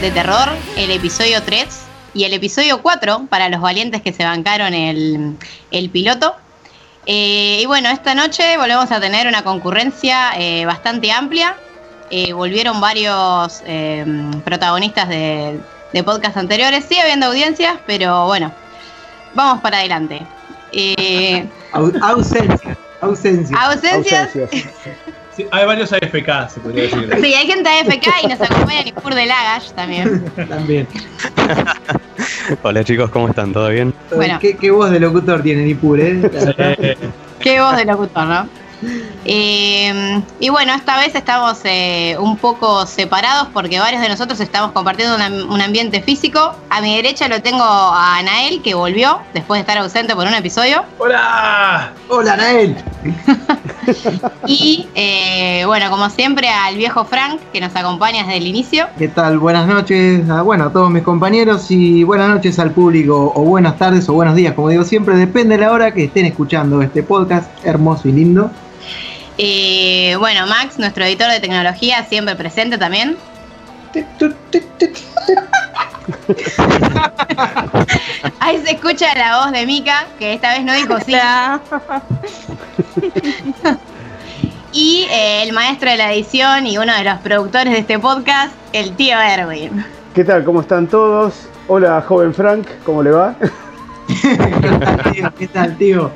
de terror, el episodio 3 y el episodio 4 para los valientes que se bancaron el, el piloto. Eh, y bueno, esta noche volvemos a tener una concurrencia eh, bastante amplia. Eh, volvieron varios protagonistas de, de podcast anteriores. Sigue habiendo audiencias, pero bueno, vamos para adelante. ausencia, ausencia. Ausencias. hay varios AFK, se podría decir. Sí, hay gente AFK y nos acompaña Nipur de Lagash también. también. Hola chicos, ¿cómo están? ¿Todo bien? Bueno. ¿Qué, voz de locutor tiene Nipur, eh? Qué voz de locutor, ¿no? Eh, y bueno, esta vez estamos eh, un poco separados porque varios de nosotros estamos compartiendo un ambiente físico. A mi derecha lo tengo a Anael, que volvió después de estar ausente por un episodio. ¡Hola! ¡Hola, Anael! y eh, bueno, como siempre, al viejo Frank, que nos acompaña desde el inicio. ¿Qué tal? Buenas noches a, bueno, a todos mis compañeros y buenas noches al público, o buenas tardes o buenos días, como digo siempre, depende de la hora que estén escuchando este podcast hermoso y lindo. Eh, bueno, Max, nuestro editor de tecnología, siempre presente también. Ahí se escucha la voz de Mika, que esta vez no dijo sí. y eh, el maestro de la edición y uno de los productores de este podcast, el tío Erwin. ¿Qué tal? ¿Cómo están todos? Hola, joven Frank, ¿cómo le va? ¿Qué tal, tío?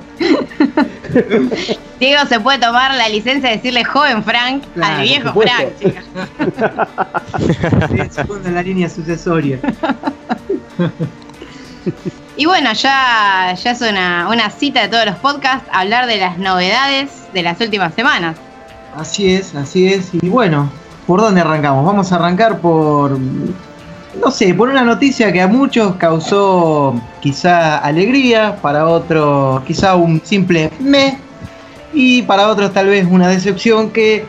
Diego se puede tomar la licencia de decirle joven Frank al viejo Frank, chicas. Segundo en la línea sucesoria. Y bueno, ya, ya es una, una cita de todos los podcasts hablar de las novedades de las últimas semanas. Así es, así es. Y bueno, ¿por dónde arrancamos? Vamos a arrancar por no sé, por una noticia que a muchos causó quizá alegría, para otros quizá un simple me, y para otros tal vez una decepción que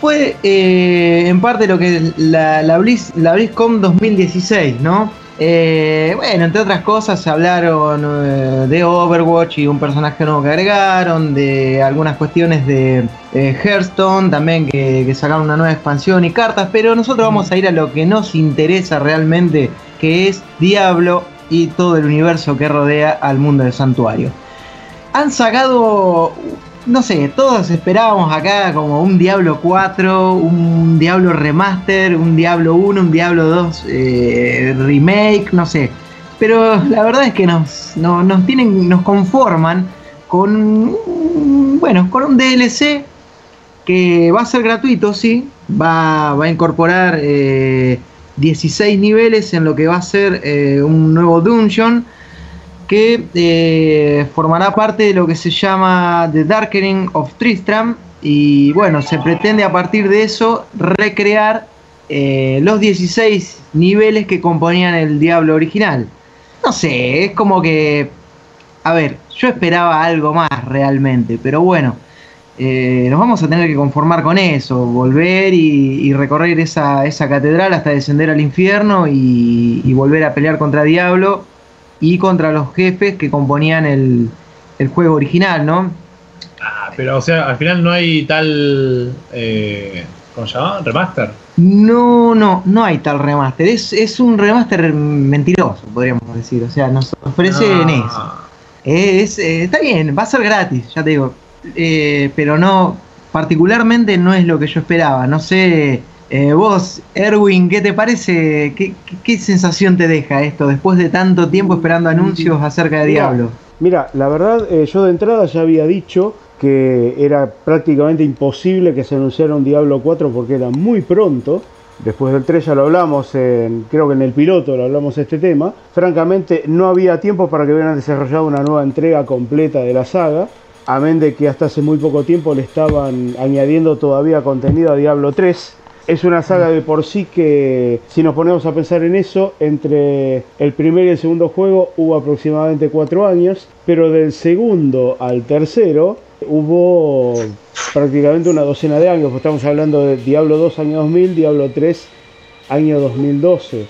fue eh, en parte lo que la, la, Blizz, la BlizzCon 2016, ¿no? Eh, bueno, entre otras cosas se hablaron eh, de Overwatch y un personaje nuevo que agregaron, de algunas cuestiones de eh, Hearthstone también que, sacaron una nueva expansión y cartas, pero nosotros vamos a ir a lo que nos interesa realmente, que es Diablo y todo el universo que rodea al mundo del santuario. Han sacado no sé, todos esperábamos acá como un Diablo 4, un Diablo Remaster, un Diablo 1, un Diablo 2 eh, Remake, no sé. Pero la verdad es que nos, nos tienen, nos conforman con, bueno, con un DLC que va a ser gratuito, sí, va, a incorporar 16 eh, niveles en lo que va a ser eh, un nuevo dungeon que eh, formará parte de lo que se llama The Darkening of Tristram y bueno, se pretende a partir de eso recrear eh, los 16 niveles que componían el Diablo original. No sé, es como que, a ver, yo esperaba algo más realmente, pero bueno, eh, nos vamos a tener que conformar con eso, volver y, recorrer esa, catedral hasta descender al infierno y, y volver a pelear contra Diablo y contra los jefes que componían el, juego original, ¿no? Ah, pero o sea, al final no hay tal. Eh, ¿Cómo se llama? ¿Remaster? No, no, no hay tal remaster. Es, un remaster mentiroso, podríamos decir. O sea, nos ofrecen ah. eso. Eh, está bien, va a ser gratis, ya te digo. Eh, pero no, particularmente no es lo que yo esperaba. No sé eh, vos, Erwin, ¿qué te parece? ¿Qué, sensación te deja esto después de tanto tiempo esperando anuncios acerca de Diablo? Mira, la verdad, eh, yo de entrada ya había dicho que era prácticamente imposible que se anunciara un Diablo 4 porque era muy pronto. Después del 3 ya lo hablamos, creo que en el piloto lo hablamos este tema. Francamente, no había tiempo para que hubieran desarrollado una nueva entrega completa de la saga. Amén de que hasta hace muy poco tiempo le estaban añadiendo todavía contenido a Diablo 3 es una saga de por sí que, si nos ponemos a pensar en eso, entre el primer y el segundo juego hubo aproximadamente cuatro años, pero del segundo al tercero hubo prácticamente una docena de años. Estamos hablando de Diablo 2 año 2000, Diablo 3 año 2012.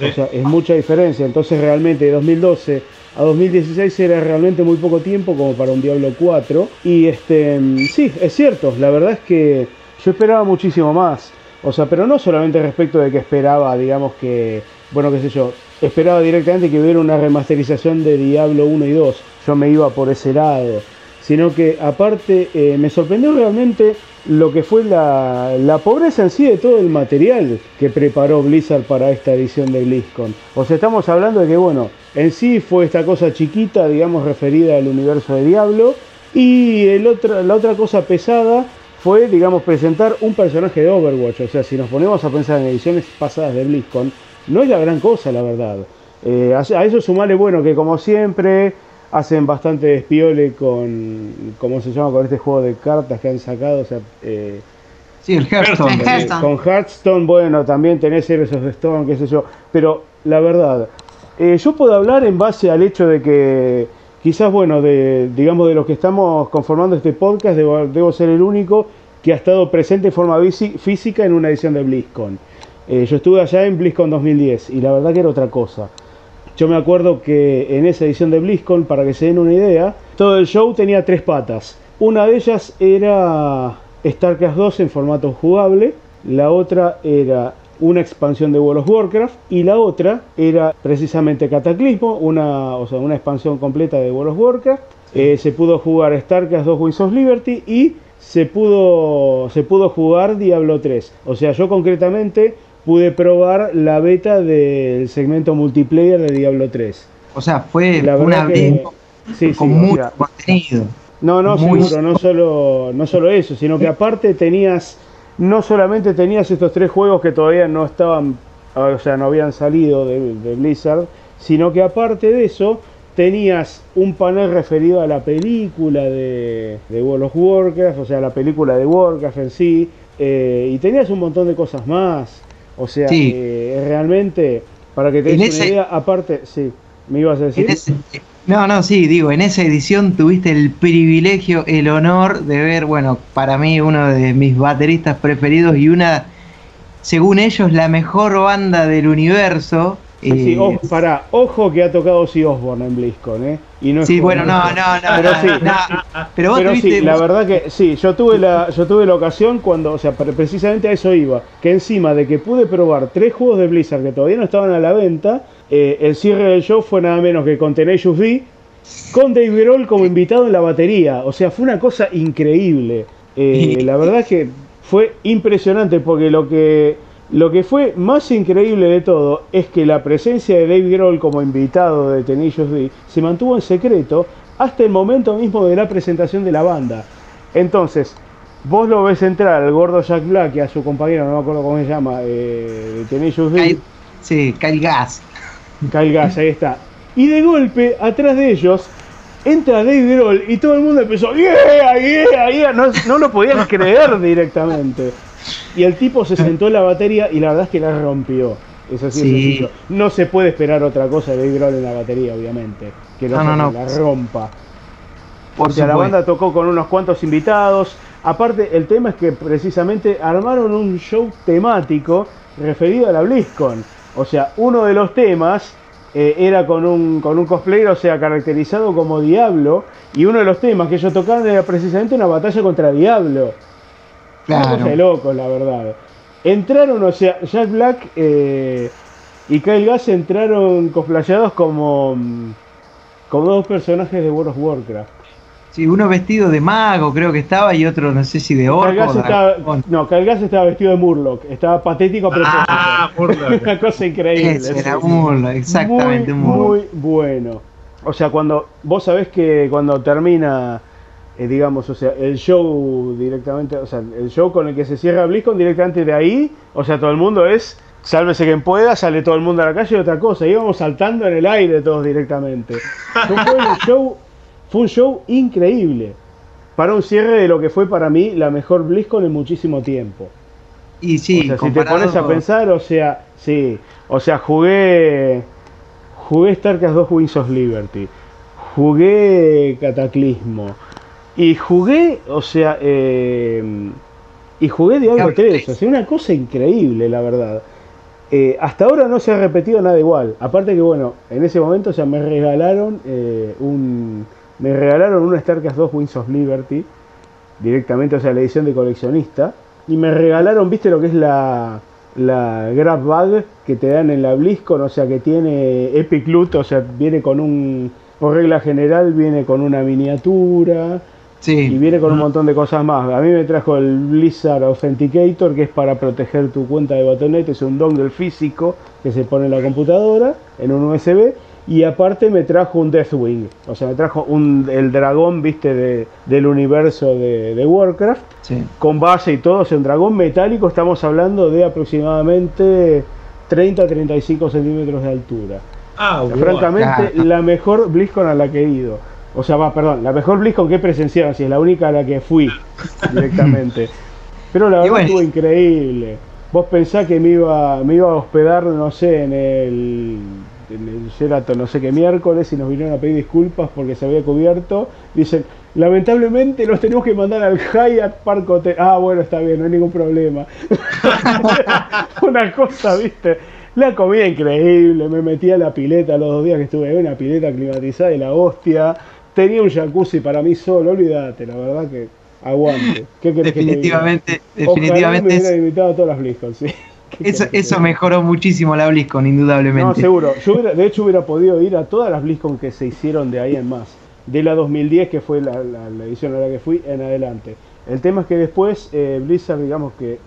O sea, es mucha diferencia. Entonces realmente de 2012 a 2016 era realmente muy poco tiempo como para un Diablo 4. Y este, sí, es cierto, la verdad es que yo esperaba muchísimo más. O sea, pero no solamente respecto de que esperaba, digamos que, bueno, qué sé yo, esperaba directamente que hubiera una remasterización de Diablo 1 y 2. Yo me iba por ese lado. Sino que aparte eh, me sorprendió realmente lo que fue la, la, pobreza en sí de todo el material que preparó Blizzard para esta edición de BlizzCon. O sea, estamos hablando de que, bueno, en sí fue esta cosa chiquita, digamos, referida al universo de Diablo. Y el la otra cosa pesada fue, digamos, presentar un personaje de Overwatch. O sea, si nos ponemos a pensar en ediciones pasadas de BlizzCon, no es la gran cosa, la verdad. Eh, a eso sumarle, bueno, que como siempre hacen bastante despiole con, ¿cómo se llama? Con este juego de cartas que han sacado, o sea... Eh, sí, el Hearthstone. con Hearthstone, bueno, también tenés Heroes of the Stone, qué sé yo. Pero la verdad, eh, yo puedo hablar en base al hecho de que quizás, bueno, digamos, de los que estamos conformando este podcast, debo, debo ser el único que ha estado presente en forma física en una edición de BlizzCon. Eh, yo estuve allá en BlizzCon 2010 y la verdad que era otra cosa. Yo me acuerdo que en esa edición de BlizzCon, para que se den una idea, todo el show tenía tres patas. Una de ellas era StarCraft 2 en formato jugable, la otra era una expansión de World of Warcraft y la otra era precisamente Cataclismo, una, o sea, una expansión completa de World of Warcraft. Eh, se pudo jugar StarCraft 2 Wings of Liberty y se pudo, se pudo jugar Diablo 3. O sea, yo concretamente pude probar la beta del segmento multiplayer de Diablo 3. O sea, fue una beta con mucho contenido. No, no, seguro, no solo, no solo eso, sino que aparte tenías, no solamente tenías estos tres juegos que todavía no estaban, o sea, no habían salido de, Blizzard, sino que aparte de eso, tenías un panel referido a la película de, de World of Warcraft, o sea, la película de Warcraft en sí, eh, y tenías un montón de cosas más. O sea, eh, realmente, para que te des una idea, aparte, sí, me ibas a decir. No, no, sí, digo, en esa edición tuviste el privilegio, el honor de ver, bueno, para mí uno de mis bateristas preferidos y una, según ellos, la mejor banda del universo, Sí, ojo, para, ojo que ha tocado si Osborne en BlizzCon, ¿eh? Y no sí, bueno, no, no, no, pero sí, pero, vos sí, la verdad que sí, yo tuve la, yo tuve la ocasión cuando, o sea, precisamente a eso iba, que encima de que pude probar tres juegos de Blizzard que todavía no estaban a la venta, eh, el cierre del show fue nada menos que con Tenacious D, con Dave Grohl como invitado en la batería, o sea, fue una cosa increíble. Eh, la verdad que fue impresionante porque lo que lo que fue más increíble de todo es que la presencia de Dave Grohl como invitado de Tenacious D se mantuvo en secreto hasta el momento mismo de la presentación de la banda. Entonces, vos lo ves entrar al gordo Jack Black y a su compañero, no me acuerdo cómo se llama, eh, de Tenacious D. Sí, Kyle Gas. Kyle Gas, ahí está. Y de golpe, atrás de ellos, entra Dave Grohl y todo el mundo empezó, ¡Yeah, yeah, yeah! No, no lo podían creer directamente. Y el tipo se sentó en la batería y la verdad es que la rompió. Es así No se puede esperar otra cosa de Dave Grohl en la batería, obviamente. Que no, la rompa. Porque la banda tocó con unos cuantos invitados. Aparte, el tema es que precisamente armaron un show temático referido a la BlizzCon. O sea, uno de los temas eh, era con un, con un cosplayer, o sea, caracterizado como Diablo. Y uno de los temas que ellos tocaban era precisamente una batalla contra Diablo. Claro. de loco, la verdad. Entraron, o sea, Jack Black eh, y Kyle Gass entraron cosplayados como, mm, como dos personajes de World of Warcraft. Sí, uno vestido de mago creo que estaba y otro no sé si de orco. no, Kyle Gass estaba vestido de Murloc, estaba patético pero ah, Murloc. una cosa increíble. era Murloc, exactamente muy, Muy bueno. O sea, cuando vos sabés que cuando termina eh, digamos, o sea, el show directamente, o sea, el show con el que se cierra BlizzCon directamente de ahí, o sea, todo el mundo es, sálvese quien pueda, sale todo el mundo a la calle y otra cosa, íbamos saltando en el aire todos directamente. Fue un show, fue un show increíble, para un cierre de lo que fue para mí la mejor BlizzCon en muchísimo tiempo. Y sí, o sea, si te pones a pensar, o sea, sí, o sea, jugué, jugué StarCraft 2 Wings of Liberty, jugué Cataclismo, y jugué, o sea, eh, y jugué Diablo 3, o sea, una cosa increíble, la verdad. Eh, hasta ahora no se ha repetido nada igual. Aparte que, bueno, en ese momento, o sea, me regalaron eh, un. Me regalaron una StarCraft 2 Wings of Liberty, directamente, o sea, la edición de coleccionista. y me regalaron, viste lo que es la, la Grab Bag que te dan en la BlizzCon, o sea que tiene Epic Loot, o sea, viene con un, por regla general, viene con una miniatura y Sí. viene con un montón de cosas más. A mí me trajo el Blizzard Authenticator, que es para proteger tu cuenta de Battle.net, es un dongle físico que se pone en la computadora, en un USB. Y aparte me trajo un Deathwing, o sea, me trajo un, el dragón, viste, de- del universo de, de Warcraft Sí. con base y todo, es un dragón metálico, estamos hablando de aproximadamente 30-35 centímetros de altura. Ah, O sea, wow. francamente, Ah. la mejor BlizzCon a la que he ido. O sea, va, perdón, la mejor BlizzCon que he presenciado, si es la única a la que fui directamente. Pero la Y verdad bueno. estuvo increíble. Vos pensás que me iba, me iba a hospedar, no sé, en el, en el Sheraton, no sé qué miércoles, y nos vinieron a pedir disculpas porque se había cubierto. Dicen, lamentablemente los tenemos que mandar al Hyatt Park Hotel. Ah, bueno, está bien, no hay ningún problema. Una cosa, viste. La comida increíble, me metí a la pileta los dos días que estuve una pileta climatizada y la hostia. Tenía un jacuzzi para mí solo, olvídate, la verdad que aguante. ¿Qué querés que? Definitivamente, Ojalá me definitivamente es- invitado a todas las BlizzCon, sí. ¿Qué eso, eso mejoró muchísimo la BlizzCon, No, indudablemente. seguro. Yo hubiera- de hecho, hubiera podido ir a todas las BlizzCon que se hicieron de ahí en más. De la 2010, que fue la, la- la edición a la que fui, en adelante. El tema es que después eh, Blizzard, digamos que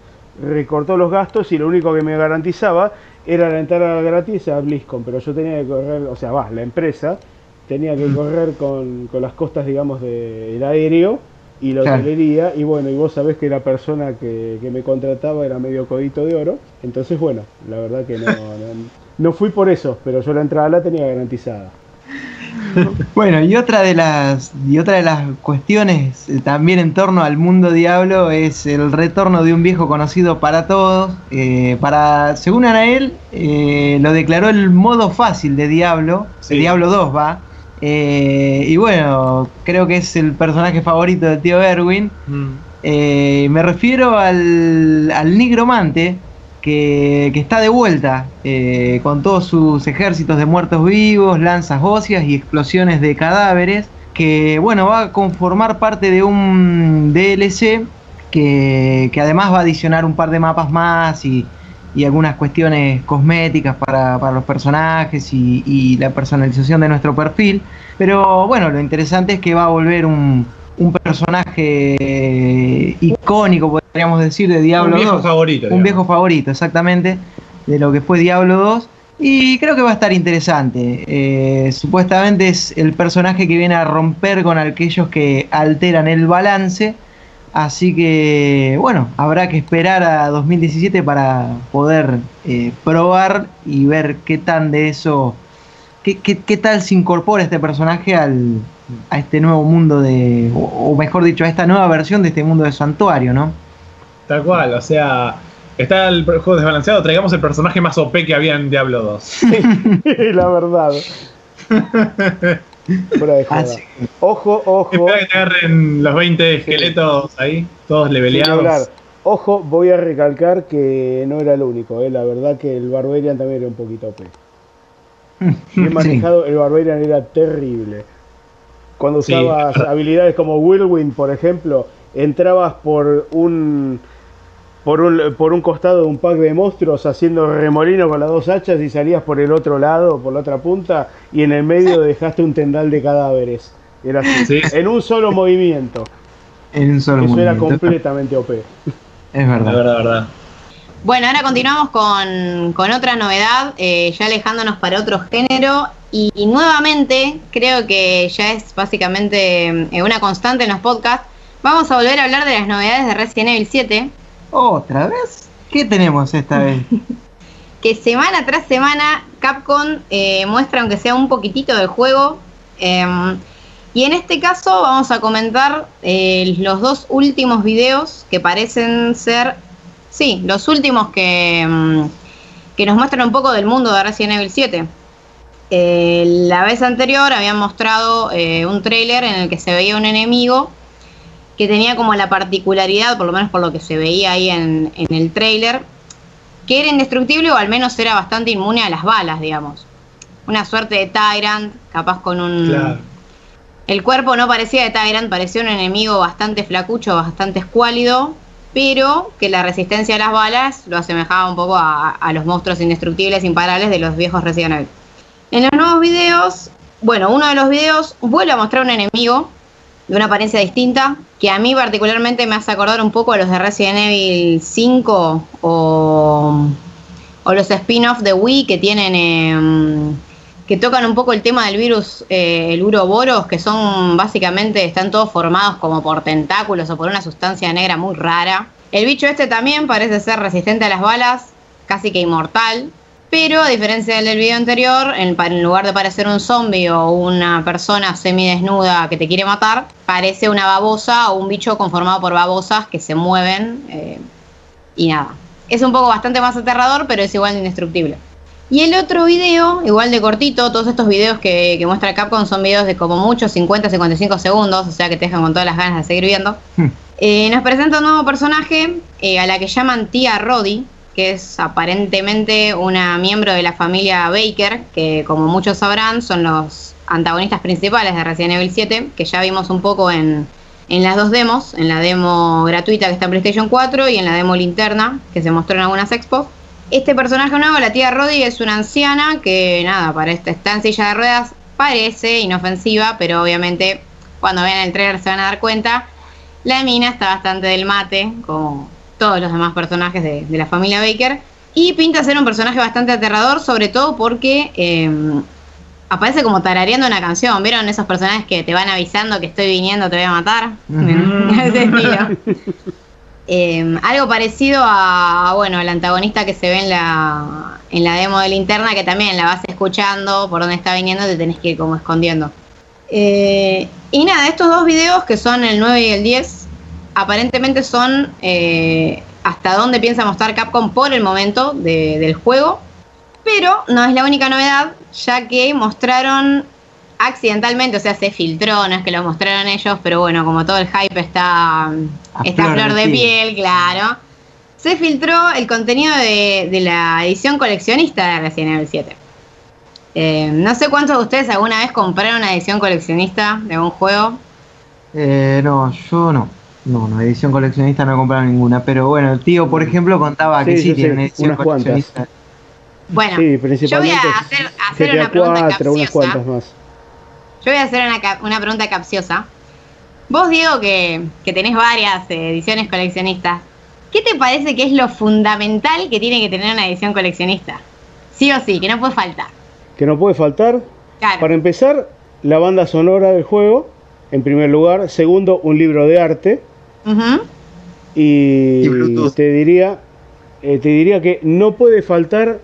recortó los gastos y lo único que me garantizaba era la entrada gratis a BlizzCon. Pero yo tenía que correr, o sea, va, la empresa tenía que correr con, con las costas, digamos, del aéreo y la hotelería. Y bueno, y vos sabés que la persona que, que me contrataba era medio codito de oro. Entonces, bueno, la verdad que no, no, no fui por eso, pero yo la entrada la tenía garantizada. Bueno, y otra de las y otra de las cuestiones eh, también en torno al mundo Diablo es el retorno de un viejo conocido para todos. Eh, para, según Anael, eh, lo declaró el modo fácil de Diablo, Sí. de Diablo 2 va. Eh, y bueno, creo que es el personaje favorito del tío Erwin. Mm. Eh, me refiero al, al nigromante que, que está de vuelta eh, con todos sus ejércitos de muertos vivos, lanzas óseas y explosiones de cadáveres. Que bueno, va a conformar parte de un DLC que, que además va a adicionar un par de mapas más y, y algunas cuestiones cosméticas para, para los personajes y, y la personalización de nuestro perfil. Pero bueno, lo interesante es que va a volver un, un personaje icónico, podríamos decir, de Diablo un viejo 2. favorito. Un digamos. viejo favorito, exactamente, de lo que fue Diablo 2. Y creo que va a estar interesante. Eh, supuestamente es el personaje que viene a romper con aquellos que alteran el balance. Así que, bueno, habrá que esperar a 2017 para poder eh, probar y ver qué tan de eso, qué, qué- qué tal se incorpora este personaje al, a este nuevo mundo de, o, o mejor dicho, a esta nueva versión de este mundo de santuario, ¿no? Tal cual, o sea, está el juego desbalanceado, traigamos el personaje más OP que había en Diablo 2. la verdad. Fuera de joda. Así Ojo, ojo. Espera que te agarren los 20 esqueletos ahí, todos leveleados. Ojo, voy a recalcar que no era el único, eh. la verdad que el Barbarian también era un poquito OP. Bien Sí. manejado, el Barbarian era terrible. Cuando usabas habilidades como Whirlwind, por ejemplo, entrabas por un por un por un costado de un pack de monstruos haciendo remolino con las dos hachas y salías por el otro lado, por la otra punta, y en el medio dejaste un tendal de cadáveres. Era así, Sí. en un solo movimiento. En un solo Eso era completamente OP. Es La verdad. verdad, verdad. Bueno, ahora continuamos con, con otra novedad, eh, ya alejándonos para otro género. Y, y nuevamente, creo que ya es básicamente eh, una constante en los podcasts. Vamos a volver a hablar de las novedades de Resident Evil 7, ¿Otra vez? ¿Qué tenemos esta vez? que semana tras semana Capcom eh, muestra aunque sea un poquitito del juego. eh, y en este caso vamos a comentar eh, los dos últimos videos que parecen ser, sí, los últimos que, mm, que nos muestran un poco del mundo de Resident Evil 7. Eh, la vez anterior habían mostrado eh, un tráiler en el que se veía un enemigo que tenía como la particularidad, por lo menos por lo que se veía ahí en, en el tráiler, que era indestructible o al menos era bastante inmune a las balas, digamos. Una suerte de Tyrant, capaz con un... Claro. El cuerpo no parecía de Tyrant, parecía un enemigo bastante flacucho, bastante escuálido, pero que la resistencia a las balas lo asemejaba un poco a, a los monstruos indestructibles, imparables de los viejos Resident Evil. En los nuevos videos, bueno, uno de los videos vuelve a mostrar un enemigo de una apariencia distinta, que a mí particularmente me hace acordar un poco a los de Resident Evil 5 o, o los spin-off de Wii que tienen... em, que tocan un poco el tema del virus, eh, el uroboros, que son básicamente, están todos formados como por tentáculos o por una sustancia negra muy rara. El bicho este también parece ser resistente a las balas, casi que inmortal, pero a diferencia del video anterior, en lugar de parecer un zombie o una persona semidesnuda que te quiere matar, parece una babosa o un bicho conformado por babosas que se mueven eh, y nada. Es un poco bastante más aterrador, pero es igual de indestructible. Y el otro video, igual de cortito, todos estos videos que, que muestra Capcom son videos de como mucho 50-55 segundos, o sea que te dejan con todas las ganas de seguir viendo. Hmm. Eh, nos presenta un nuevo personaje eh, a la que llaman Tía Roddy, que es aparentemente una miembro de la familia Baker, que como muchos sabrán son los antagonistas principales de Resident Evil 7, que ya vimos un poco en, en las dos demos, en la demo gratuita que está en PlayStation 4 y en la demo linterna que se mostró en algunas expos. Este personaje nuevo, la tía Roddy, es una anciana que, nada, para esta está de ruedas, parece inofensiva, pero obviamente cuando vean el trailer se van a dar cuenta. La mina está bastante del mate, como todos los demás personajes de, de la familia Baker. Y pinta ser un personaje bastante aterrador, sobre todo porque eh, aparece como tarareando una canción. ¿Vieron esos personajes que te van avisando que estoy viniendo, te voy a matar? Ujú. Ese estilo. Eh, algo parecido a, bueno, al antagonista que se ve en la, en la demo de linterna, que también la vas escuchando por donde está viniendo, te tenés que ir como escondiendo. Eh, y nada, estos dos videos, que son el 9 y el 10, aparentemente son eh, hasta dónde piensa mostrar Capcom por el momento de- del juego. Pero no es la única novedad, ya que mostraron accidentalmente, o sea, se filtró, no es que lo mostraron ellos, pero bueno, como todo el hype está, A está flor de piel. piel, claro. Se filtró el contenido de, de la edición coleccionista de Resident Evil 7. Eh, no sé cuántos de ustedes alguna vez compraron una edición coleccionista de algún juego. Eh, no, yo no. No, no, edición coleccionista no he comprado ninguna. Pero bueno, el tío, por ejemplo, contaba que Sí, tiene edición unas cuantas. coleccionista. Bueno, sí, yo voy a hacer, hacer GTA una pregunta 4, unas capciosa. cuantas más. Yo voy a hacer una, una pregunta capciosa. Vos, Diego, que, que tenés varias ediciones coleccionistas, ¿qué te parece que es lo fundamental que tiene que tener una edición coleccionista? Sí o sí, que no puede faltar. Que no puede faltar, Claro. para empezar, la banda sonora del juego, en primer lugar. Segundo, un libro de arte. Y, te diría, eh, te diría que no puede faltar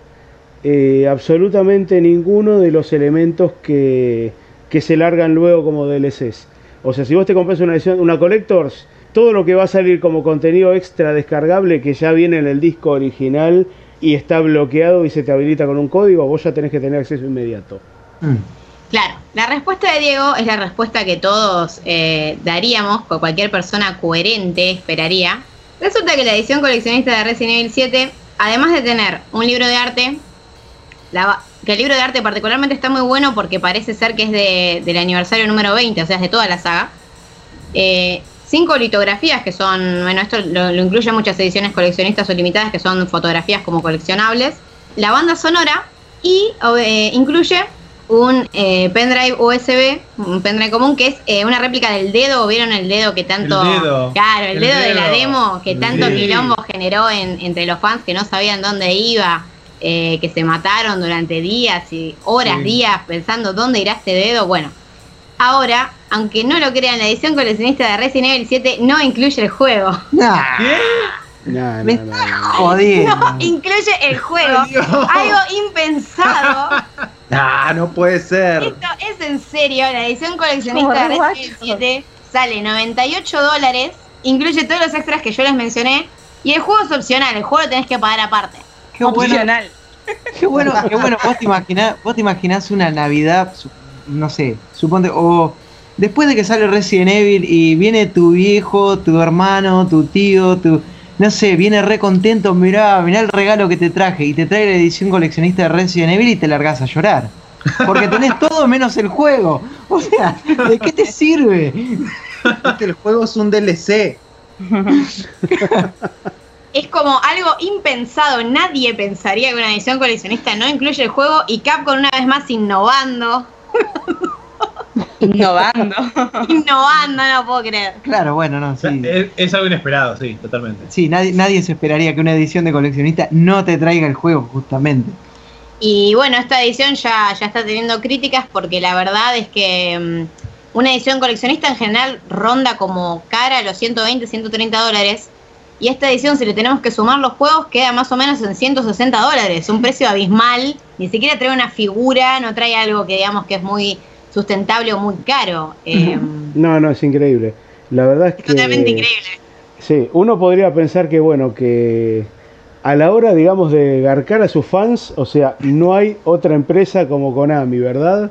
eh, absolutamente ninguno de los elementos que, que se largan luego como DLCs. O sea, si vos te compras una edición, una Collectors, todo lo que va a salir como contenido extra descargable que ya viene en el disco original y está bloqueado y se te habilita con un código, vos ya tenés que tener acceso inmediato. Mm. Claro, la respuesta de Diego es la respuesta que todos eh, daríamos, o cualquier persona coherente esperaría. Resulta que la edición coleccionista de Resident Evil 7, además de tener un libro de arte, la que el libro de arte particularmente está muy bueno porque parece ser que es de- del aniversario número 20, o sea, es de toda la saga. Eh, cinco litografías que son, bueno, esto lo, lo incluyen muchas ediciones coleccionistas o limitadas que son fotografías como coleccionables. La banda sonora y eh, incluye un eh, pendrive USB, un pendrive común que es eh, una réplica del dedo, ¿vieron el dedo que tanto... El dedo. Claro, el, El dedo, de la demo que tanto Sí. quilombo generó en- entre los fans que no sabían dónde iba, eh, que se mataron durante días y horas, Sí. días pensando dónde irá este dedo. Bueno, ahora, aunque no lo crean, la edición coleccionista de Resident Evil 7 no incluye el juego. Nah, Nah, Me nah, nah, nah. jodiendo. No incluye el juego. Ay. Algo impensado. Nah, no puede ser. Esto es en serio. La edición coleccionista de Como Resident Evil 7 sale 98 dólares. Incluye todos los extras que yo les mencioné. Y el juego es opcional. El juego lo tenés que pagar aparte. Qué bueno, Opcional. qué bueno, qué bueno. Vos te imaginás, vos te imaginás una Navidad, no sé, suponte, o después de que sale Resident Evil y viene tu viejo, tu hermano, tu tío, tu, no sé, viene re contento, mirá, mirá el regalo que te traje y te trae la edición coleccionista de Resident Evil y te largás a llorar. Porque tenés todo menos el juego. O sea, ¿de qué te sirve? Este, el juego es un DLC. es como algo impensado. Nadie pensaría que una edición coleccionista no incluye el juego y Capcom una vez más innovando. Innovando. innovando, no puedo creer. Claro, bueno, no, sí. Es, es algo inesperado, sí, totalmente. Sí, nadie, nadie se esperaría que una edición de coleccionista no te traiga el juego, justamente. Y bueno, esta edición ya, ya está teniendo críticas porque la verdad es que mm, una edición coleccionista en general ronda como cara a los 120, 130 dólares. Y esta edición, si le tenemos que sumar los juegos, queda más o menos en 160 dólares. Un precio abismal. Ni siquiera trae una figura, no trae algo que digamos que es muy sustentable o muy caro. Eh, No, no, es increíble. La verdad es que... totalmente increíble. Sí, uno podría pensar que, bueno, que a la hora, digamos, de garcar a sus fans, o sea, no hay otra empresa como Konami, ¿verdad?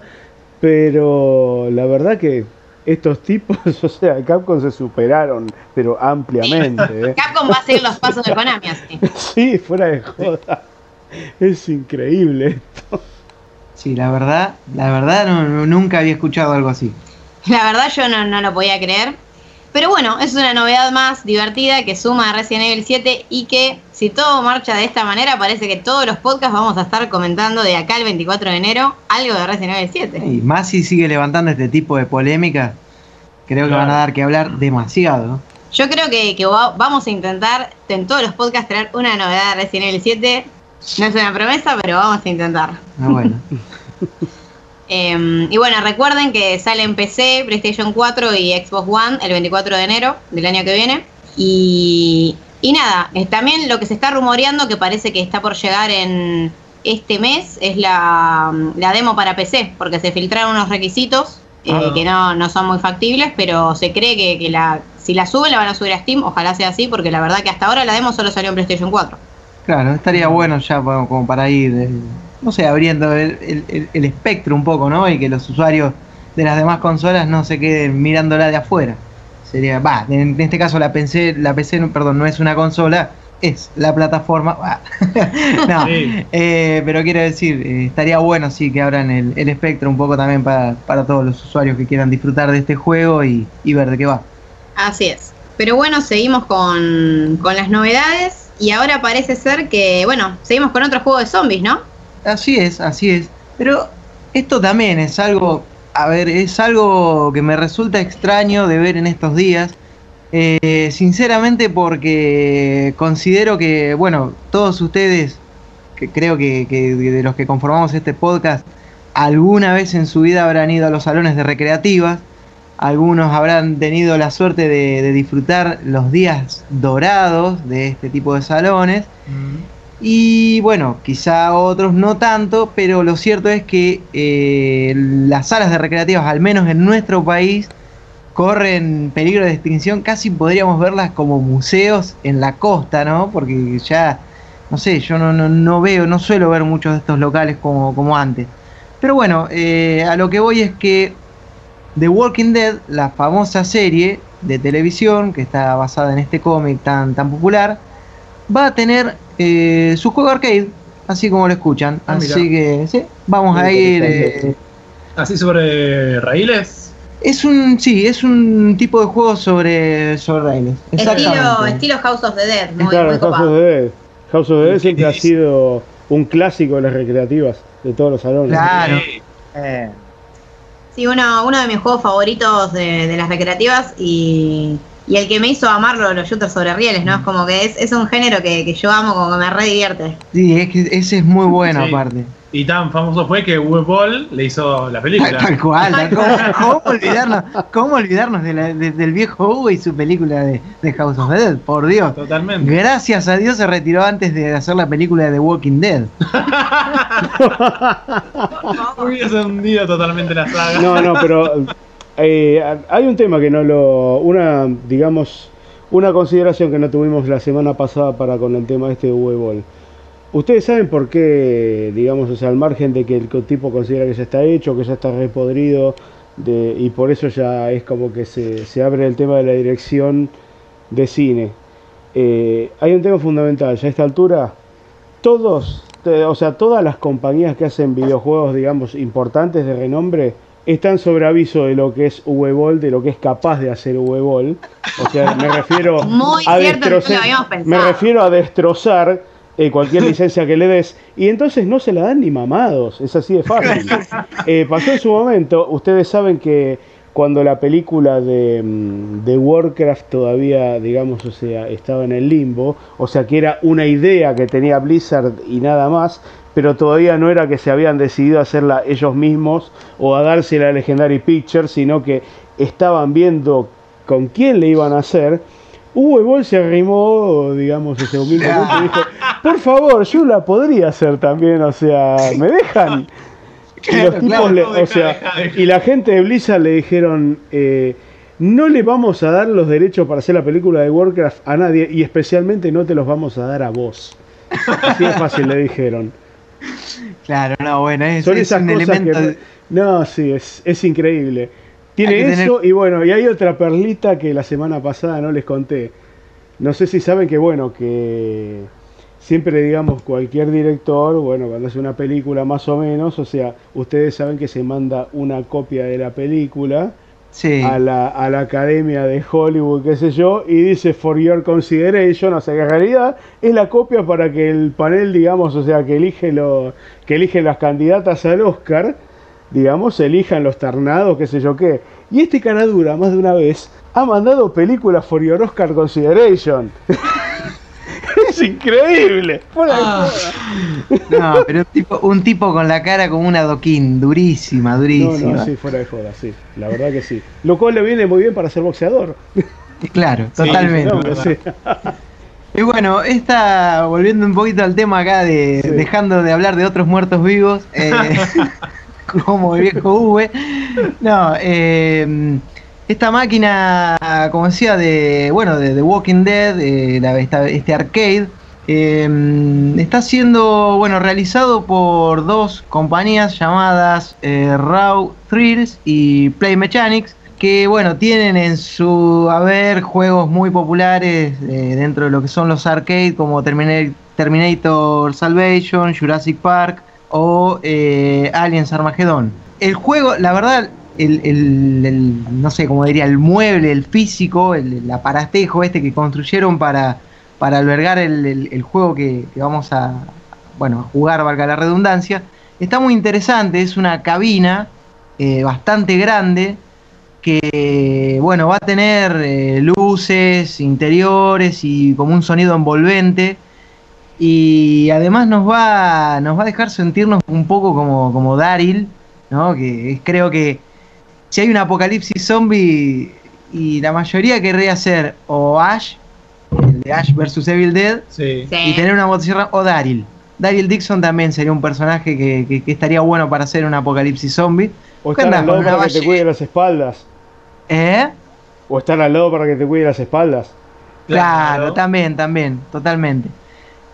Pero la verdad que estos tipos, o sea, Capcom se superaron, pero ampliamente. ¿eh? Capcom va a seguir los pasos de Konami así. Sí, fuera de joda. Es increíble esto. Sí, la verdad, la verdad no, nunca había escuchado algo así. La verdad yo no, no lo podía creer. Pero bueno, es una novedad más divertida que suma a Resident Evil 7 y que si todo marcha de esta manera parece que todos los podcasts vamos a estar comentando de acá el 24 de enero algo de Resident Evil 7. Y más si sigue levantando este tipo de polémica, creo que van a dar que hablar demasiado. Yo creo que, que va- vamos a intentar en todos los podcasts traer una novedad de Resident Evil 7. No es una promesa, pero vamos a intentar. Ah, bueno. Eh, y bueno, recuerden que sale en PC, PlayStation 4 y Xbox One el 24 de enero del año que viene. Y, y nada, eh, también lo que se está rumoreando, que parece que está por llegar en este mes, es la, la demo para PC, porque se filtraron unos requisitos eh, Ah. que no, no son muy factibles, pero se cree que, que la, si la suben la van a subir a Steam, ojalá sea así, porque la verdad que hasta ahora la demo solo salió en PlayStation 4. Claro, estaría bueno ya como como para ir, eh, no sé, abriendo el, el- el- el espectro un poco, ¿no? Y que los usuarios de las demás consolas no se queden mirándola de afuera. Sería, va, en, en este caso la PC, la PC, no- perdón, no es una consola, es la plataforma. no, Sí. eh, pero quiero decir, eh, estaría bueno sí que abran el, el espectro un poco también para, para todos los usuarios que quieran disfrutar de este juego y, y ver de qué va. Así es. Pero bueno, seguimos con, con las novedades y ahora parece ser que, bueno, seguimos con otro juego de zombies, ¿no? Así es, así es. Pero esto también es algo, a ver, es algo que me resulta extraño de ver en estos días. Eh, sinceramente porque considero que, bueno, todos ustedes, que creo que, que de los que conformamos este podcast, alguna vez en su vida habrán ido a los salones de recreativas, algunos habrán tenido la suerte de, de disfrutar los días dorados de este tipo de salones. Y bueno, quizá otros no tanto, pero lo cierto es que eh, las salas de recreativas, al menos en nuestro país, corren peligro de extinción. Casi podríamos verlas como museos en la costa, ¿no? Porque ya, no sé, yo no, no, no veo, no suelo ver muchos de estos locales como, como antes. Pero bueno, eh, a lo que voy es que The Walking Dead, la famosa serie de televisión que está basada en este cómic tan, tan popular, va a tener eh, su juego arcade, así como lo escuchan. Ah, así mirá. que sí, vamos Muy a ir. eh, Así sobre raíles. es un, sí, es un tipo de juego sobre, sobre raíles. Estilo, estilo House of the Dead, muy, claro, muy House of the Dead. House of the Dead siempre ha sido un clásico de las recreativas de todos los salones. Claro. Sí. Eh, Sí, uno, uno de mis juegos favoritos de, de las recreativas y, y el que me hizo amarlo, los shooters sobre rieles, ¿no? Es como que es, es un género que, que yo amo, como que me re divierte. sí, es que ese es muy bueno Sí. aparte. Y tan famoso fue que Uwe Boll le hizo la película. Tal cual, tal cual. ¿Cómo olvidarnos, cómo olvidarnos de la- de- del viejo Hugo y su película de, de House of the Dead? Por Dios. Totalmente. Gracias a Dios se retiró antes de hacer la película de The Walking Dead. Hubiese hundido totalmente la saga. No, no, pero eh, hay un tema que no lo. Una, digamos, una consideración que no tuvimos la semana pasada para con el tema este de Uwe Ustedes saben por qué, digamos, o sea, al margen de que el tipo considera que ya está hecho, que ya está repodrido, de, y por eso ya es como que se, se abre el tema de la dirección de cine. Eh, hay un tema fundamental, ya a esta altura, todos, o sea, todas las compañías que hacen videojuegos, digamos, importantes de renombre, están sobre aviso de lo que es V-Ball, de lo que es capaz de hacer V-Ball. O sea, me refiero Muy a cierto, no lo destrozar. habíamos pensado. Me refiero a destrozar eh, cualquier licencia que le des. Y entonces no se la dan ni mamados. Es así de fácil. Eh, pasó en su momento. Ustedes saben que cuando la película de, mm, de Warcraft todavía, digamos, o sea, estaba en el limbo, o sea, que era una idea que tenía Blizzard y nada más, pero todavía no era que se habían decidido a hacerla ellos mismos o a dársela a Legendary Pictures, sino que estaban viendo con quién le iban a hacer. Uwe Boll se arrimó, digamos, ese humildemente y dijo, por favor, yo la podría hacer también, o sea, ¿me dejan? Y los tipos, claro, le- no, o sea, deja, deja. y la gente de Blizzard le dijeron, eh, no le vamos a dar los derechos para hacer la película de Warcraft a nadie y especialmente no te los vamos a dar a vos. Así de fácil le dijeron. Claro, no, bueno, es, Son es esas un cosas elemento. que... No, sí, es, es increíble. Tiene eso y bueno, y hay otra perlita que la semana pasada no les conté. No sé si saben que bueno, que siempre digamos cualquier director, bueno, cuando hace una película más o menos, o sea, ustedes saben que se manda una copia de la película Sí. a la, a la academia de Hollywood, qué sé yo, y dice for your consideration, o sea que en realidad es la copia para que el panel, digamos, o sea, que elige lo, que elige las candidatas al Oscar, digamos, elijan los ternados, qué sé yo qué. Y este caradura, más de una vez, ha mandado películas for your Oscar consideration. es increíble. Fuera de Ah. joda. No, pero un tipo, un tipo con la cara como una doquín, durísima, durísima. no, sí, fuera de joda, sí. La verdad que sí. Lo cual le viene muy bien para ser boxeador. Claro, Sí, totalmente. No, sí. Y bueno, esta, volviendo un poquito al tema acá de Sí. dejando de hablar de otros muertos vivos, eh, como el viejo V. No, eh, esta máquina, como decía, de bueno, de The Walking Dead, eh, este arcade, eh, está siendo bueno realizado por dos compañías llamadas Raw Thrills y Play Mechanics que bueno tienen en su haber juegos muy populares dentro de lo que son los arcade como Termina- Terminator Salvation, Jurassic Park o eh, Aliens Armageddon. El juego, la verdad, el, el- no sé cómo diría, el mueble, el físico, el, aparatejo este que construyeron para, para albergar el, juego que, que vamos a, bueno, a jugar, valga la redundancia, está muy interesante, es una cabina eh, bastante grande que bueno va a tener eh, luces interiores y como un sonido envolvente y además nos va nos va a dejar sentirnos un poco como como Daryl no que es- creo que si hay un apocalipsis zombie y la mayoría querría ser o Ash el de Ash vs Evil Dead Sí. Y tener una motosierra o Daryl Daryl Dixon también sería un personaje que, que- que estaría bueno para hacer un apocalipsis zombie O ¿Qué estar andás al lado para que te cuide las espaldas. ¿eh? O estar al lado para que te cuide las espaldas. Claro, Claro. también, también, totalmente.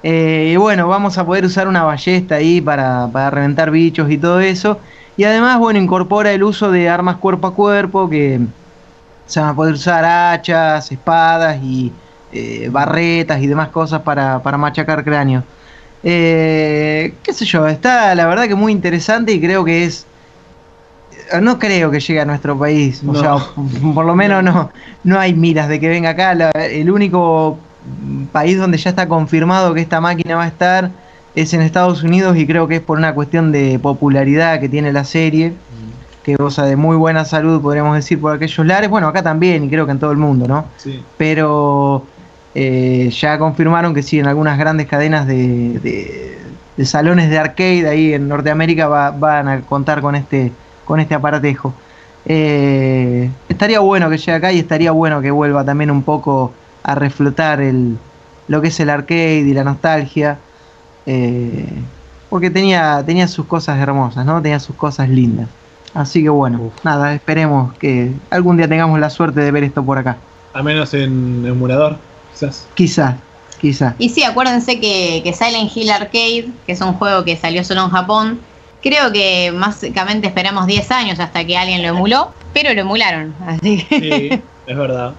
Eh, y bueno, vamos a poder usar una ballesta ahí para, para reventar bichos y todo eso. Y además, bueno, incorpora el uso de armas cuerpo a cuerpo, que se van a poder usar hachas, espadas y eh, barretas y demás cosas para, para machacar cráneos. Eh, qué sé yo, está la verdad que muy interesante y creo que es... No creo que llegue a nuestro país, o sea, por lo menos no, no hay miras de que venga acá. La- el único país donde ya está confirmado que esta máquina va a estar es en Estados Unidos y creo que es por una cuestión de popularidad que tiene la serie, que goza de muy buena salud, podríamos decir, por aquellos lares. Bueno, acá también y creo que en todo el mundo, ¿no? Sí. Pero eh, ya confirmaron que sí, en algunas grandes cadenas de, de- de salones de arcade ahí en Norteamérica va- van a contar con este, con este aparatejo. Eh, estaría bueno que llegue acá y estaría bueno que vuelva también un poco a reflotar el, lo que es el arcade y la nostalgia. eh, porque tenía, tenía sus cosas hermosas, ¿no? Tenía sus cosas lindas. Así que bueno, Uf. nada, esperemos que algún día tengamos la suerte de ver esto por acá. Al menos en emulador, quizás. Quizás, quizás. Y sí, acuérdense que, que Silent Hill Arcade, que es un juego que salió solo en Japón, creo que básicamente esperamos 10 años hasta que alguien lo emuló, pero lo emularon. Así que Sí, es verdad.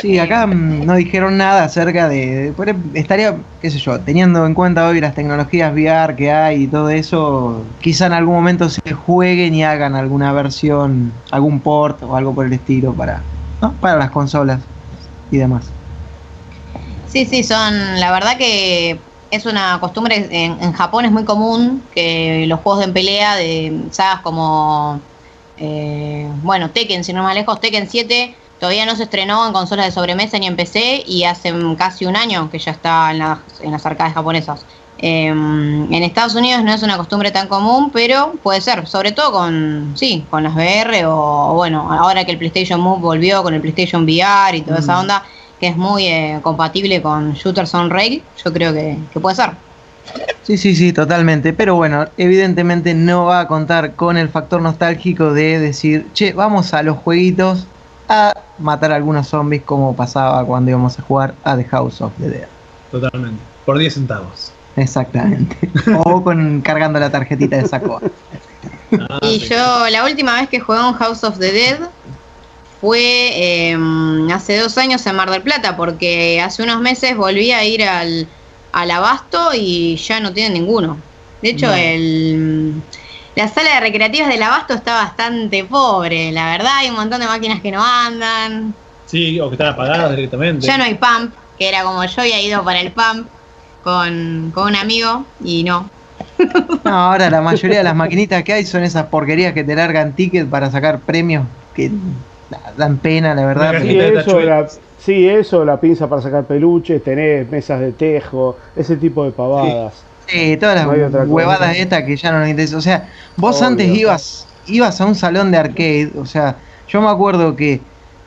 Sí, acá mm, no dijeron nada acerca de, Estaría, qué sé yo, teniendo en cuenta hoy las tecnologías VR que hay y todo eso, quizá en algún momento se jueguen y hagan alguna versión, algún port o algo por el estilo para, para las consolas y demás. Sí, sí, son. La verdad que es una costumbre. En, en Japón es muy común que los juegos de pelea de sagas como. eh, bueno, Tekken, si no más lejos, Tekken 7 todavía no se estrenó en consolas de sobremesa ni en PC y hace casi un año que ya está en las, en las arcades japonesas. Eh, en Estados Unidos no es una costumbre tan común, pero puede ser, sobre todo con, sí, con las VR o, o bueno, ahora que el PlayStation Move volvió con el PlayStation VR y toda esa Mm. onda, que es muy eh, compatible con Shooters on Rail, yo creo que, que puede ser. Sí, sí, sí, totalmente. Pero bueno, evidentemente no va a contar con el factor nostálgico de decir, che, vamos a los jueguitos a matar algunos zombies como pasaba cuando íbamos a jugar a The House of the Dead. Totalmente. Por 10 centavos. Exactamente. o con cargando la tarjetita de saco. Ah, Y sí. yo la última vez que jugué un House of the Dead fue eh, hace dos años en Mar del Plata, porque hace unos meses volví a ir al, al Abasto y ya no tienen ninguno. De hecho, No. el, la sala de recreativas del Abasto está bastante pobre, la verdad, hay un montón de máquinas que no andan. Sí, o que están apagadas directamente. Ya no hay pump, que era como yo había ido para el pump con, con un amigo y no. No, ahora la mayoría de las maquinitas que hay son esas porquerías que te largan ticket para sacar premios que dan pena, la verdad. Sí, eso, la, tachuelas. sí, eso, la pinza para sacar peluches, tenés mesas de tejo, ese tipo de pavadas. Sí, todas las No huevadas estas que ya no nos interesan. O sea, vos Obvio. antes ibas, ibas a un salón de arcade, o sea, yo me acuerdo que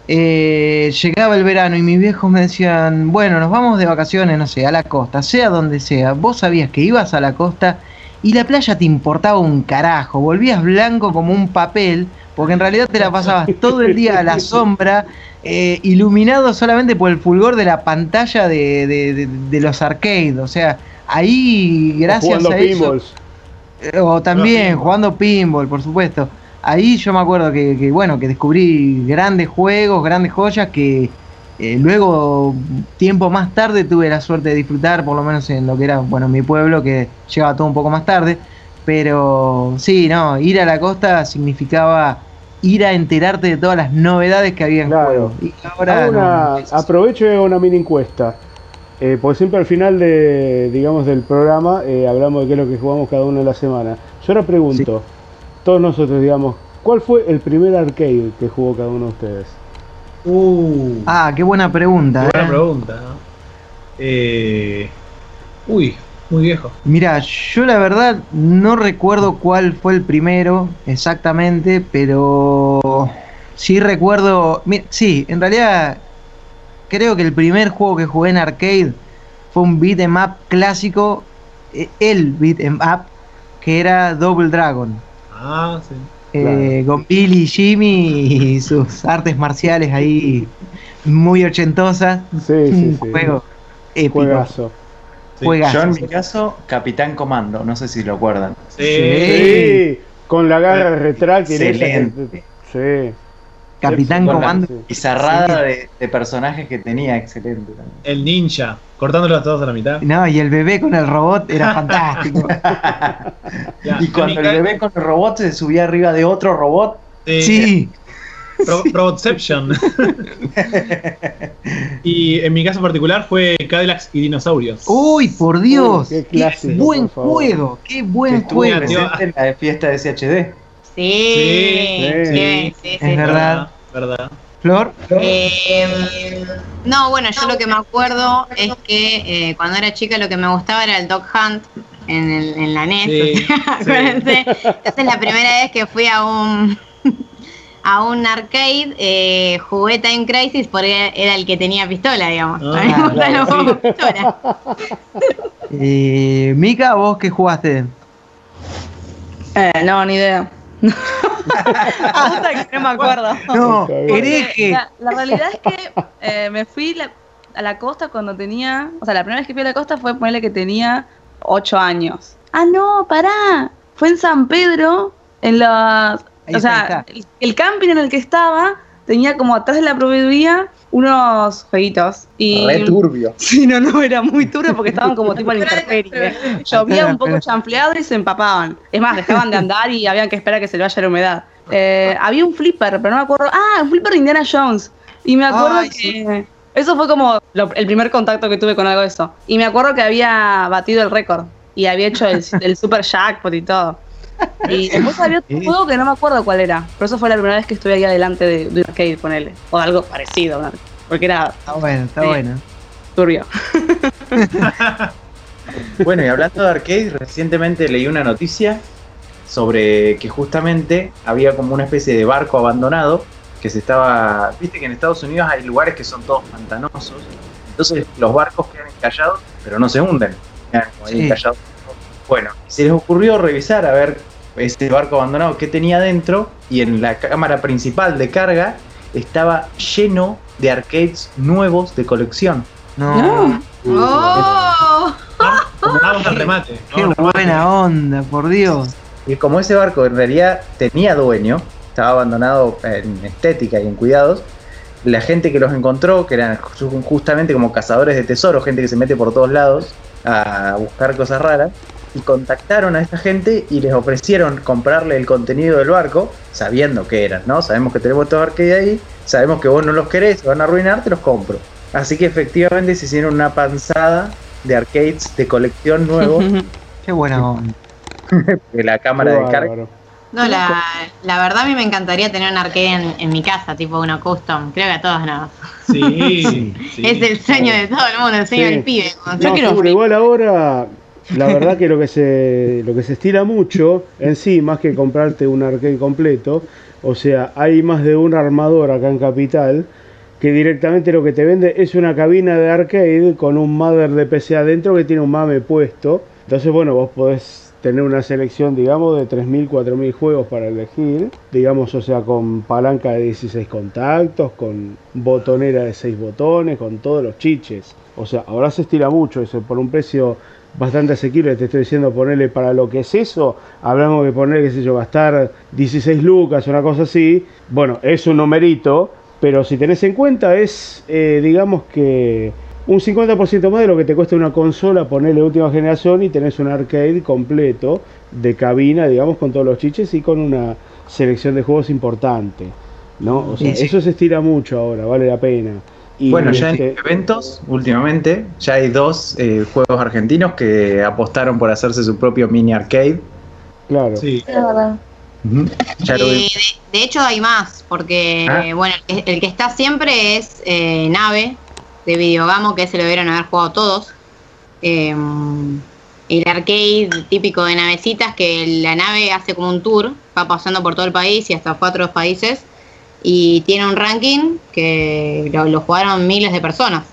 eh, llegaba el verano y mis viejos me decían, bueno, nos vamos de vacaciones, no sé, a la costa, sea donde sea. Vos sabías que ibas a la costa y la playa te importaba un carajo, volvías blanco como un papel, porque en realidad te la pasabas todo el día a la sombra, eh, iluminado solamente por el fulgor de la pantalla de, de- de- de los arcades. O sea, ahí, gracias jugando a eso. pinballs. Eh, O también pinball. jugando pinball, por supuesto. Ahí yo me acuerdo que, que, bueno, que descubrí grandes juegos, grandes joyas que eh, luego, tiempo más tarde, tuve la suerte de disfrutar, por lo menos en lo que era, bueno, mi pueblo, que llegaba todo un poco más tarde. Pero sí, no, ir a la costa significaba ir a enterarte de todas las novedades que había en Claro. juego. Y ahora no, aprovecho una mini encuesta. Eh, porque siempre al final de, digamos, del programa eh, hablamos de qué es lo que jugamos cada uno en la semana. Yo ahora pregunto, todos nosotros, digamos, ¿cuál fue el primer arcade que jugó cada uno de ustedes? Uh, Ah, qué buena pregunta. qué buena eh. pregunta. ¿no? Eh, uy, muy viejo. Mira, yo la verdad no recuerdo cuál fue el primero exactamente, pero sí recuerdo. Sí, en realidad creo que el primer juego que jugué en arcade fue un beat 'em up clásico, eh, el beat 'em up, que era Double Dragon. Ah, sí. eh, Con Billy y Jimmy y sus artes marciales ahí muy ochentosas. Sí, sí, un sí. juego épico. Juegazo. Sí. Juegazo. Yo en mi caso, Capitán Comando, no sé si lo acuerdan. Sí. Sí, con la garra retráctil. Excelente. Sí. Capitán Comando. Sí. Pizarrada de, de personajes que tenía, excelente también. El ninja, cortándolos todos a la mitad. No, y el bebé con el robot era fantástico. Ya, Y cuando el bebé con el robot se subía arriba de otro robot, Sí. Sí, Ro- Robotception. y en mi caso particular fue Cadillacs y Dinosaurios. Uy, por Dios. Uy, qué buen por juego. Qué que buen juego. tío. presente en la de fiesta de SHD. Sí, Sí, sí, sí. sí, sí, Es verdad. verdad. Flor. Eh, no, bueno, yo lo que me acuerdo es que eh, cuando era chica lo que me gustaba era el Dog Hunt en, el- en la NES. Sí, acuérdense. Esa es la primera vez que fui a un a un arcade, eh, jugué Time Crisis porque era el que tenía pistola, digamos. Ah, a mí me gustan los juegos pistola. Eh, Mika, ¿vos qué jugaste? Eh, no, ni idea. Puta que no me acuerdo. No, hereje. La, la realidad es que eh, me fui la- a la costa cuando tenía. O sea, la primera vez que fui a la costa fue ponerle que tenía 8 años. Ah, no, pará. Fue en San Pedro, en las. Ahí o sea, el, el camping en el que estaba tenía como atrás de la proveeduría unos jueguitos. Y Re turbio. Sí, no, no, era muy turbio porque estaban como tipo en la intemperie. Llovía un poco champleado y se empapaban. Es más, dejaban de andar y habían que esperar a que se le vaya la humedad. Eh, había un flipper, pero no me acuerdo. Ah, un flipper de Indiana Jones. Y me acuerdo Ay, que. Eso fue como lo- el primer contacto que tuve con algo de eso. Y me acuerdo que había batido el récord. Y había hecho el, el super jackpot y todo. Y después había otro juego que no me acuerdo cuál era. Pero eso fue la primera vez que estuve ahí adelante de, de un arcade, ponele. O algo parecido, ¿no? Porque era Está bueno, está Sí. bueno. turbio. Bueno, y hablando de arcade, recientemente leí una noticia sobre que justamente había como una especie de barco abandonado que se estaba. Viste que en Estados Unidos hay lugares que son todos pantanosos, entonces los barcos quedan encallados, pero no se hunden, quedan como ahí Sí. encallados. Bueno, se les ocurrió revisar a ver ese barco abandonado qué tenía dentro y en la cámara principal de carga estaba lleno de arcades nuevos de colección. No. ¡Oh! Vamos al remate. Qué Vamos al remate. buena onda, por Dios. Y como ese barco en realidad tenía dueño, estaba abandonado en estética y en cuidados, la gente que los encontró, que eran ju- justamente como cazadores de tesoros, gente que se mete por todos lados a buscar cosas raras, y contactaron a esta gente y les ofrecieron comprarle el contenido del barco, sabiendo que eran, ¿no? Sabemos que tenemos estos arcades ahí, sabemos que vos no los querés, se van a arruinar, te los compro. Así que efectivamente se hicieron una panzada de arcades de colección nuevos Qué buena onda. de la cámara de carga. No, la, la verdad a mí me encantaría tener un arcade en, en mi casa, tipo uno custom. Creo que a todos nos. Sí, sí. es el sueño de todo el mundo, el sueño Sí. del pibe. Yo No, quiero flip. igual ahora, la verdad que lo que se lo que se estira mucho en sí, más que comprarte un arcade completo, o sea, hay más de un armador acá en Capital que directamente lo que te vende es una cabina de arcade con un mother de PC adentro que tiene un mame puesto. Entonces, bueno, vos podés tener una selección, digamos, de 3.000, 4.000 juegos para elegir. Digamos, o sea, con palanca de 16 contactos, con botonera de 6 botones, con todos los chiches. O sea, ahora se estira mucho eso, por un precio bastante asequible, te estoy diciendo ponerle para lo que es eso, hablamos de poner, qué sé yo, gastar 16 lucas, una cosa así, bueno, es un numerito, pero si tenés en cuenta es, eh, digamos que un 50% más de lo que te cuesta una consola ponerle última generación y tenés un arcade completo de cabina, digamos, con todos los chiches y con una selección de juegos importante, ¿no? O sea, Sí, sí. eso se estira mucho ahora, vale la pena. Y, Bueno, ya en este, eventos, últimamente, ya hay dos eh, juegos argentinos que apostaron por hacerse su propio mini arcade. claro. Sí. Ya lo Eh, vi. de, de hecho hay más, porque Ah. eh, bueno, el que, el que está siempre es eh, Nave de Videogamo, que se lo debieron haber jugado todos. Eh, el arcade típico de navecitas, que la nave hace como un tour, va pasando por todo el país y hasta otros países. Y tiene un ranking que lo, lo jugaron miles de personas.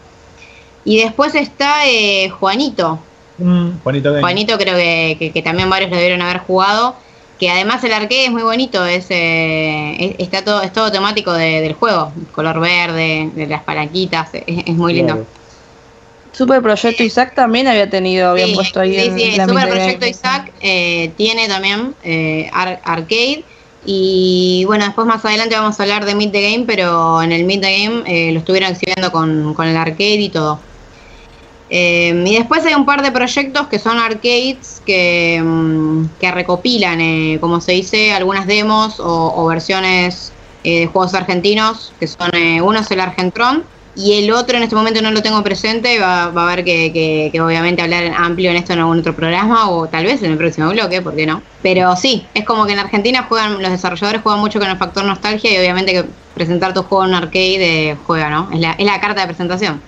Y después está eh, Juanito, Mm, Juanito Game. Juanito creo que, que- que también varios lo debieron haber jugado. Que además el arcade es muy bonito, es, eh, es- está todo, es todo temático de- del juego, color verde, de las palanquitas, es, es muy lindo. Claro. Super Proyecto Isaac también había tenido, habían Sí, puesto ahí sí, en sí, el la Super Proyecto. Isaac eh, tiene también eh, ar- arcade. Y bueno, después más adelante vamos a hablar de Meet the Game, pero en el Meet the Game eh, lo estuvieron exhibiendo con, con el arcade y todo. Eh, y después hay un par de proyectos que son arcades que, mm, que recopilan, eh, como se dice, algunas demos o, o versiones eh, de juegos argentinos, que son, eh, uno es el Argentron y el otro en este momento no lo tengo presente, va, va a haber que, que- que obviamente hablar en amplio en esto en algún otro programa o tal vez en el próximo bloque, ¿por qué no? Pero sí, es como que en Argentina juegan, los desarrolladores juegan mucho con el factor nostalgia y obviamente que presentar tu juego en un arcade eh, juega, ¿no? Es la, es la carta de presentación.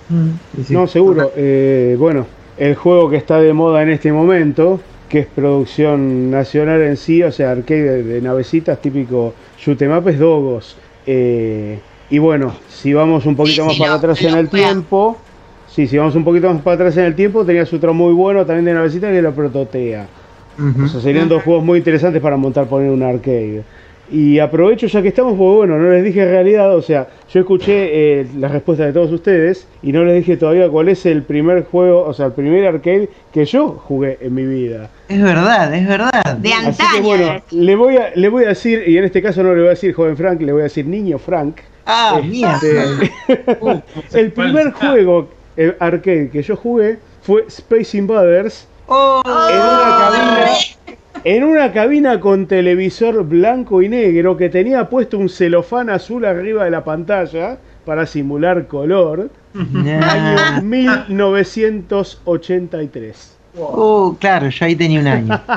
Sí, sí. No, seguro. Eh, bueno, el juego que está de moda en este momento, que es producción nacional en sí, o sea, arcade de, de navecitas, típico shoot 'em up, es Dogos. Eh, y bueno, si vamos un poquito Sí, más para lo- atrás en lo el tiempo, sí, si vamos un poquito más para atrás en el tiempo, tenías otro muy bueno también de navecitas que es la Prototea. O sea, serían dos juegos muy interesantes para montar, poner un arcade. Y aprovecho ya que estamos, porque bueno, no les dije en realidad, o sea, yo escuché eh, las respuestas de todos ustedes y no les dije todavía cuál es el primer juego, o sea, el primer arcade que yo jugué en mi vida. Es verdad, es verdad. De Así antaño. que bueno, le voy, a, le voy a decir, y en este caso no le voy a decir joven Frank, le voy a decir niño Frank. Ah, Este, mierda. el primer juego eh, arcade que yo jugué fue Space Invaders Oh, en una cabina. En una cabina con televisor blanco y negro que tenía puesto un celofán azul arriba de la pantalla para simular color. nah. Año 1983. Oh, claro, yo ahí tenía un año. Yo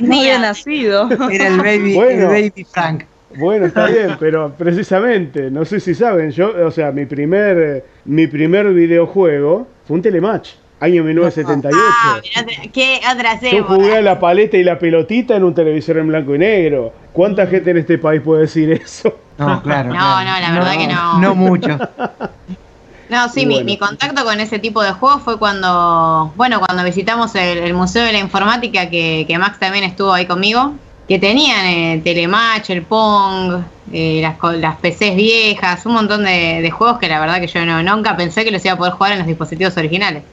no No había nacido. Era el baby, Bueno. el baby Frank. Bueno, está bien, pero precisamente, no sé si saben, yo, o sea, mi primer, eh, mi primer videojuego fue un telematch, año 1978. Ah, mirá, ¿qué otra Yo jugué a la paleta y la pelotita en un televisor en blanco y negro. ¿Cuánta gente en este país puede decir eso? No, claro. No, claro. no, la verdad que no. No mucho. No, sí, mi, bueno. mi contacto con ese tipo de juegos fue cuando, bueno, cuando visitamos el, el Museo de la Informática, que, que Max también estuvo ahí conmigo, que tenían eh, Telematch, el Pong, eh, las, co- las PCs viejas, un montón de, de juegos que la verdad que yo no, nunca pensé que los iba a poder jugar en los dispositivos originales.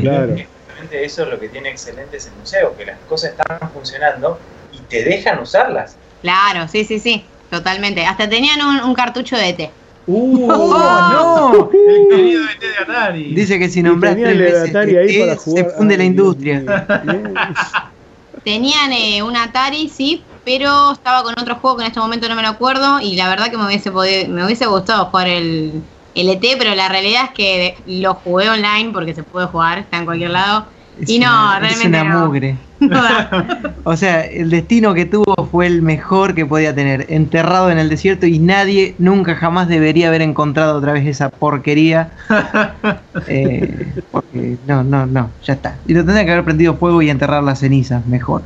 Claro. Justamente eso es lo que tiene excelente ese museo, que las cosas están funcionando y te dejan usarlas. Claro, sí, sí, sí, totalmente. Hasta tenían un, un cartucho de E ET. ¡Uh! ¡Oh, no! El querido ET de Atari. Dice que si nombras tenía tres el de veces Atari ahí ET, para jugar. se funde la Ay, industria. Tenían eh, un Atari, sí, pero estaba con otro juego que en este momento no me lo acuerdo y la verdad que me hubiese podido, me hubiese gustado jugar el, el ET, pero la realidad es que lo jugué online porque se puede jugar, está en cualquier lado. Es Y no, una- realmente Es una no. mugre. No. O sea, el destino que tuvo fue el mejor que podía tener. Enterrado en el desierto y nadie nunca jamás debería haber encontrado otra vez esa porquería. Eh, porque no, no, no, ya está. Y lo tendría que haber prendido fuego y enterrar las cenizas, mejor.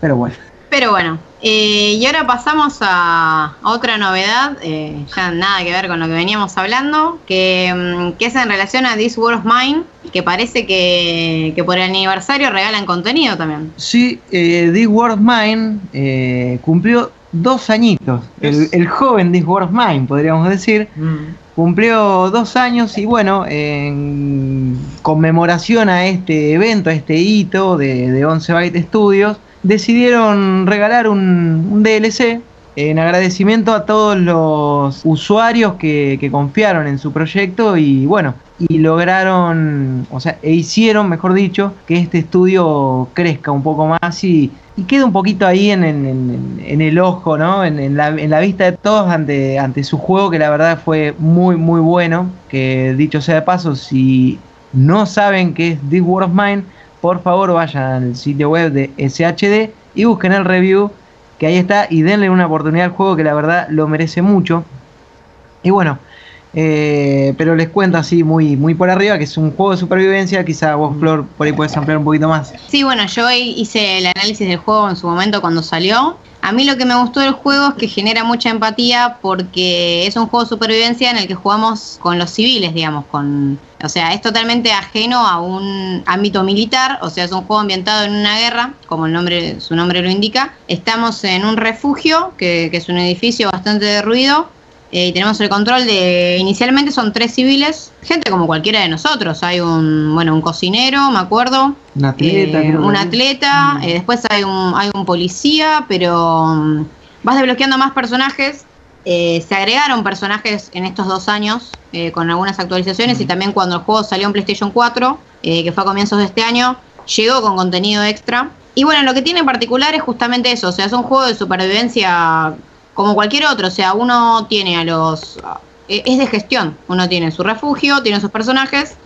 Pero bueno. Pero bueno, eh, y ahora pasamos a otra novedad, eh, ya nada que ver con lo que veníamos hablando, que, mm, que es en relación a This War of Mine, que parece que, que por el aniversario regalan contenido también. Sí, eh, This War of Mine eh, cumplió dos añitos. El, el joven This War of Mine, podríamos decir. Mm. Cumplió dos años y bueno, en conmemoración a este evento, a este hito de, de 11 Byte Studios, decidieron regalar un, DLC en agradecimiento a todos los usuarios que, que confiaron en su proyecto y bueno, y lograron, o sea, e hicieron, mejor dicho, que este estudio crezca un poco más y, y quede un poquito ahí en, en- en- el ojo, ¿no? En, la, en la vista de todos ante, ante su juego, que la verdad fue muy, muy bueno. Que dicho sea de paso, si no saben qué es This War of Mine, por favor vayan al sitio web de SHD y busquen el review, que ahí está, y denle una oportunidad al juego, que la verdad lo merece mucho. Y bueno, eh, pero les cuento así muy, muy por arriba, que es un juego de supervivencia, quizá vos, Flor, por ahí puedes ampliar un poquito más. Sí, bueno, yo hice el análisis del juego en su momento cuando salió. A mí lo que me gustó del juego es que genera mucha empatía porque es un juego de supervivencia en el que jugamos con los civiles, digamos, con, o sea, es totalmente ajeno a un ámbito militar, o sea, es un juego ambientado en una guerra, como el nombre, su nombre lo indica. Estamos en un refugio, que, que es un edificio bastante derruido, y tenemos el control de, inicialmente son tres civiles, gente como cualquiera de nosotros, hay un, bueno, un cocinero, me acuerdo, Un atleta, eh, un atleta, Mm. eh, después hay un, hay un policía, pero mm, vas desbloqueando más personajes. Eh, se agregaron personajes en estos dos años eh, con algunas actualizaciones y también cuando el juego salió en PlayStation 4, eh, que fue a comienzos de este año, llegó con contenido extra. Y bueno, lo que tiene en particular es justamente eso, o sea, es un juego de supervivencia como cualquier otro, o sea, uno tiene a los... eh, Es de gestión, uno tiene su refugio, tiene sus personajes,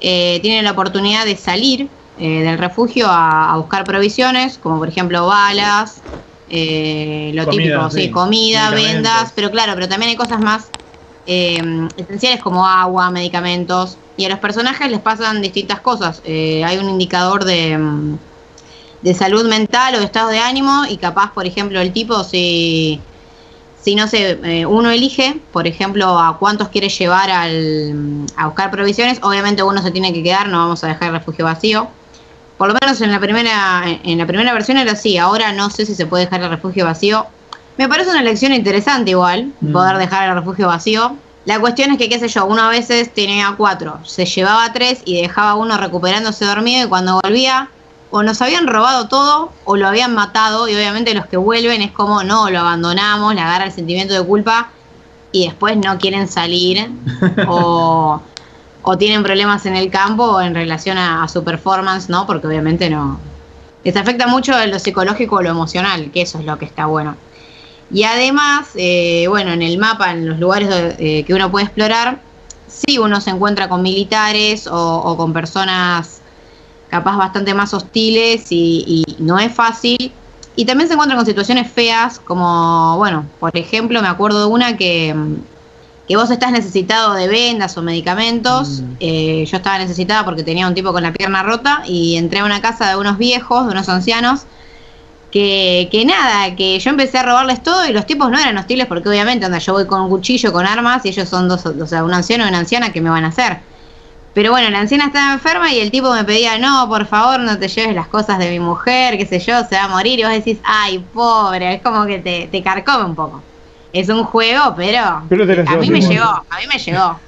eh, tiene la oportunidad de salir eh, del refugio a, a buscar provisiones, como por ejemplo balas, eh, lo Comida, típico, sí, sí. comida, vendas, pero claro, pero también hay cosas más eh, esenciales como agua, medicamentos, y a los personajes les pasan distintas cosas. Hay un indicador de, mm, de salud mental o de estado de ánimo, y capaz, por ejemplo, el tipo si si no sé, eh, uno elige, por ejemplo, a cuántos quiere llevar al, a buscar provisiones, obviamente uno se tiene que quedar, no vamos a dejar el refugio vacío. Por lo menos en la primera, en la primera versión era así, ahora no sé si se puede dejar el refugio vacío. Me parece una elección interesante igual, Mm. poder dejar el refugio vacío. La cuestión es que, qué sé yo, uno a veces tenía cuatro, se llevaba tres y dejaba uno recuperándose dormido y cuando volvía o nos habían robado todo o lo habían matado y obviamente los que vuelven es como no, lo abandonamos, le agarra el sentimiento de culpa y después no quieren salir o, o tienen problemas en el campo o en relación a, a su performance, ¿no? Porque obviamente no. Les afecta mucho lo psicológico o lo emocional, que eso es lo que está bueno. Y además, eh, bueno, en el mapa, en los lugares eh, que uno puede explorar, sí uno se encuentra con militares o, o con personas capaz bastante más hostiles y, y no es fácil. Y también se encuentra con situaciones feas, como, bueno, por ejemplo, me acuerdo de una que, que vos estás necesitado de vendas o medicamentos. Eh, yo estaba necesitada porque tenía un tipo con la pierna rota y entré a una casa de unos viejos, de unos ancianos, que, que nada, que yo empecé a robarles todo y los tipos no eran hostiles porque obviamente, yo voy con un cuchillo, con armas y ellos son dos, o sea, un anciano y una anciana que me van a hacer. Pero bueno, la anciana estaba enferma y el tipo me pedía, no, por favor, no te lleves las cosas de mi mujer, qué sé yo, se va a morir. Y vos decís, ay, pobre, es como que te, te carcome un poco. Es un juego, pero, Pero te a mí me llegó, a mí me llegó.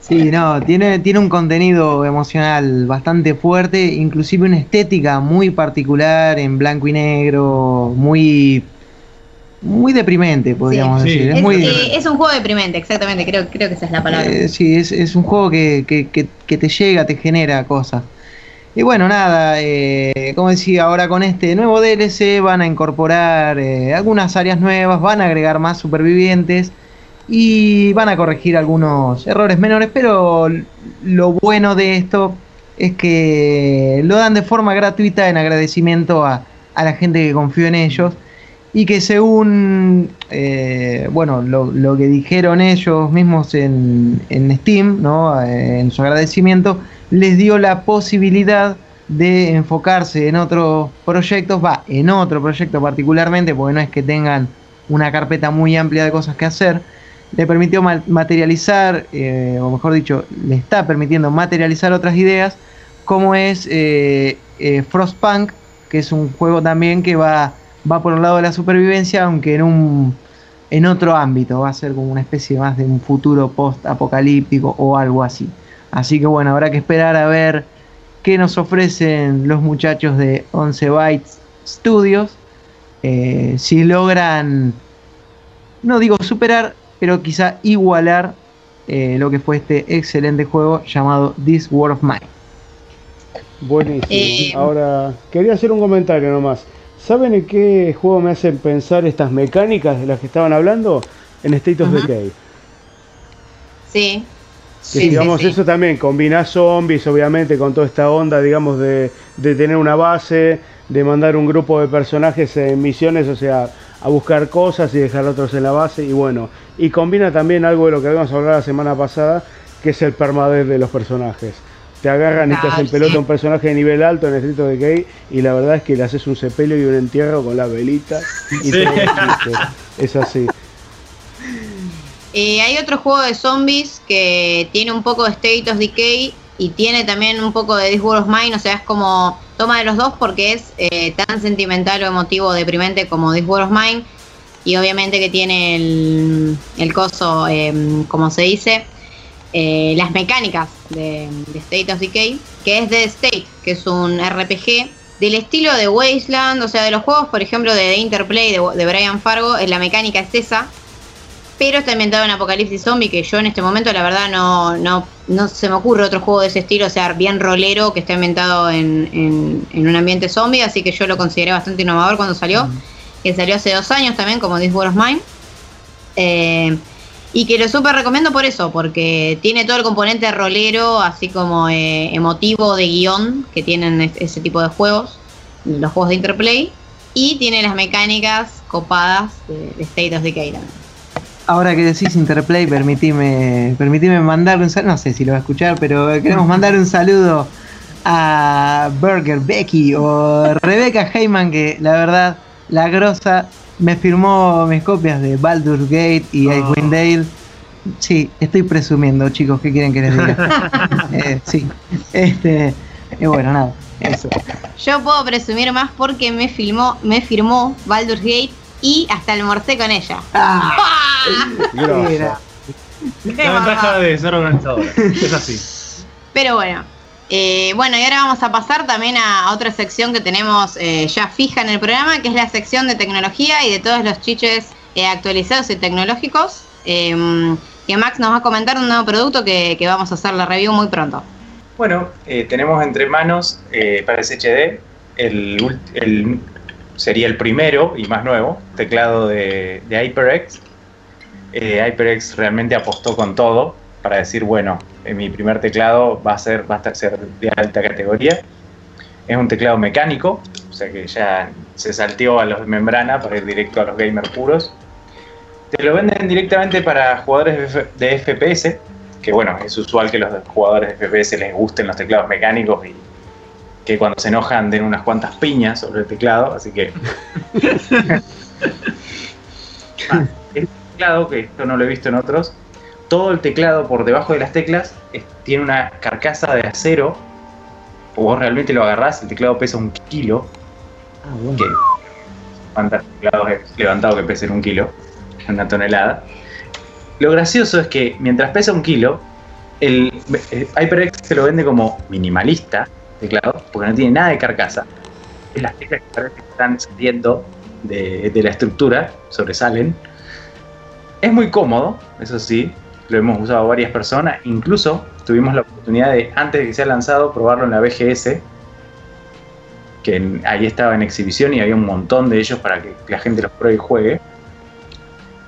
Sí, no, tiene, tiene un contenido emocional bastante fuerte, inclusive una estética muy particular en blanco y negro, muy muy deprimente, podríamos Sí. decir. Es, Es, muy, eh, es un juego deprimente, exactamente, creo, creo que esa es la palabra. eh, sí, es, es un juego que, que- que- que te llega, te genera cosas. Y bueno, nada, eh, como decía, ahora con este nuevo DLC van a incorporar eh, algunas áreas nuevas, van a agregar más supervivientes y van a corregir algunos errores menores, pero lo bueno de esto es que lo dan de forma gratuita en agradecimiento a, a la gente que confió en ellos y que según eh, bueno lo, lo que dijeron ellos mismos en, en Steam, ¿no? Eh, en su agradecimiento, les dio la posibilidad de enfocarse en otros proyectos, va, en otro proyecto particularmente, porque no es que tengan una carpeta muy amplia de cosas que hacer, le permitió ma- materializar, eh, o mejor dicho, le está permitiendo materializar otras ideas, como es Frostpunk, que es un juego también que va, va por el lado de la supervivencia, aunque en un en otro ámbito, va a ser como una especie más de un futuro post-apocalíptico o algo así. Así que bueno, habrá que esperar a ver qué nos ofrecen los muchachos de 11 Bytes Studios, eh, si logran, no digo superar, pero quizá igualar eh, lo que fue este excelente juego llamado This War of Mine. Buenísimo. Eh, Ahora, quería hacer un comentario nomás. ¿Saben en qué juego me hacen pensar estas mecánicas de las que estaban hablando? En State of. Decay. Sí. Que Sí, digamos, sí, sí. eso también combina zombies, obviamente, con toda esta onda, digamos, de, de tener una base, de mandar un grupo de personajes en misiones, o sea, a buscar cosas y dejar otros en la base, y bueno, y combina también algo de lo que habíamos hablado la semana pasada, que es el permadeath de los personajes. Te agarran y te hacen pelota un personaje de nivel alto en Street of Decay, y la verdad es que le haces un sepelio y un entierro con la velita, y Sí. todo existe. Es así. Eh, hay otro juego de zombies que tiene un poco de State of Decay y tiene también un poco de This War of Mine, o sea, es como toma de los dos porque es eh, tan sentimental o emotivo, deprimente como This War of Mine y obviamente que tiene el, el coso, eh, como se dice, eh, las mecánicas de, de State of Decay, que es Dead State, que es un RPG del estilo de Wasteland, o sea, de los juegos, por ejemplo, de The Interplay de, de Brian Fargo, eh, la mecánica es esa, pero está inventado en Apocalipsis Zombie, que yo en este momento la verdad no, no, no se me ocurre otro juego de ese estilo, o sea, bien rolero, que está inventado en, en- en un ambiente zombie, así que yo lo consideré bastante innovador cuando salió, que salió hace dos años también, como This War of Mine. Eh, y que lo súper recomiendo por eso, porque tiene todo el componente rolero, así como eh, emotivo de guion que tienen es- ese tipo de juegos, los juegos de Interplay, y tiene las mecánicas copadas de, de State of Decay también. Ahora que decís Interplay, permitime, permitime mandarle un saludo, no sé si lo va a escuchar, pero queremos mandar un saludo a Burger Becky o Rebecca Heyman, que la verdad, la grosa, me firmó mis copias de Baldur's Gate y Ah. Icewind Dale. Sí, estoy presumiendo, chicos, ¿qué quieren que les diga? Eh, sí, este, y bueno, nada, eso. Yo puedo presumir más porque me filmó, me firmó Baldur's Gate y hasta almorcé con ella. Ah, La ventaja de ser organizadora. Es así. Pero bueno. Eh, bueno, y ahora vamos a pasar también a, otra sección que tenemos eh, ya fija en el programa, que es la sección de tecnología y de todos los chiches eh, actualizados y tecnológicos. eh, que Max nos va a comentar un nuevo producto que, vamos a hacer la review muy pronto. Bueno, tenemos entre manos para SHD el, el- sería el primero y más nuevo teclado de, HyperX. HyperX realmente apostó con todo para decir, bueno, eh, mi primer teclado va a ser va a ser de alta categoría. Es un teclado mecánico, o sea que ya se salteó a los de membrana para ir directo a los gamers puros. Te lo venden directamente para jugadores de FPS, que bueno, es usual que los jugadores de FPS les gusten los teclados mecánicos y que cuando se enojan den unas cuantas piñas sobre el teclado, así que... Ah, este teclado, que esto no lo he visto en otros, todo el teclado por debajo de las teclas es- tiene una carcasa de acero, o vos realmente lo agarrás, el teclado pesa un kilo, Ah, bueno. que cuántos teclados he levantado que pesen un kilo, una tonelada. Lo gracioso es que mientras pesa un kilo, el eh, HyperX se lo vende como minimalista teclado, porque no tiene nada de carcasa. Es las teclas que parece que están saliendo de, de la estructura, sobresalen. Es muy cómodo, eso sí, lo hemos usado varias personas, incluso tuvimos la oportunidad de, antes de que sea lanzado, probarlo en la BGS, que en- ahí estaba en exhibición y había un montón de ellos para que la gente los pruebe y juegue.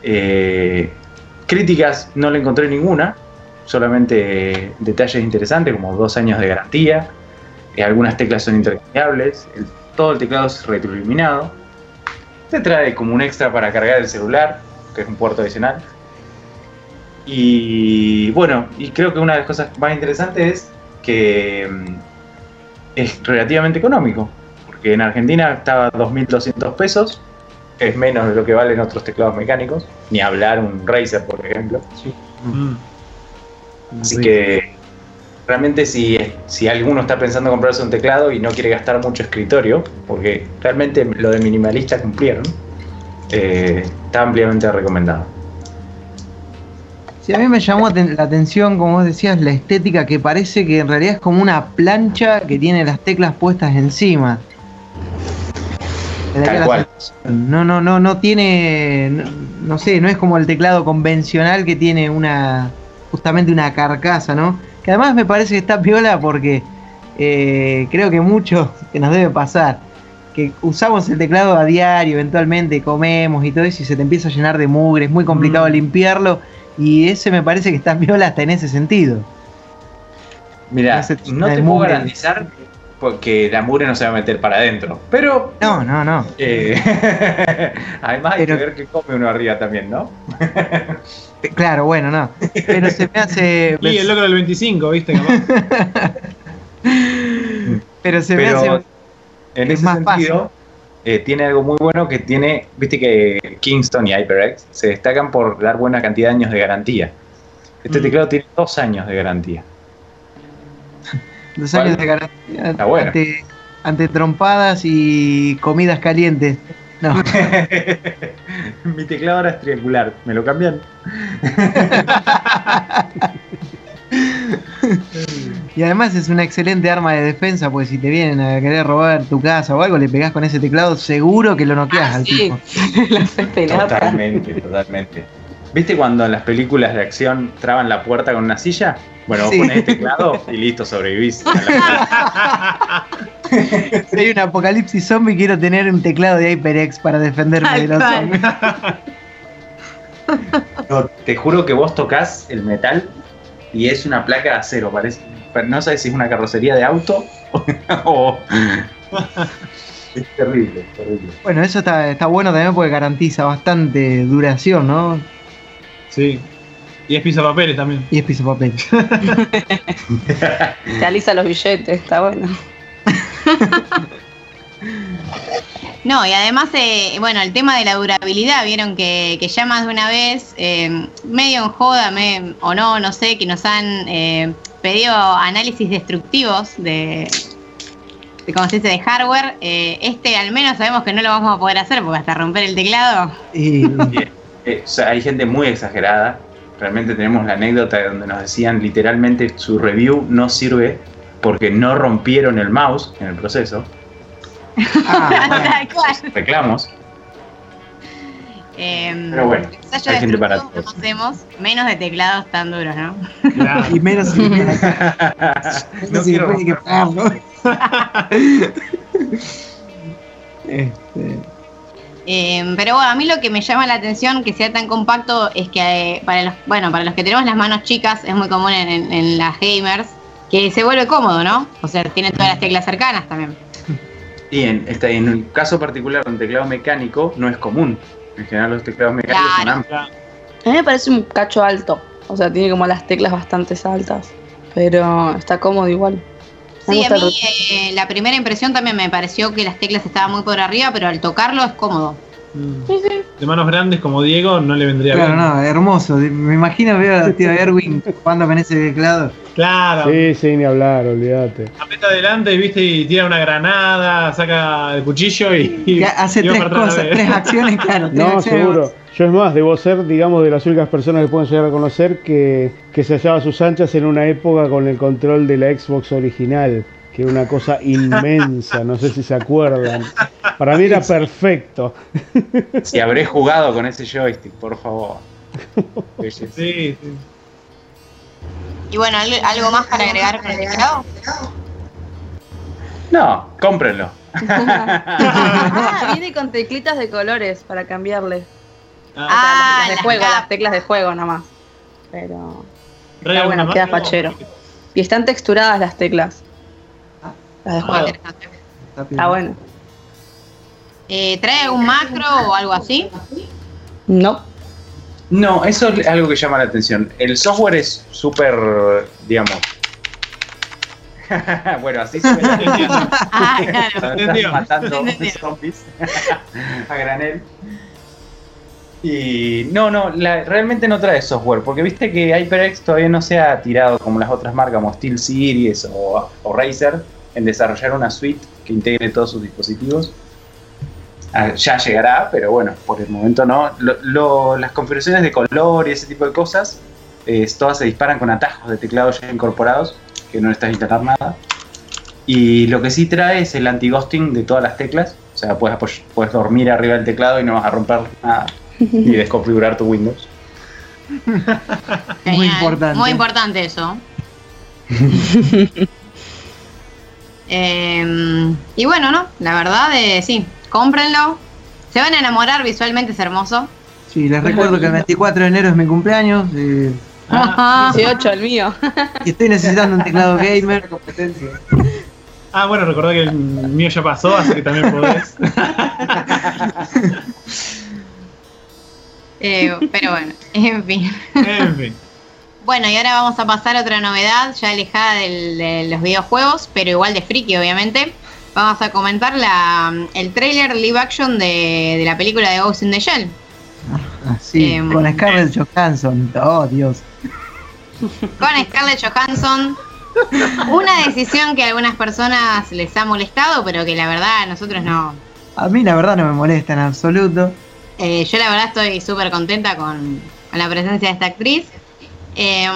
Eh, críticas no le encontré ninguna, solamente detalles interesantes como dos años de garantía, eh, algunas teclas son intercambiables, todo el teclado es retroiluminado, te trae como un extra para cargar el celular, que es un puerto adicional. Y bueno, y creo que una de las cosas más interesantes es que mm, es relativamente económico, porque en Argentina estaba a 2.200 pesos, que es menos de lo que valen otros teclados mecánicos, ni hablar un Razer, por ejemplo. Mm. Así que realmente si, si alguno está pensando comprarse un teclado y no quiere gastar mucho escritorio, porque realmente lo de minimalista cumplieron, eh, está ampliamente recomendado. Sí, a mí me llamó la atención, como vos decías, la estética que parece que en realidad es como una plancha que tiene las teclas puestas encima. Tal cual. No, no, no, no tiene, no, no sé, no es como el teclado convencional que tiene una, justamente una carcasa, ¿no? Que además me parece que está piola porque eh, creo que mucho que nos debe pasar, que usamos el teclado a diario, eventualmente comemos y todo eso y se te empieza a llenar de mugre, es muy complicado Mm. limpiarlo y ese me parece que está piola hasta en ese sentido. Mira, no te puedo garantizar porque la mugre no se va a meter para adentro, pero No, no, no. eh, además hay Pero- que ver que come uno arriba también, ¿no? Claro, bueno, no. Pero se me hace. Y el logro del 25, ¿viste? Pero se me Pero hace. en es ese más sentido, eh, tiene algo muy bueno que tiene, viste que Kingston y HyperX se destacan por dar buena cantidad de años de garantía. Este Mm. teclado tiene dos años de garantía. Dos años de garantía Está bueno. ante, ante trompadas y comidas calientes. No. Mi teclado ahora es triangular, ¿me lo cambian? Y además es una excelente arma de defensa, porque si te vienen a querer robar tu casa o algo, le pegás con ese teclado, seguro que lo noqueas Ah, al sí. tipo. Totalmente, totalmente. ¿Viste cuando en las películas de acción traban la puerta con una silla? Bueno, vos Sí. ponés el teclado y listo, sobrevivís. Si hay un apocalipsis zombie, quiero tener un teclado de HyperX para defenderme de los cual. zombies. No, te juro que vos tocas el metal y es una placa de acero, parece. Pero No sabes si es una carrocería de auto o. es terrible, terrible. Bueno, eso está, está bueno también porque garantiza bastante duración, ¿no? Sí. Y es pizza papeles también. Y es piso papel. Te alisa los billetes, está bueno. No, y además, eh, bueno, el tema de la durabilidad, vieron que, que ya más de una vez, eh, medio en joda me- o no, no sé, que nos han eh, pedido análisis destructivos de, de, ¿cómo se dice?, de hardware. Eh, este al menos sabemos que no lo vamos a poder hacer porque hasta romper el teclado. Y Eh, o sea, hay gente muy exagerada. Realmente tenemos la anécdota donde nos decían literalmente su review no sirve porque no rompieron el mouse en el proceso. ah, bueno. Reclamos. Eh, Pero bueno, ensayo hay de gente para estructura todo. conocemos, menos de teclados tan duros, ¿no? Claro. Y menos no si quiero después hay que pagarlo. Este, Eh, pero bueno, a mí lo que me llama la atención que sea tan compacto es que eh, para los, bueno, para los que tenemos las manos chicas es muy común en, en- en las gamers que se vuelve cómodo, ¿no? O sea, tiene todas las teclas cercanas también. Y en, en el caso particular, un teclado mecánico no es común. En general, los teclados mecánicos son amplios. A mí me parece un cacho alto. O sea, tiene como las teclas bastante altas. Pero está cómodo igual. Me Sí, a mí eh, la primera impresión también me pareció que las teclas estaban muy por arriba, pero al tocarlo es cómodo. Sí, sí. De manos grandes como Diego no le vendría claro, bien. no, hermoso. Me imagino veo a tío Erwin jugando con ese teclado. Claro. Sí, sí, ni hablar, olvídate. Aprieta adelante, viste, y tira una granada, saca el cuchillo y, y- hace y tres cosas, la tres acciones, claro. tres No, acciones. seguro. Yo es más, debo ser, digamos, de las únicas personas que pueden llegar a conocer que, que se hallaba a sus anchas en una época con el control de la Xbox original, que era una cosa inmensa, no sé si se acuerdan. Para mí era perfecto. Si habré jugado con ese joystick, por favor. Sí, sí. Y bueno, ¿algo, más para agregar con el teclado? No, cómprenlo. ah, viene con teclitas de colores para cambiarle. Ah, Ah, las de las juego, cap. las teclas de juego nomás. Pero. ¿trae está bueno, más, queda fachero. Y están texturadas las teclas. Las de Ah. Interesante. Está bueno. Eh, ¿Trae algún macro o algo así? No. No, eso es algo que llama la atención. El software es súper, digamos. bueno, así se ve. Ah, claro. Entendió. matando zombies a granel. Y no, no, la- realmente no trae software, porque viste que HyperX todavía no se ha tirado como las otras marcas, como Steel Series o, o Razer, en desarrollar una suite que integre todos sus dispositivos. Ah, ya llegará, pero bueno, por el momento no. Lo- lo- las configuraciones de color y ese tipo de cosas, eh, todas se disparan con atajos de teclado ya incorporados, que no necesitas instalar nada. Y lo que sí trae es el anti-ghosting de todas las teclas. O sea, puedes, puedes dormir arriba del teclado y no vas a romper nada. Y desconfigurar tu Windows. Muy importante. Muy importante eso. Eh, y bueno, ¿no? La verdad, eh, sí, cómprenlo. Se van a enamorar, visualmente es hermoso. Sí, les recuerdo que el 24 de enero es mi cumpleaños eh, Ah, 18 el mío. y estoy necesitando un teclado gamer. ah, bueno, recordá que el mío ya pasó, así que también podés. Eh, pero bueno, en fin. en fin. Bueno, y ahora vamos a pasar a otra novedad, ya alejada del- de los videojuegos, pero igual de friki, obviamente. Vamos a comentar la, el trailer live action de, de la película de Ghost in the Shell. Así, Em, con Scarlett Johansson. Oh, Dios. con Scarlett Johansson. Una decisión que a algunas personas les ha molestado, pero que la verdad a nosotros no. A mí la verdad no me molesta en absoluto. Eh, yo la verdad estoy súper contenta con, con la presencia de esta actriz. Eh,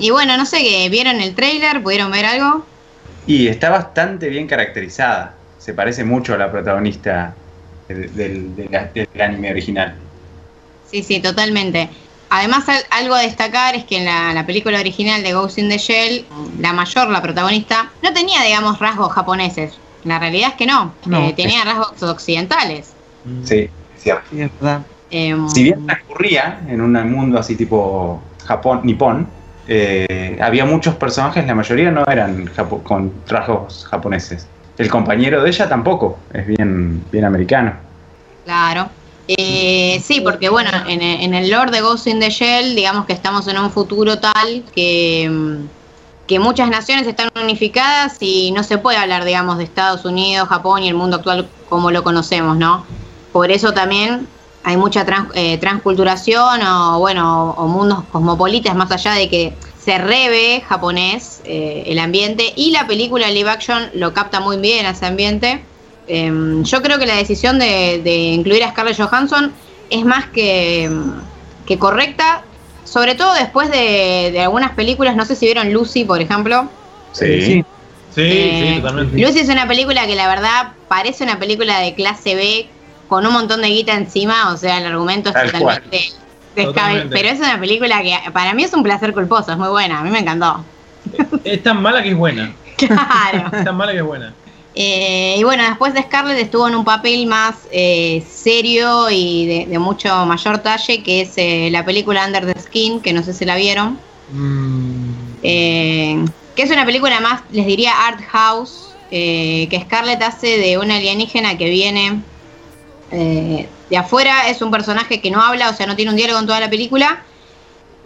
y bueno, no sé, ¿qué? ¿vieron el trailer? ¿Pudieron ver algo? Y está bastante bien caracterizada. Se parece mucho a la protagonista del, anime original. Sí, sí, totalmente. Además, al- algo a destacar es que en la, la película original de Ghost in the Shell, la mayor, la protagonista, no tenía, digamos, rasgos japoneses. La realidad es que no, No. Eh, tenía rasgos occidentales. Sí, es cierto. Sí, es verdad. Em, Si bien transcurría en un mundo así tipo Japón, nipón, eh, había muchos personajes, la mayoría no eran con rasgos japoneses. El compañero de ella tampoco, es bien, bien americano. Claro. Eh, sí, porque bueno, en, en el lore de Ghost in the Shell, digamos que estamos en un futuro tal que, mm, que muchas naciones están unificadas y no se puede hablar, digamos, de Estados Unidos, Japón y el mundo actual como lo conocemos, ¿no? Por eso también hay mucha trans- eh, transculturación o, bueno, o, o mundos cosmopolitas, más allá de que se reve japonés eh, el ambiente y la película live action lo capta muy bien ese ambiente. Em, yo creo que la decisión de, de incluir a Scarlett Johansson es más que, que correcta, sobre todo después de, de algunas películas, no sé si vieron Lucy, por ejemplo. Sí. Sí. Sí, Eh, sí, totalmente. Lucy es una película que la verdad parece una película de clase B con un montón de guita encima, o sea, el argumento es Tal totalmente descabe- Totalmente. Pero es una película que para mí es un placer culposo, es muy buena, a mí me encantó. Es tan mala que es buena. Claro. Es tan mala que es buena. Eh, y bueno, después de Scarlett estuvo en un papel más eh, serio y de, de mucho mayor talle, que es eh, la película Under the Skin, que no sé si la vieron. Mm, Eh, que es una película más, les diría, art house, eh, que Scarlett hace de una alienígena que viene eh, de afuera, es un personaje que no habla, o sea, no tiene un diálogo en toda la película,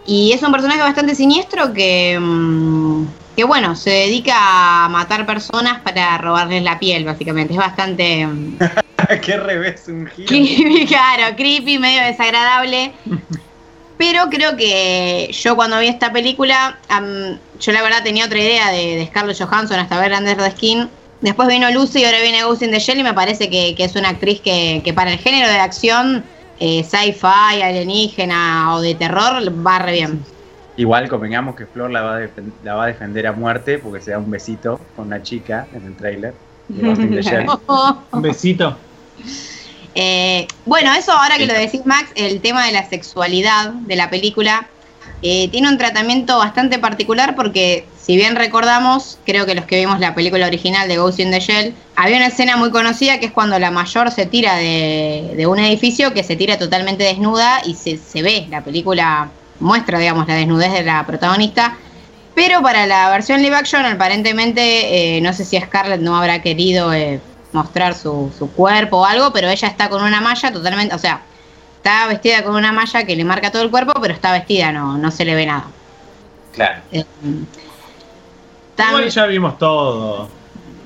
y es un personaje bastante siniestro que, mm, que bueno, se dedica a matar personas para robarles la piel, básicamente, es bastante... mm, Qué revés, un giro. creepy, claro, creepy, medio desagradable. Pero creo que yo cuando vi esta película, yo la verdad tenía otra idea de, de Scarlett Johansson hasta ver Under the Skin. Después vino Lucy y ahora viene Ghost in the Shell y me parece que, que es una actriz que, que para el género de acción, eh, sci-fi, alienígena o de terror, va re bien. Igual convengamos que Flor la va, a la va a defender a muerte porque se da un besito con una chica en el tráiler. Shell. un besito. Eh, bueno, eso ahora que lo decís, Max, el tema de la sexualidad de la película eh, tiene un tratamiento bastante particular porque, si bien recordamos, creo que los que vimos la película original de Ghost in the Shell, había una escena muy conocida que es cuando la mayor se tira de, de un edificio que se tira totalmente desnuda y se, se ve, la película muestra, digamos, la desnudez de la protagonista. Pero para la versión live action, aparentemente, eh, no sé si Scarlett no habrá querido eh, mostrar su, su cuerpo o algo, pero ella está con una malla totalmente, o sea, está vestida con una malla que le marca todo el cuerpo, pero está vestida, no, no se le ve nada. Claro. Eh, Igual ya vimos todo.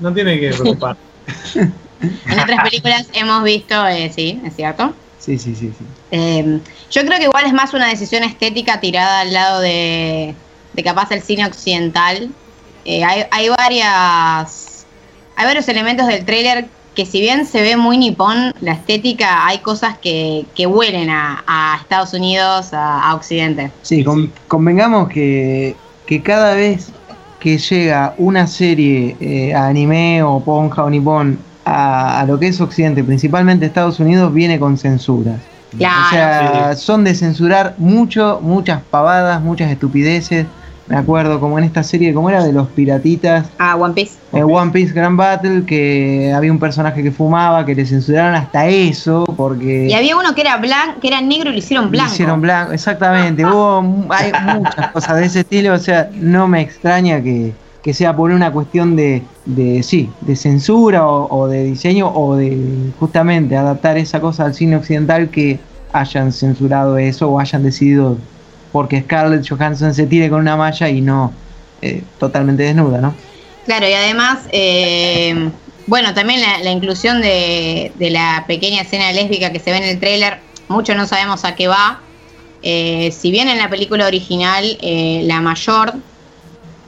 No tiene que preocupar. en otras películas hemos visto, eh, sí, es cierto. Sí, sí, sí, sí. Eh, yo creo que igual es más una decisión estética tirada al lado de, de capaz el cine occidental. Eh, hay, hay varias. Hay varios elementos del tráiler que si bien se ve muy nipón la estética, hay cosas que, que huelen a, a Estados Unidos, a, a Occidente. Sí, con- convengamos que, que cada vez que llega una serie eh, anime o ponja o nipón a, a lo que es Occidente, principalmente Estados Unidos, viene con censuras. Claro. o sea, son de censurar mucho, muchas pavadas, muchas estupideces. Me acuerdo como en esta serie, como era de los piratitas, Ah, One Piece. eh, One Piece Grand Battle, que había un personaje que fumaba, que le censuraron hasta eso, porque... Y había uno que era blanco, que era negro y lo hicieron blanco. Hicieron blanco, exactamente. Hubo hay muchas cosas de ese estilo, o sea, no me extraña que, que sea por una cuestión de, de sí, de censura o, o de diseño o de justamente adaptar esa cosa al cine occidental que hayan censurado eso o hayan decidido porque Scarlett Johansson se tire con una malla y no eh, totalmente desnuda, ¿no? Claro, y además, eh, bueno, también la, inclusión de, de la pequeña escena lésbica que se ve en el tráiler, muchos no sabemos a qué va. Eh, si bien en la película original eh, la mayor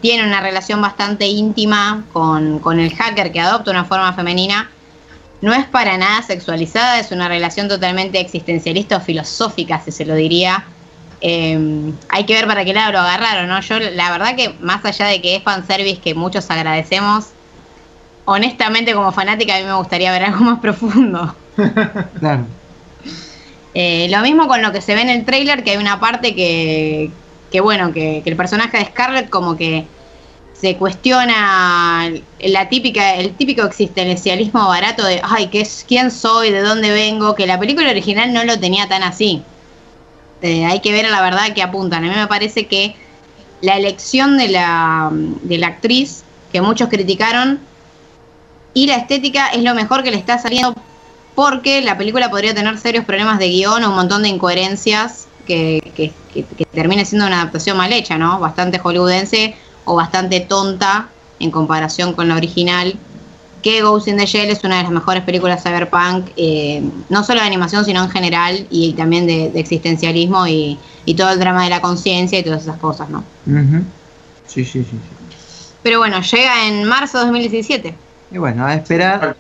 tiene una relación bastante íntima con, con el hacker que adopta una forma femenina, no es para nada sexualizada, es una relación totalmente existencialista o filosófica, si se lo diría. Eh, hay que ver para qué lado lo agarraron, ¿no? Yo la verdad que más allá de que es fanservice que muchos agradecemos, honestamente como fanática a mí me gustaría ver algo más profundo. Claro. Eh, lo mismo con lo que se ve en el tráiler, que hay una parte que, que bueno, que, que el personaje de Scarlett como que se cuestiona la típica, el típico existencialismo barato de, ay, ¿qué es, ¿quién soy? ¿De dónde vengo? Que la película original no lo tenía tan así. Eh, hay que ver a la verdad que apuntan. A mí me parece que la elección de la, de la actriz, que muchos criticaron, y la estética es lo mejor que le está saliendo porque la película podría tener serios problemas de guion o un montón de incoherencias que, que, que- que termine siendo una adaptación mal hecha, ¿no? Bastante hollywoodense o bastante tonta en comparación con la original. Que Ghost in the Shell es una de las mejores películas cyberpunk, eh, no solo de animación, sino en general, y también de, de existencialismo y, y todo el drama de la conciencia y todas esas cosas, ¿no? Sí, sí, sí, sí. Pero bueno, llega en marzo de 2017. Y bueno, a esperar.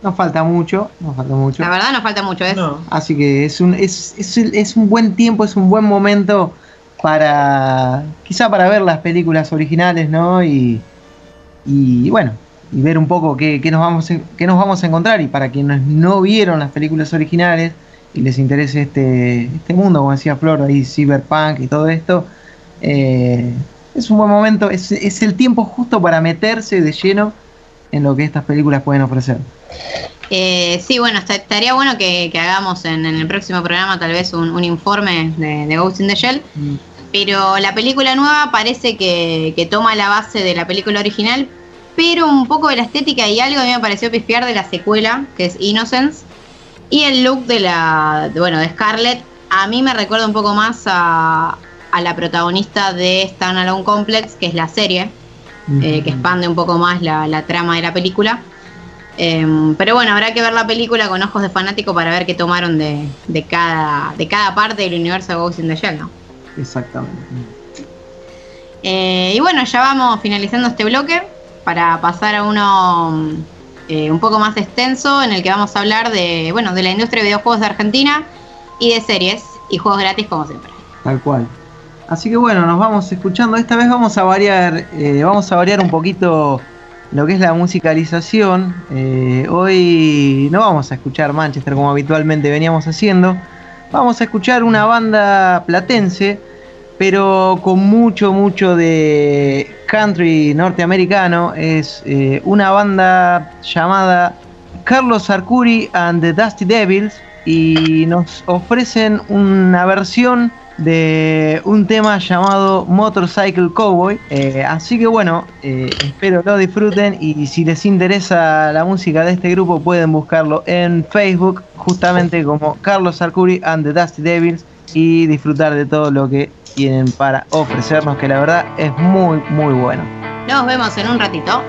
Nos falta mucho, nos falta mucho. La verdad nos falta mucho, ¿ves? No. Así que es un, es, es, es un buen tiempo, es un buen momento para quizá para ver las películas originales, ¿no? Y, y bueno, y ver un poco qué, qué nos vamos, a- qué nos vamos a encontrar. Y para quienes no vieron las películas originales y les interese este, este mundo, como decía Flor, ahí cyberpunk y todo esto, eh, es un buen momento, es, es el tiempo justo para meterse de lleno en lo que estas películas pueden ofrecer. Eh, sí, bueno, estaría bueno que, que hagamos en, en el próximo programa tal vez un, un informe de, de Ghost in the Shell. Pero la película nueva parece que, que toma la base de la película original, pero un poco de la estética y algo a mí me pareció pispiar de la secuela, que es Innocence. Y el look de la, de- bueno, de Scarlett, a mí me recuerda un poco más a, a la protagonista de Standalone Complex, que es la serie, eh, que expande un poco más la, la trama de la película. Em, pero bueno, habrá que ver la película con ojos de fanático para ver qué tomaron de, de cada, de cada parte del universo de Ghost in the Shell, ¿no? Exactamente. Eh, y bueno, ya vamos finalizando este bloque para pasar a uno eh, un poco más extenso en el que vamos a hablar de, bueno, de la industria de videojuegos de Argentina y de series y juegos gratis como siempre. Tal cual. Así que bueno, nos vamos escuchando. Esta vez vamos a variar, eh, vamos a variar un poquito lo que es la musicalización. Eh, hoy no vamos a escuchar Manchester como habitualmente veníamos haciendo. Vamos a escuchar una banda platense, pero con mucho, mucho de country norteamericano. Es eh, una banda llamada Carlos Arcuri and the Dusty Devils y nos ofrecen una versión de un tema llamado Motorcycle Cowboy. Eh, así que bueno, eh, espero lo disfruten y si les interesa la música de este grupo pueden buscarlo en Facebook justamente como Carlos Arcuri and the Dusty Devils y disfrutar de todo lo que tienen para ofrecernos que la verdad es muy muy bueno. Nos vemos en un ratito.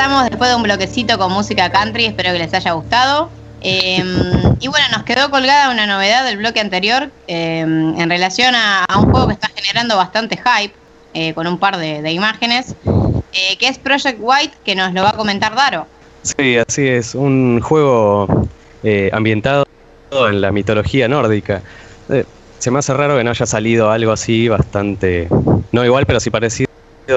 Regresamos después de un bloquecito con música country, espero que les haya gustado. Eh, y bueno, nos quedó colgada una novedad del bloque anterior eh, en relación a, un juego que está generando bastante hype, eh, con un par de, imágenes, eh, que es Project White, que nos lo va a comentar Daro. Sí, así es, un juego eh, ambientado en la mitología nórdica. Se me hace raro que no haya salido algo así bastante, no igual, pero sí parecido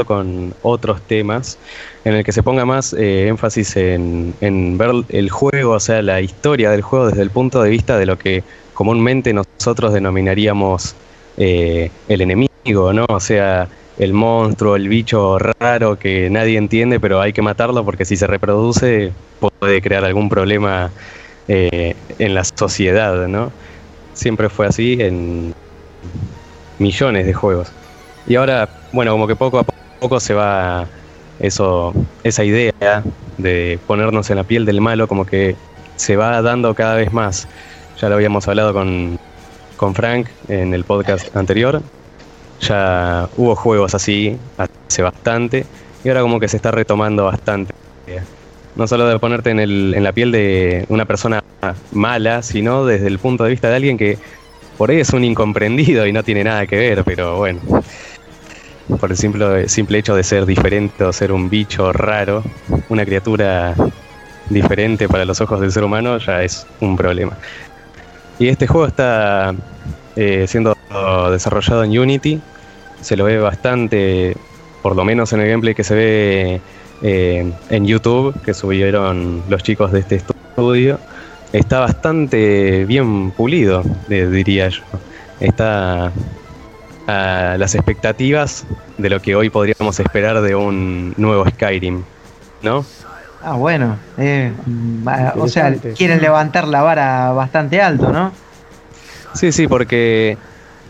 con otros temas, en el que se ponga más eh, énfasis en, en ver el juego, o sea, la historia del juego desde el punto de vista de lo que comúnmente nosotros denominaríamos eh, el enemigo, ¿no? O sea, el monstruo, el bicho raro que nadie entiende, pero hay que matarlo porque si se reproduce puede crear algún problema eh, en la sociedad, ¿no? Siempre fue así en millones de juegos. Y ahora, bueno, como que poco a poco se va eso, esa idea de ponernos en la piel del malo, como que se va dando cada vez más. Ya lo habíamos hablado con, con Frank en el podcast anterior. Ya hubo juegos así hace bastante y ahora como que se está retomando bastante. No solo de ponerte en, el, en la piel de una persona mala, sino desde el punto de vista de alguien que por ahí es un incomprendido y no tiene nada que ver, pero bueno, por el simple, simple hecho de ser diferente o ser un bicho raro, una criatura diferente para los ojos del ser humano, ya es un problema. Y este juego está eh, siendo desarrollado en Unity, se lo ve bastante, por lo menos en el gameplay que se ve eh, en YouTube, que subieron los chicos de este estudio, está bastante bien pulido, diría yo. Está a las expectativas de lo que hoy podríamos esperar de un nuevo Skyrim, ¿no? Ah, bueno. eh, o sea, quieren levantar la vara bastante alto, ¿no? Sí, sí, porque,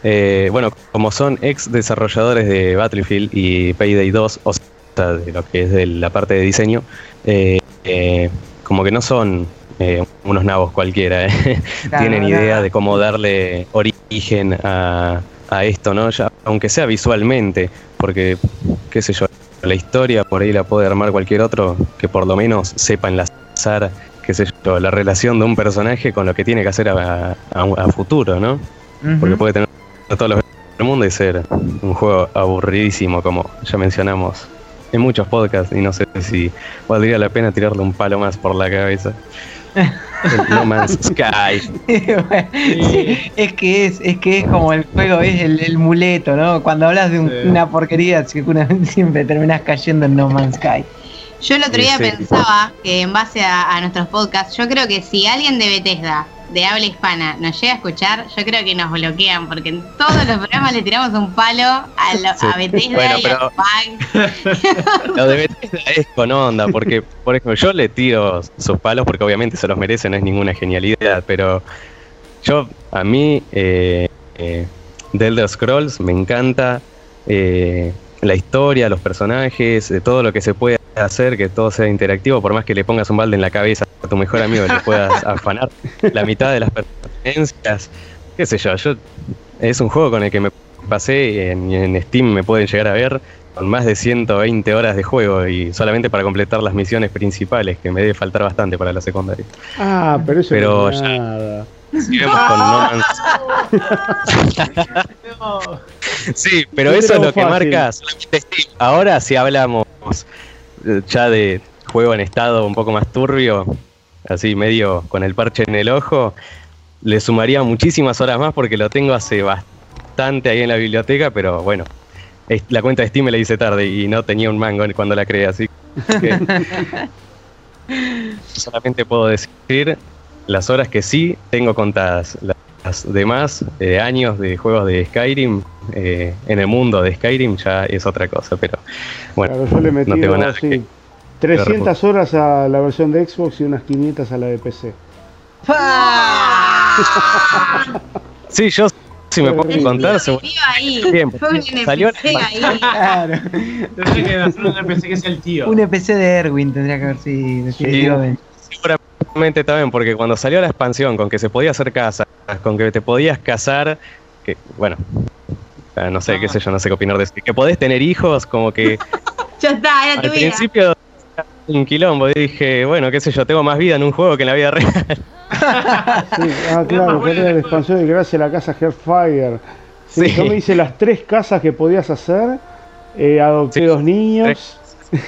eh, bueno, como son ex desarrolladores de Battlefield y Payday 2, o sea, de lo que es de la parte de diseño, eh, eh, como que no son eh, unos nabos cualquiera, eh. Claro, tienen idea de cómo darle origen a, a esto, ¿no? Ya, aunque sea visualmente, porque, qué sé yo, la historia por ahí la puede armar cualquier otro que por lo menos sepa enlazar, qué sé yo, la relación de un personaje con lo que tiene que hacer a, a- a futuro, ¿no? Porque puede tener todos los del mundo y ser un juego aburridísimo, como ya mencionamos en muchos podcasts, y no sé si valdría la pena tirarle un palo más por la cabeza. El no Man's Sky. Sí, es que es, es que es como el juego, es el, el muleto, ¿no? Cuando hablas de un- Sí. una porquería, siempre terminás cayendo en No Man's Sky. Yo el otro día Sí. pensaba que en base a, a nuestros podcasts, yo creo que si alguien de Bethesda, de habla hispana, nos llega a escuchar, yo creo que nos bloquean, porque en todos los programas le tiramos un palo a, lo- Sí. a Bethesda Bueno, y a pero- Spag. Lo de Bethesda es con onda, porque, por ejemplo, yo le tiro sus palos porque obviamente se los merece, no es ninguna genialidad, pero yo, a mí, eh, eh, The Elder Scrolls me encanta eh, la historia, los personajes, eh, todo lo que se puede hacer, que todo sea interactivo, por más que le pongas un balde en la cabeza a tu mejor amigo y le puedas afanar la mitad de las pertenencias, qué sé yo, yo es un juego con el que me pasé en, en Steam me pueden llegar a ver con más de 120 horas de juego y solamente para completar las misiones principales, que me debe faltar bastante para la secundaria. Ah, pero eso Pero no es ya- nada. Sigamos con No Man's Sí, pero eso es lo que fácil. marca solamente Steam. Ahora si hablamos ya de juego en estado un poco más turbio, así medio con el parche en el ojo, le sumaría muchísimas horas más porque lo tengo hace bastante ahí en la biblioteca, pero bueno, la cuenta de Steam me la hice tarde y no tenía un mango cuando la creé, así que solamente puedo decir las horas que sí tengo contadas. Las demás eh, años de juegos de Skyrim eh, en el mundo de Skyrim ya es otra cosa, pero bueno, Claro, yo le metí no tengo nada sí, que- 300 horas a la versión de Xbox y unas 500 a la de PC. Sí, yo si me puedo contar, ahí. Fue un salió NPC ahí. Claro. Tendría que hacer un NPC que es el tío. Un EPC de Erwin tendría que haber sido. definitivamente. Seguramente también, porque cuando salió la expansión con que se podía hacer casas, con que te podías casar, que bueno, ah, no sé, qué sé yo, no sé qué opinar de eso, que podés tener hijos, como que Ya está, era al tu vida. principio un quilombo. Y dije, bueno, qué sé yo, tengo más vida en un juego que en la vida real. Sí, ah, claro, tenés la expansión y gracias a la casa Hellfire. Sí, Sí. Yo me hice las tres casas que podías hacer. eh, adopté Sí, dos niños.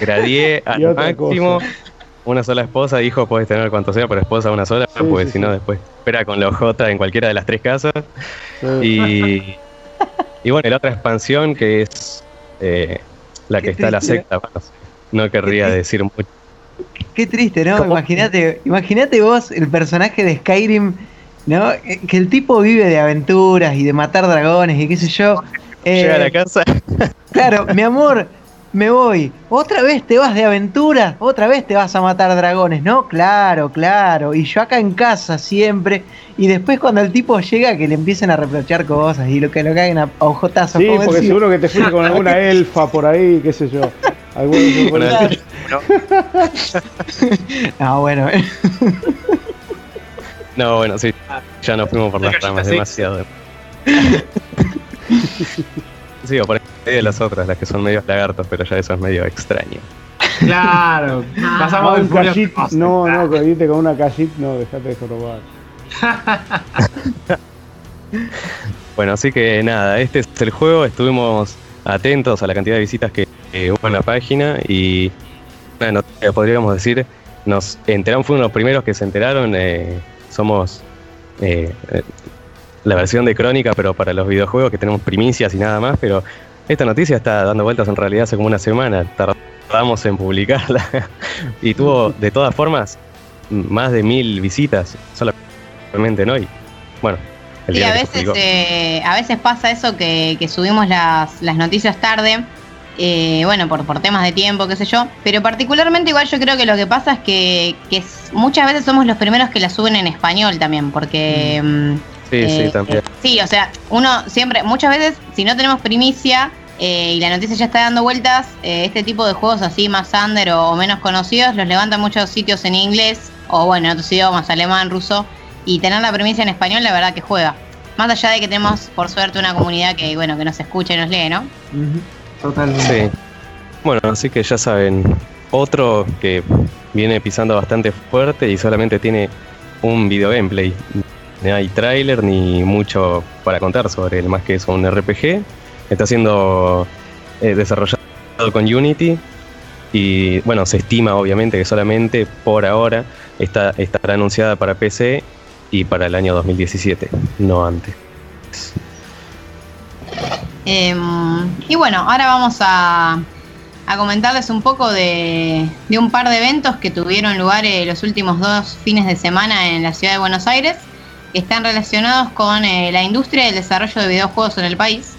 Gradié al máximo. cosa. Una sola esposa, hijo, puedes tener cuanto sea, pero esposa una sola, Sí, porque sí, si no sí. después espera con la OJ en cualquiera de las tres casas. Sí. Y, y bueno, y la otra expansión que es eh, la que Qué está la secta. bueno, no querría decir mucho. Qué triste, ¿no? Imagínate, imagínate vos el personaje de Skyrim, ¿no? Eh, Que el tipo vive de aventuras y de matar dragones y qué sé yo. Eh, Llega a la casa. Claro, mi amor, me voy. ¿Otra vez te vas de aventura? ¿Otra vez te vas a matar dragones? No, claro, claro. Y yo acá en casa siempre. Y después cuando el tipo llega que le empiecan a reprochar cosas y lo que lo caigan a, ojotazos. Sí, porque decir, seguro que te fuiste con alguna elfa por ahí, qué sé yo. Alguno que por Bueno. No, bueno. No, bueno, sí. Ya nos fuimos por las ramas demasiado. Sí, o por ahí de las otras, las que son medio lagartos, pero ya eso es medio extraño. Claro, Ah, pasamos de un Furia callit, Cross. no, no, que viste con una callit, no, dejate de jorobar. Bueno, así que nada, este es el juego. Estuvimos atentos a la cantidad de visitas que eh, hubo en la página y una noticia, podríamos decir, nos enteramos, fuimos los primeros que se enteraron. eh, somos eh, la versión de crónica, pero para los videojuegos que tenemos primicias y nada más. Pero esta noticia está dando vueltas en realidad hace como una semana. Tardamos en publicarla y tuvo de todas formas más de mil visitas solamente no y bueno el día a veces, eh, a veces pasa eso que, que subimos las, las noticias tarde, eh, bueno, por, por temas de tiempo, qué sé yo, pero particularmente igual yo creo que lo que pasa es que, que es- muchas veces somos los primeros que las suben en español también, porque... mm, Sí, eh, sí, también. eh, sí, o sea, uno siempre, muchas veces, si no tenemos primicia eh, y la noticia ya está dando vueltas, eh, este tipo de juegos así más under o, o menos conocidos los levantan muchos sitios en inglés o bueno, en otros idiomas, alemán, ruso, y tener la primicia en español, la verdad que juega. Más allá de que tenemos, por suerte, una comunidad que, bueno, que nos escucha y nos lee, ¿no? Totalmente. Sí. Bueno, así que ya saben, otro que viene pisando bastante fuerte y solamente tiene un video gameplay. No hay tráiler ni mucho para contar sobre él, más que es un RPG. Está siendo eh, desarrollado con Unity y bueno, se estima obviamente que solamente por ahora está, estará anunciada para PC y para el año 2017, no antes. Em, y bueno, ahora vamos a, comentarles un poco de, de un par de eventos que tuvieron lugar eh, los últimos dos fines de semana en la ciudad de Buenos Aires, que están relacionados con eh, la industria y el desarrollo de videojuegos en el país.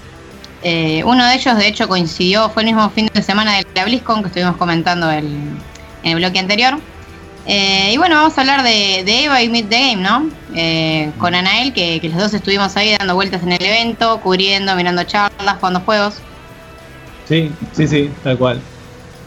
Eh, uno de ellos, de hecho, coincidió, fue el mismo fin de semana de la BlizzCon que estuvimos comentando el- en el bloque anterior. Eh, y bueno, vamos a hablar de, Eva y Meet the Game, ¿no? Con Anael, que, que los dos estuvimos ahí dando vueltas en el evento, cubriendo, mirando charlas, jugando juegos. Sí, sí, sí, tal cual.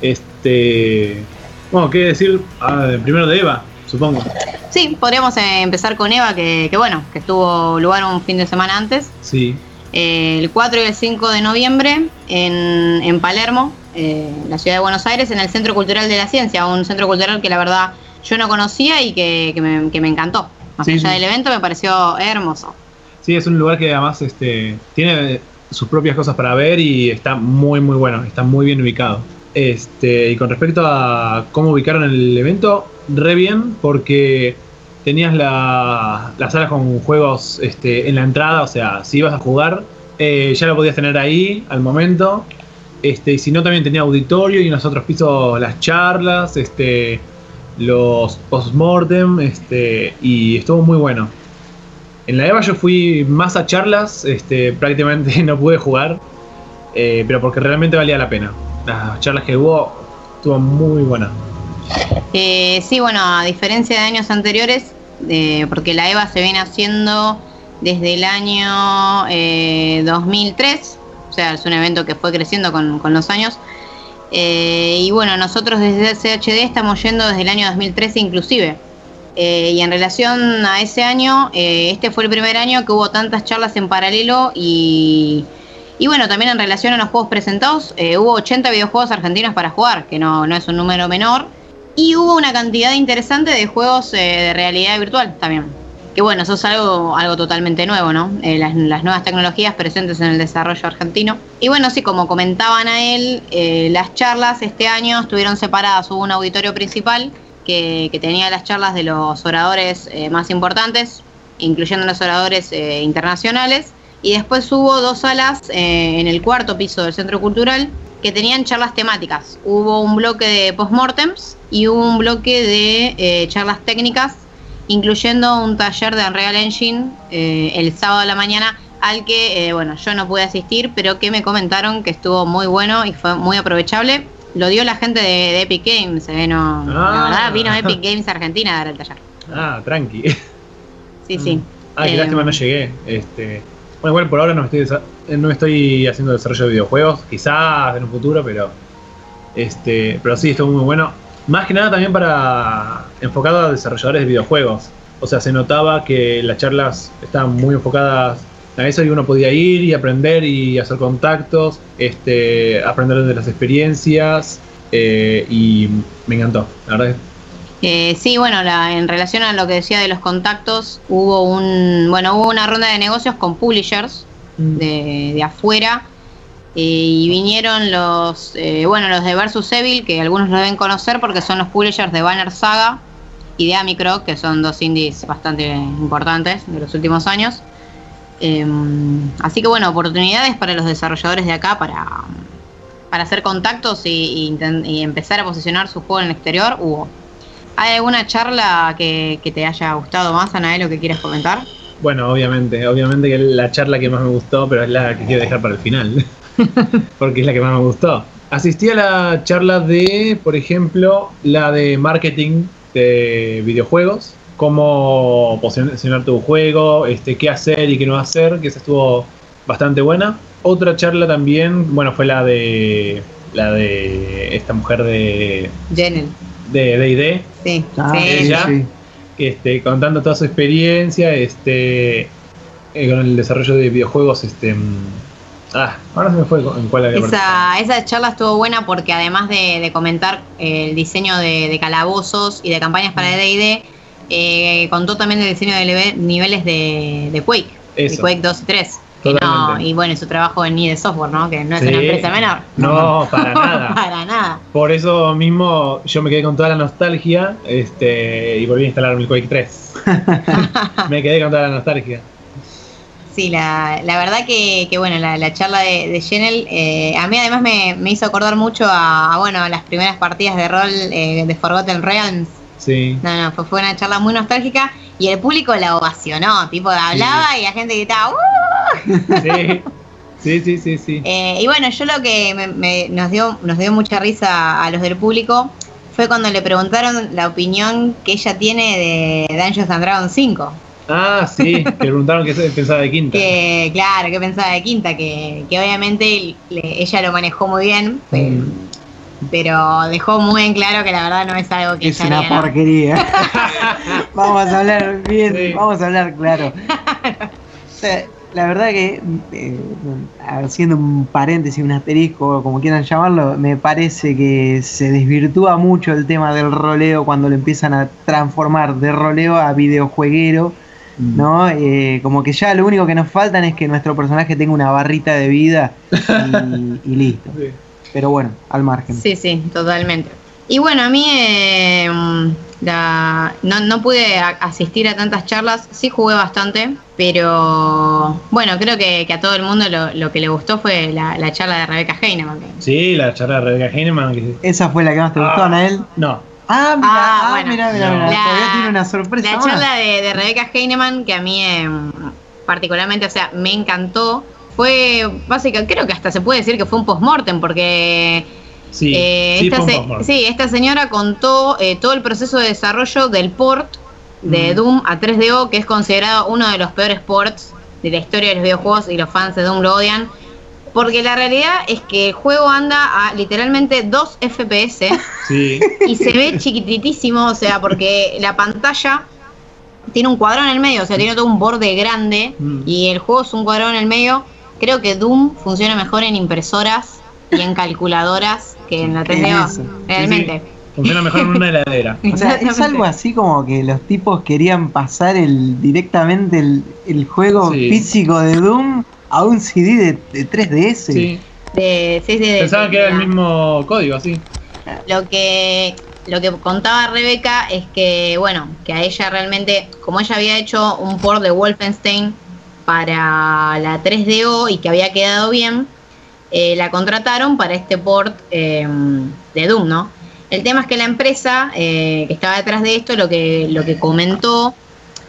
Este. Bueno, ¿qué decir Ah, primero de Eva? Supongo. Sí, podríamos eh, empezar con Eva, que, que bueno, que tuvo lugar un fin de semana antes, Sí. eh, el 4 y el 5 de noviembre en, en Palermo, eh, la ciudad de Buenos Aires, en el Centro Cultural de la Ciencia, un centro cultural que la verdad yo no conocía y que, que me, que me encantó. Más Sí, allá sí. del evento me pareció hermoso. Sí, es un lugar que además este, tiene sus propias cosas para ver y está muy, muy bueno. Está muy bien ubicado. Este, y con respecto a cómo ubicaron el evento, re bien, porque tenías la, las salas con juegos este, en la entrada, o sea, si ibas a jugar, eh, ya lo podías tener ahí al momento. Este, y si no, también tenía auditorio y en los otros pisos las charlas, este, los postmortem, este, y estuvo muy bueno. En la EVA yo fui más a charlas, este, prácticamente no pude jugar, eh, pero porque realmente valía la pena. Las charlas que hubo estuvo muy buena. Eh, sí, bueno, a diferencia de años anteriores, eh, porque la EVA se viene haciendo desde el año eh, 2003, o sea, es un evento que fue creciendo con, con los años. Eh, y bueno, nosotros desde CHD estamos yendo desde el año 2013 inclusive. Y en relación a ese año, este fue el primer año que hubo tantas charlas en paralelo y, y bueno, también en relación a los juegos presentados, eh, hubo 80 videojuegos argentinos para jugar, que no, no es un número menor. Y hubo una cantidad interesante de juegos eh, de realidad virtual también. Que bueno, eso es algo, algo totalmente nuevo, ¿no? Eh, las, nuevas tecnologías presentes en el desarrollo argentino. Y bueno, sí, como comentaban a él, las charlas este año estuvieron separadas. Hubo un auditorio principal que, que tenía las charlas de los oradores más importantes, incluyendo los oradores internacionales. Y después hubo dos salas eh, en el cuarto piso del Centro Cultural que tenían charlas temáticas. Hubo un bloque de postmortems y hubo un bloque de eh, charlas técnicas, incluyendo un taller de Unreal Engine eh, el sábado a la mañana, al que, eh, bueno, yo no pude asistir, pero que me comentaron que estuvo muy bueno y fue muy aprovechable. Lo dio la gente de, de Epic Games, eh, no, Ah. la verdad vino Epic Games Argentina a dar el taller. Ah, tranqui. Sí, sí. Ah, qué lástima no llegué. Este, bueno, igual por ahora no estoy, eh, no estoy haciendo desarrollo de videojuegos. Quizás en un futuro, pero. Este, pero sí, estuvo muy bueno. Más que nada también para. enfocado a desarrolladores de videojuegos. O sea, se notaba que las charlas estaban muy enfocadas a eso y uno podía ir y aprender y hacer contactos, este, aprender de las experiencias. eh, y me encantó, la verdad. Eh, sí, bueno, la- en relación a lo que decía de los contactos, hubo un, bueno, hubo una ronda de negocios con publishers de, de afuera eh, y vinieron los, eh, bueno, los de Versus Evil, que algunos lo deben conocer porque son los publishers de Banner Saga y de Amicro, que son dos indies bastante importantes de los últimos años. Eh, así que bueno, oportunidades para los desarrolladores de acá para, para hacer contactos y, y empezar a posicionar su juego en el exterior, hubo. ¿Hay alguna charla que, que te haya gustado más, Anael, o que quieras comentar? Bueno, obviamente, obviamente que es la charla que más me gustó, pero es la que quiero dejar para el final. Porque es la que más me gustó. Asistí a la charla de, por ejemplo, la de marketing de videojuegos, cómo posicionar tu juego, este, qué hacer y qué no hacer, que esa estuvo bastante buena. Otra charla también, bueno, fue la de la de esta mujer de Jenel. de D&D, Sí, Ah, sí. ella. sí. este, contando toda su experiencia este, eh, con el desarrollo de videojuegos. Este, mm, ah, ahora se me fue en cuál había Esa, esa charla estuvo buena porque además de, de comentar el diseño de, de calabozos y de campañas para D&D, eh, contó también el diseño de niveles de, de Quake, de Eso. Quake 2 y 3. No- y bueno, su trabajo en IDE Software, ¿no? Que no es Sí. una empresa menor. No, para nada. para nada. Por eso mismo yo me quedé con toda la nostalgia este, y volví a instalar Quake 3. me quedé con toda la nostalgia. Sí, la, la verdad que, que bueno, la, la charla de, de eh, a mí además me, me hizo acordar mucho a, a, bueno, a las primeras partidas de rol eh, de Forgotten Realms. Sí. No, no, fue, fue una charla muy nostálgica y el público la ovacionó, tipo hablaba y la gente gritaba ¡Uh! Sí, sí, sí, sí. Eh, y bueno, yo lo que me- me- nos, dio, nos dio mucha risa a los del público fue cuando le preguntaron la opinión que ella tiene de Dungeons and Dragons 5. Ah, sí, que preguntaron qué pensaba de Quinta. Que, claro, que pensaba de Quinta, que, que obviamente le- ella lo manejó muy bien, Mm. Pero dejó muy en claro que la verdad no es algo que Es una porquería. vamos a hablar bien, Sí. vamos a hablar claro. La verdad que, eh, haciendo un paréntesis, un asterisco, como quieran llamarlo, me parece que se desvirtúa mucho el tema del roleo cuando lo empiezan a transformar de roleo a videojueguero. ¿No? Eh, como que ya lo único que nos faltan es que nuestro personaje tenga una barrita de vida y, y listo. Sí. Pero bueno, al margen. Sí, sí, totalmente. Y bueno, a mí eh, la- no, no pude a- asistir a tantas charlas, sí jugué bastante, pero bueno, creo que, que a todo el mundo lo, lo que le gustó fue la, la charla de Rebeca Heinemann. Sí, la charla de Rebecca Heinemann. que- Esa fue la que más te gustó, Ah. Anael. No, Ah, mira, Ah, ah, bueno. mira, mira, mira. La- Todavía tiene una sorpresa La más. charla de, de Rebeca Heinemann, que a mí eh, particularmente, o sea, me encantó, fue básica, creo que hasta se puede decir que fue un postmortem, porque sí, eh, sí, esta, se- sí, esta señora contó eh, todo el proceso de desarrollo del port de Mm. Doom a 3DO, que es considerado uno de los peores ports de la historia de los videojuegos y los fans de Doom lo odian. Porque la realidad es que el juego anda a literalmente 2 FPS Sí, y se ve chiquititísimo, o sea, porque la pantalla tiene un cuadrado en el medio, o sea, tiene todo un borde grande Mm. y el juego es un cuadrado en el medio. Creo que Doom funciona mejor en impresoras y en calculadoras que en la 3DO, eso. realmente. Funciona mejor en una heladera. O sea, es algo así como que los tipos querían pasar el directamente el, el juego Sí. físico de Doom a un CD de, de 3DS. Sí. De, sí, sí, de- Pensaban que era el mismo código, así. Lo que, lo que contaba Rebeca es que, bueno, que a ella realmente, como ella había hecho un port de Wolfenstein para la 3DO y que había quedado bien, eh, la contrataron para este port eh, de Doom, ¿no? El tema es que la empresa eh, que estaba detrás de esto, lo que, lo que comentó,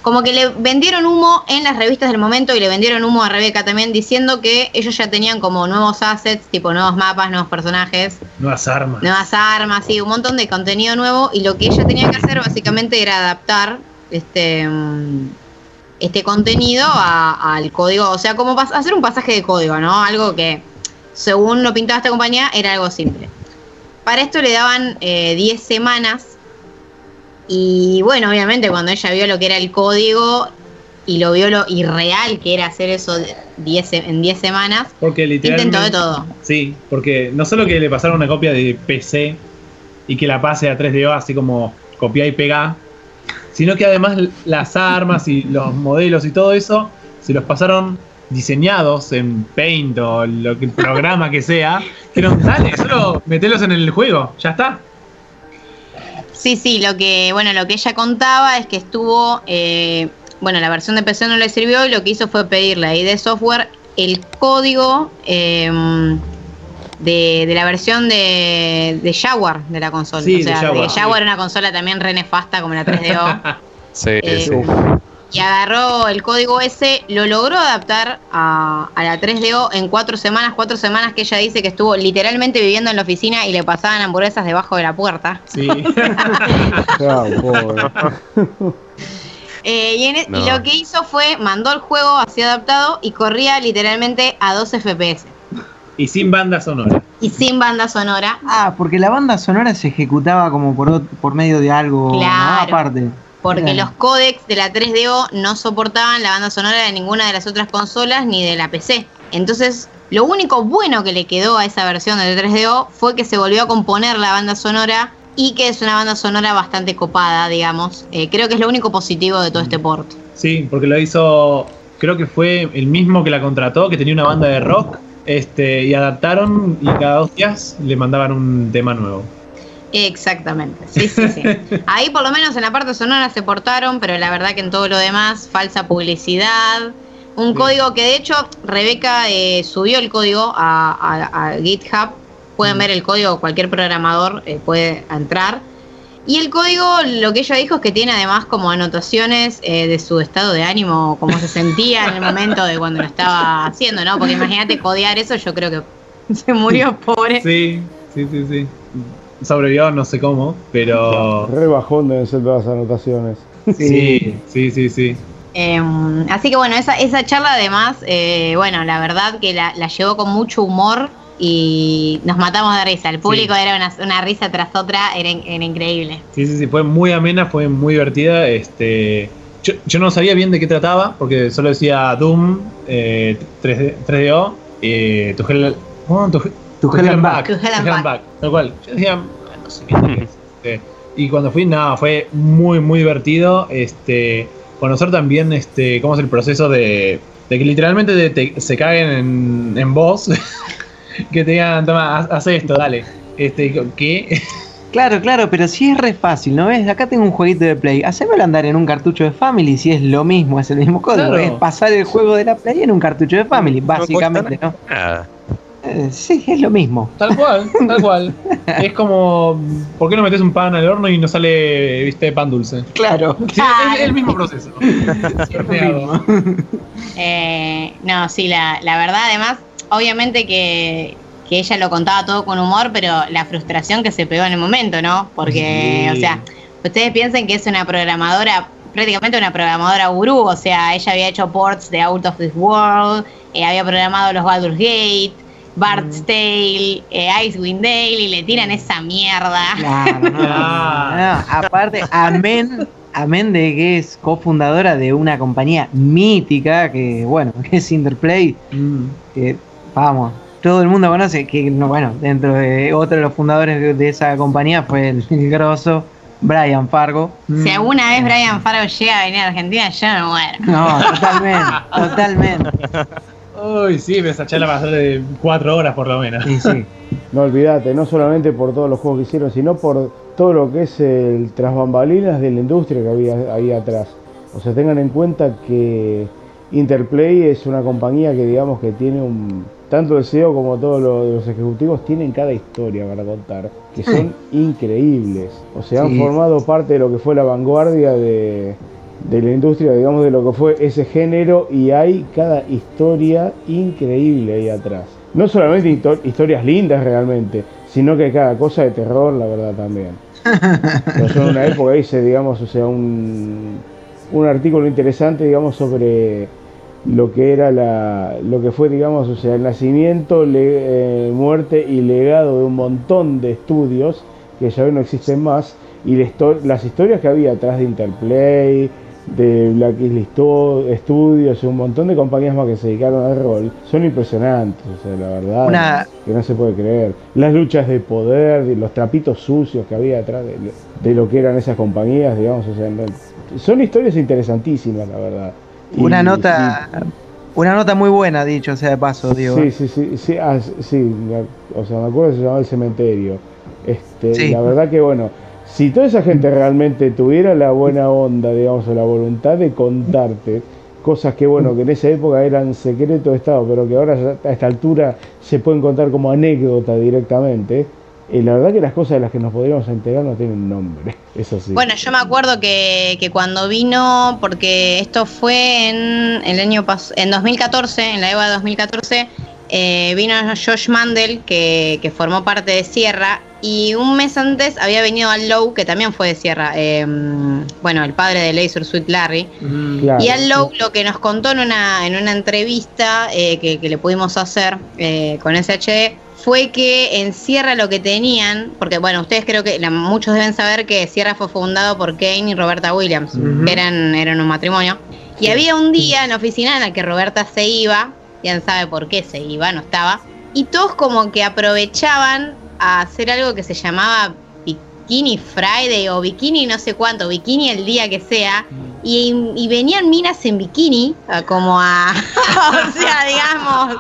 como que le vendieron humo en las revistas del momento y le vendieron humo a Rebeca también, diciendo que ellos ya tenían como nuevos assets, tipo nuevos mapas, nuevos personajes, Nuevas armas. nuevas armas, sí, un montón de contenido nuevo y lo que ella tenía que hacer básicamente era adaptar este mm, este contenido al código, o sea, como pas- hacer un pasaje de código, ¿no? Algo que según lo pintaba esta compañía era algo simple. Para esto le daban eh, 10 semanas y bueno, obviamente cuando ella vio lo que era el código y lo vio lo irreal que era hacer eso de 10 se- en 10 semanas, Porque literalmente. intentó de todo. Sí, porque no solo que le pasaron una copia de PC y que la pase a 3DO así como copia y pega, sino que además las armas y los modelos y todo eso se los pasaron diseñados en Paint o lo que el programa que sea. Dijeron, dale, solo metelos en el juego, ya está. Sí, sí, lo que, bueno, lo que ella contaba es que estuvo, eh, bueno, la versión de PC no le sirvió y lo que hizo fue pedirle a ID Software el código eh, de, de la versión de, de Jaguar de la consola. Sí, o de sea, Jaguar, de sí. Jaguar era una consola también re nefasta como la 3DO. Sí, Eh, sí. y agarró el código ese, lo logró adaptar a, a la 3DO en cuatro semanas, cuatro semanas que ella dice que estuvo literalmente viviendo en la oficina y le pasaban hamburguesas debajo de la puerta. Sí. Eh, y, en e- y lo que hizo fue, mandó el juego así adaptado y corría literalmente a 12 FPS. Y sin banda sonora. Y sin banda sonora. Ah, porque la banda sonora se ejecutaba como por, por medio de algo ¿no? Claro. aparte. Porque Claro. los códecs de la 3DO no soportaban la banda sonora de ninguna de las otras consolas ni de la PC. Entonces, lo único bueno que le quedó a esa versión de 3DO fue que se volvió a componer la banda sonora y que es una banda sonora bastante copada, digamos. Eh, creo que es lo único positivo de todo este port. Sí, porque lo hizo, creo que fue el mismo que la contrató, que tenía una banda de rock, este, y adaptaron y cada dos días le mandaban un tema nuevo. Exactamente, sí, sí, sí. Ahí por lo menos en la parte sonora se portaron, pero la verdad que en todo lo demás, falsa publicidad. Un Sí. código que de hecho Rebeca eh, subió el código a, a- a GitHub. Pueden ver el código, cualquier programador eh, puede entrar. Y el código, lo que ella dijo es que tiene además como anotaciones eh, de su estado de ánimo, cómo se sentía en el momento de cuando lo estaba haciendo, ¿no? Porque imagínate codear eso, yo creo que se murió pobre. Sí, sí, sí, sí. Sobrevivió no sé cómo, pero Re bajón deben ser todas las anotaciones. sí, sí, sí, sí. Eh, así que bueno, esa, esa charla además, eh, bueno, la verdad que la, la llevó con mucho humor y nos matamos de risa. El público Sí. era una, una risa tras otra, era, era increíble. Sí, sí, sí, fue muy amena, fue muy divertida. Este, yo, yo no sabía bien de qué trataba, porque solo decía Doom, eh, 3D, 3DO, eh, tu Hell, oh, tu, Tu Hell and Back. Tu and Back. Tal cual. Yo decía, "Ah, no sé qué es". Este, y cuando fui, nada, fue muy, muy divertido. Este, conocer también este, cómo es el proceso de, de que literalmente te- te- se caguen en, en vos. que te digan, toma, haz, esto, dale. Este, ¿qué? Claro, claro, pero si es re fácil, ¿no ves? Acá tengo un jueguito de Play. Hacémelo andar en un cartucho de Family si es lo mismo, es el mismo código. Claro. Es pasar el juego de la Play en un cartucho de Family, básicamente, ¿no? Nada. Eh, sí, es lo mismo. Tal cual, tal cual. Es como, ¿por qué no metes un pan al horno y no sale, viste, pan dulce? Claro. Sí, es el mismo proceso. Eh, no, sí, la, la verdad además, obviamente que, que ella lo contaba todo con humor, pero la frustración que se pegó en el momento, ¿no? Porque, Sí. o sea, ustedes piensen que es una programadora, prácticamente una programadora gurú, o sea, ella había hecho ports de Out of This World, eh, había programado los Baldur's Gate, Bart's Tale, eh, Icewind Dale, y le tiran esa mierda. Claro, no, Claro. no, Aparte, amén, amén de que es cofundadora de una compañía mítica que, bueno, que es Interplay, Mm. que, vamos, todo el mundo conoce, que no, bueno, dentro de otro de los fundadores de, de esa compañía fue el, el grosso Brian Fargo. Si alguna vez Brian Fargo llega a venir a Argentina, yo me muero. No, totalmente, totalmente. Uy, sí, esa charla va a ser de cuatro horas por lo menos. Y sí. No olvídate, no solamente por todos los juegos que hicieron, sino por todo lo que es el tras bambalinas de la industria que había ahí atrás. O sea, tengan en cuenta que Interplay es una compañía que digamos que tiene un tanto el CEO como todos los, los ejecutivos tienen cada historia para contar, que son increíbles. O sea, han Sí. formado parte de lo que fue la vanguardia de, de la industria, digamos, de lo que fue ese género y hay cada historia increíble ahí atrás. No solamente histo- historias lindas realmente, sino que cada cosa de terror, la verdad también. Pero yo en una época hice, digamos, o sea, un, un artículo interesante, digamos, sobre lo que era la, lo que fue, digamos, o sea, el nacimiento, le- eh, muerte y legado de un montón de estudios que ya hoy no existen más y la las historias que había atrás de Interplay, de Black Isle Studios un montón de compañías más que se dedicaron al rol son impresionantes, o sea, la verdad Una- que no se puede creer. Las luchas de poder, de los trapitos sucios que había atrás de, de lo que eran esas compañías, digamos, o sea, son historias interesantísimas, la verdad. Y- Una nota, una nota muy buena, dicho sea de paso, digo. Sí, sí, sí, sí, ah, sí, me- o sea, me acuerdo que se llamaba El Cementerio. Este, Sí. La verdad que, bueno, si toda esa gente realmente tuviera la buena onda, digamos, o la voluntad de contarte cosas que, bueno, que en esa época eran secreto de Estado, pero que ahora a esta altura se pueden contar como anécdota directamente, eh, la verdad que las cosas de las que nos podríamos enterar no tienen nombre, eso sí. Bueno, yo me acuerdo que, que cuando vino, porque esto fue en el año pas- en 2014, en la EVA de 2014, eh, vino Josh Mandel, que, que formó parte de Sierra, y un mes antes había venido Al Low, que también fue de Sierra, eh, bueno, el padre de Laser Sweet Larry. Claro, Y Al sí. Low lo que nos contó en una, en una entrevista eh, que, que le pudimos hacer eh, con SHD fue que en Sierra lo que tenían, porque bueno, ustedes creo que la- muchos deben saber que Sierra fue fundado por Kane y Roberta Williams, que eran, eran un matrimonio. Y había un día en la oficina en el que Roberta se iba, ya sabe por qué se iba, no estaba, y todos como que aprovechaban a hacer algo que se llamaba Bikini Friday o Bikini no sé cuánto, Bikini el día que sea, y, y venían minas en bikini, como a, o sea, digamos,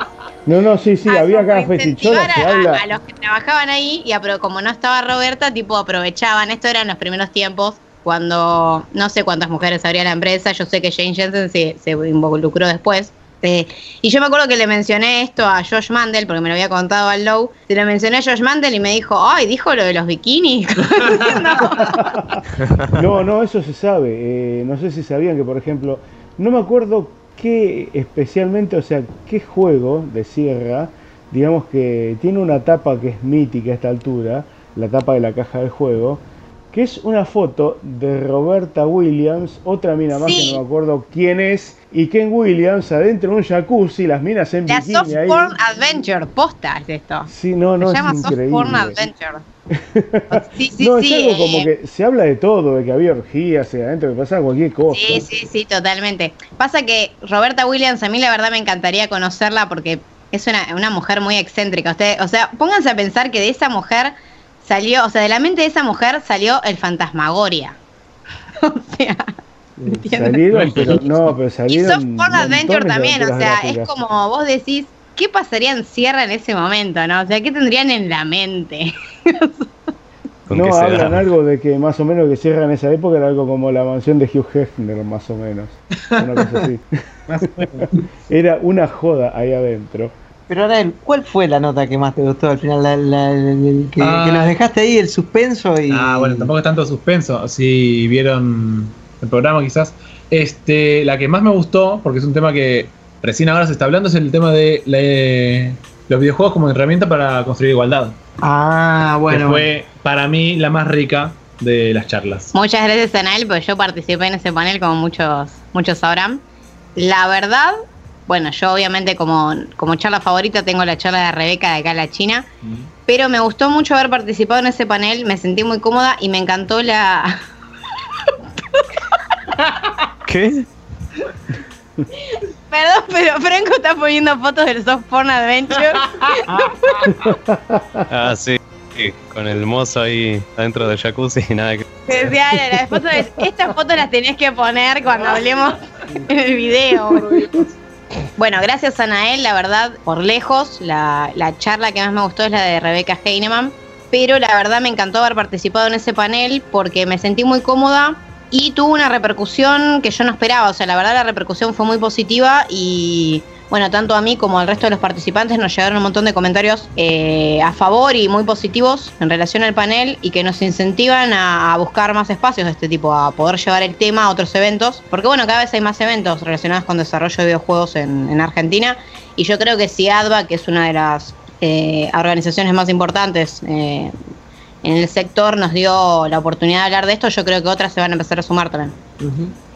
No, no, sí, sí, a había que a, habla... a los que trabajaban ahí, y apro- como no estaba Roberta, tipo aprovechaban, esto eran los primeros tiempos, cuando no sé cuántas mujeres habría la empresa, yo sé que Jane Jensen se, se involucró después. eh, y yo me acuerdo que le mencioné esto a Josh Mandel, porque me lo había contado al Low. Se lo mencioné a Josh Mandel y me dijo, ay, dijo lo de los bikinis. No, no, eso se sabe. Eh, no sé si sabían que, por ejemplo, no me acuerdo qué especialmente, o sea, qué juego de Sierra, digamos que tiene una tapa que es mítica a esta altura, la tapa de la caja del juego, que es una foto de Roberta Williams, otra mina más Sí. que no me acuerdo quién es, y Ken Williams adentro de un jacuzzi, las minas en La bikini Soft ahí. Porn Adventure, posta es esto. Sí, no, no, Se es llama Soft increíble. Porn Adventure. Sí, sí, no, sí. es algo como eh, que se habla de todo, de que había orgías, y adentro que pasaba cualquier cosa. Sí, sí, sí, totalmente. Pasa que Roberta Williams, a mí la verdad me encantaría conocerla porque es una, una mujer muy excéntrica. Ustedes, o sea, pónganse a pensar que de esa mujer salió, o sea, de la mente de esa mujer salió el fantasmagoria. o sea, Eh, Salieron, pero no, pero y salieron. Soft Porn Adventure también, o sea, gráficas. es como vos decís, ¿qué pasaría en Sierra en ese momento, no? O sea, ¿qué tendrían en la mente? ¿Con No, hablan algo de que más o menos que cierra en esa época era algo como la mansión de Hugh Hefner, más o menos. Una cosa así. Era una joda ahí adentro. Pero ahora, ¿cuál fue la nota que más te gustó al final? La, la- el- que, Ah. que nos dejaste ahí el suspenso y. Ah, bueno, tampoco es tanto suspenso. Si vieron el programa, quizás. Este, la que más me gustó, porque es un tema que recién ahora se está hablando, es el tema de la- los videojuegos como herramienta para construir igualdad. Ah, que bueno. fue para mí la más rica de las charlas. Muchas gracias, Anael, porque yo participé en ese panel, como muchos, muchos sabrán. La verdad, bueno, yo obviamente como, como charla favorita tengo la charla de Rebeca de acá en la China, pero me gustó mucho haber participado en ese panel, me sentí muy cómoda y me encantó la... ¿Qué? Perdón, pero Franco está poniendo fotos del Soft Porn Adventure. Ah, sí. sí, Con el mozo ahí adentro del jacuzzi y nada que. Que decía, "Ala, las fotos de- estas fotos las tenés que poner cuando hablemos en el video. Bueno, gracias a Nael, la verdad, por lejos, la, la charla que más me gustó es la de Rebeca Heinemann, pero la verdad me encantó haber participado en ese panel porque me sentí muy cómoda y tuvo una repercusión que yo no esperaba, o sea, la verdad la repercusión fue muy positiva y bueno, tanto a mí como al resto de los participantes nos llegaron un montón de comentarios eh, a favor y muy positivos en relación al panel y que nos incentivan a, buscar más espacios de este tipo, a poder llevar el tema a otros eventos, porque bueno, cada vez hay más eventos relacionados con desarrollo de videojuegos en, en Argentina y yo creo que si ADVA, que es una de las eh, organizaciones más importantes eh, en el sector, nos dio la oportunidad de hablar de esto, yo creo que otras se van a empezar a sumar también.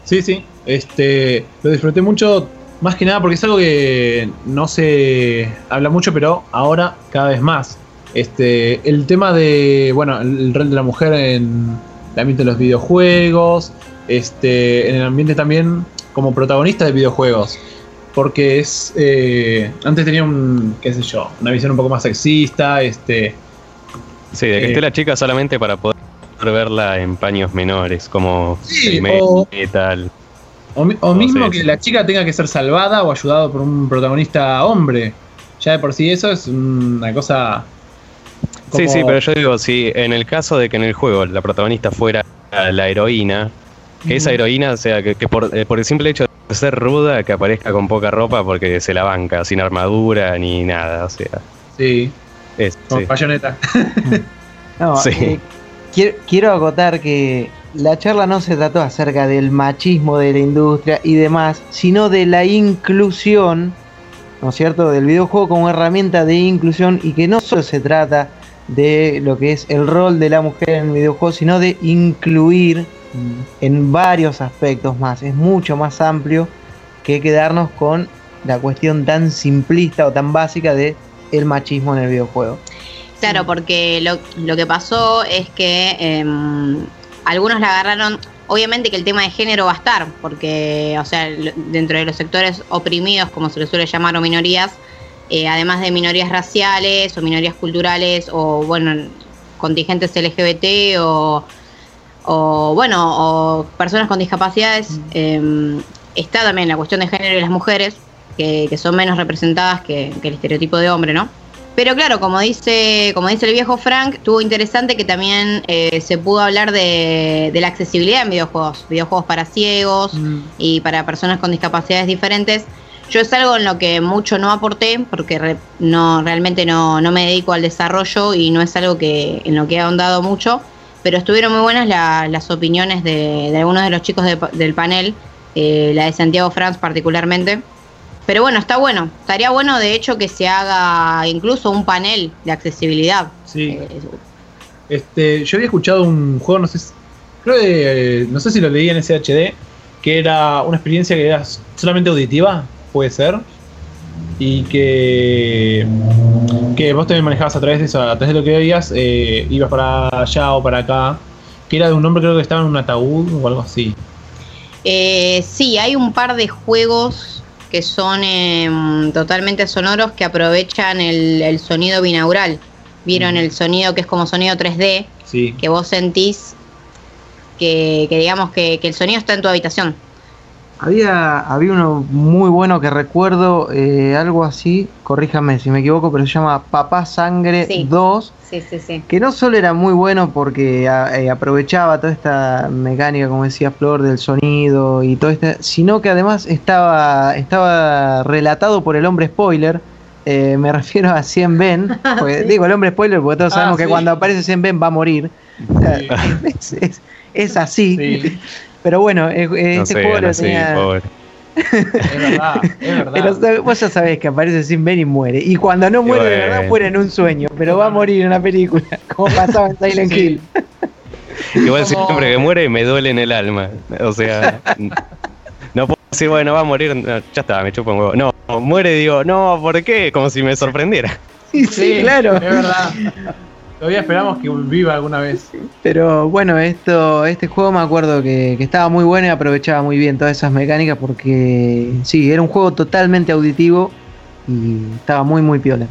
Sí, sí. Este, lo disfruté mucho, más que nada porque es algo que no se habla mucho, pero ahora cada vez más. Este, el tema de, bueno, el, rol de la mujer en el ambiente de los videojuegos, este, en el ambiente también como protagonista de videojuegos. Porque es, eh, antes tenía un, qué sé yo, una visión un poco más sexista, este, Sí, de que Eh. esté la chica solamente para poder verla en paños menores, como Sí, o- metal. O, mismo que la chica tenga que ser salvada o ayudado por un protagonista hombre. Ya de por sí eso es una cosa. Sí, como- sí, pero yo digo, si en el caso de que en el juego la protagonista fuera la heroína, que esa heroína, o sea, que, que por, eh, por el simple hecho de ser ruda, que aparezca con poca ropa porque se la banca, sin armadura ni nada, o sea, Sí, es, como sí. bayoneta. No, Sí. eh, quiero, quiero acotar que la charla no se trató acerca del machismo de la industria y demás, sino de la inclusión, ¿no es cierto?, del videojuego como herramienta de inclusión y que no solo se trata de lo que es el rol de la mujer en el videojuego, sino de incluir en varios aspectos más. Es mucho más amplio que quedarnos con la cuestión tan simplista o tan básica de el machismo en el videojuego. Claro, porque lo, lo que pasó es que em, algunos la agarraron, obviamente que el tema de género va a estar, porque, o sea, dentro de los sectores oprimidos, como se les suele llamar, o minorías, eh, además de minorías raciales o minorías culturales o, bueno, contingentes LGBT o, o bueno, o personas con discapacidades, em, está también la cuestión de género y las mujeres, que, que son menos representadas que, que el estereotipo de hombre, ¿no? Pero claro, como dice, como dice el viejo Frank, estuvo interesante que también eh, se pudo hablar de, de la accesibilidad en videojuegos, videojuegos para ciegos y para personas con discapacidades diferentes. Yo es algo en lo que mucho no aporté porque re- no realmente no, no me dedico al desarrollo y no es algo que en lo que he ahondado mucho, pero estuvieron muy buenas la- las opiniones de, de algunos de los chicos de del panel, eh, la de Santiago Franz particularmente. Pero bueno, está bueno. Estaría bueno, de hecho, que se haga incluso un panel de accesibilidad. Sí. Eh, Este, yo había escuchado un juego, no sé, si- creo que, eh, no sé si lo leí en SHD, que era una experiencia que era solamente auditiva, puede ser, y que, que vos también manejabas a través de eso, a través de lo que veías, eh, ibas para allá o para acá, que era de un hombre creo que estaba en un ataúd o algo así. Eh, sí, hay un par de juegos que son em, totalmente sonoros que aprovechan el, el sonido binaural. Vieron el sonido que es como sonido 3D, Sí. que vos sentís que, que digamos que, que el sonido está en tu habitación. Había, había uno muy bueno que recuerdo, eh, algo así, corríjame si me equivoco, pero se llama Papá Sangre Sí. 2, Sí, sí, sí. que no solo era muy bueno porque a- eh, aprovechaba toda esta mecánica, como decía Flor, del sonido y todo este, sino que además estaba, estaba relatado por el hombre spoiler. eh, me refiero a Cien Ben, porque digo el hombre spoiler porque todos Ah, sabemos que cuando aparece Cien Ben va a morir. Es, es- es así. Pero bueno, eh, eh, No este sé, juego lo tenía. pobre. es verdad, es verdad. Pero vos ya sabés que aparece sin ver y muere. Y cuando no muere de verdad, muere en un sueño. Pero va a morir en una película, como pasaba en Silent Sí. Hill. Igual Como- siempre que muere me duele en el alma. O sea, no puedo decir, bueno, va a morir, no, ya está, me chupa un huevo. No, muere, digo, no, ¿por qué? Como si me sorprendiera. Sí, sí, claro. Es verdad. Todavía esperamos que viva alguna vez. Pero bueno, esto, este juego me acuerdo que, que estaba muy bueno y aprovechaba muy bien todas esas mecánicas porque sí, era un juego totalmente auditivo y estaba muy muy piola.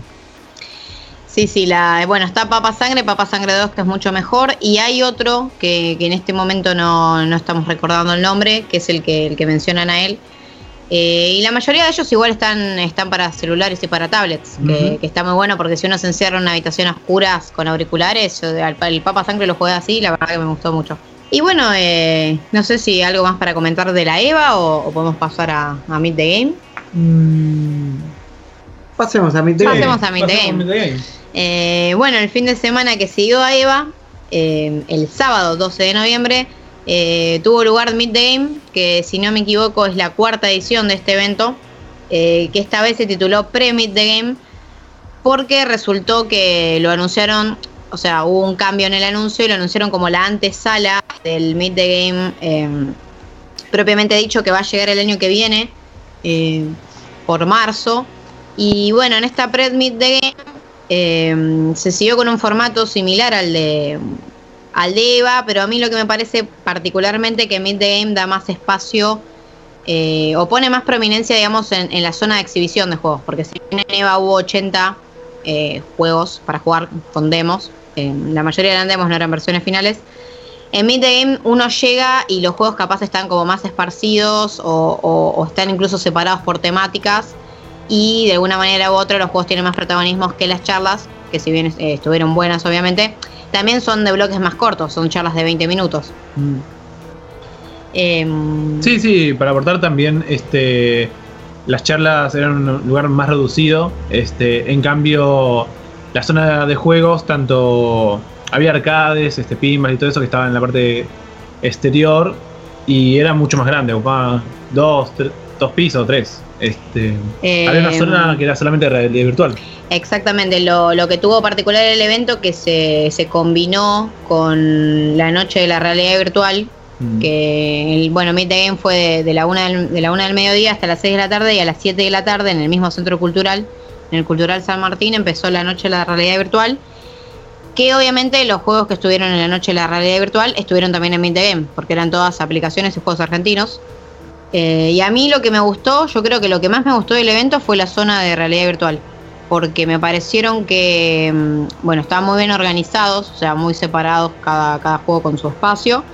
Sí, sí, la, bueno, está Papa Sangre, Papa Sangre 2, que es mucho mejor, y hay otro que, que en este momento no, no estamos recordando el nombre, que es el que, el que mencionan a él. Eh, y la mayoría de ellos igual están, están para celulares y para tablets, que, está muy bueno porque si uno se encierra en una habitación a oscuras con auriculares, yo el Papa Sangre lo jugué así, la verdad que me gustó mucho. Y bueno, eh, no sé si algo más para comentar de la EVA o, o podemos pasar a, a Meet the Game. Mm, Pasemos a mi Sí. Pasemos a Meet the pasemos Game. Meet the Game. Eh, bueno, el fin de semana que siguió a Eva, eh, el sábado 12 de noviembre, eh, tuvo lugar the Game, que si no me equivoco es la cuarta edición de este evento, eh, que esta vez se tituló Pre-Meet the Game, porque resultó que lo anunciaron, o sea, hubo un cambio en el anuncio y lo anunciaron como la antesala del Meet the Game, eh, propiamente dicho que va a llegar el año que viene, por marzo. Y bueno, en esta Pre-Meet the Game se siguió con un formato similar al de al de Eva, pero a mí lo que me parece particularmente que Meet the Game da más espacio eh, o pone más prominencia, digamos, en, la zona de exhibición de juegos, porque si en Eva hubo 80 eh, juegos para jugar con demos, eh, la mayoría eran demos, no eran versiones finales. En Meet the Game uno llega y los juegos capaz están como más esparcidos o, o- o están incluso separados por temáticas y de alguna manera u otra los juegos tienen más protagonismos que las charlas, que si bien eh, estuvieron buenas obviamente, también son de bloques más cortos, son charlas de 20 minutos. Em, Sí, sí, para aportar también, este, las charlas eran un lugar más reducido. Este, en cambio, la zona de juegos, tanto había arcades, este, pinball y todo eso que estaba en la parte exterior y era mucho más grande, ocupaba dos, tre- dos pisos, tres. Este, em, había una zona que era solamente realidad virtual. Exactamente, lo, lo que tuvo particular el evento que se, se combinó con la noche de la realidad virtual, Mm. que el, bueno, Meet the Game fue de, de la una del, de la una del mediodía hasta las 6 de la tarde y a las 7 de la tarde en el mismo centro cultural, en el Cultural San Martín, empezó la noche de la realidad virtual. Que obviamente los juegos que estuvieron en la noche de la realidad virtual estuvieron también en Meet the Game, porque eran todas aplicaciones y juegos argentinos. Eh, y a mí lo que me gustó, yo creo que lo que más me gustó del evento fue la zona de realidad virtual. Porque me parecieron que, mm, bueno, estaban muy bien organizados, o sea, muy separados cada, cada juego con su espacio.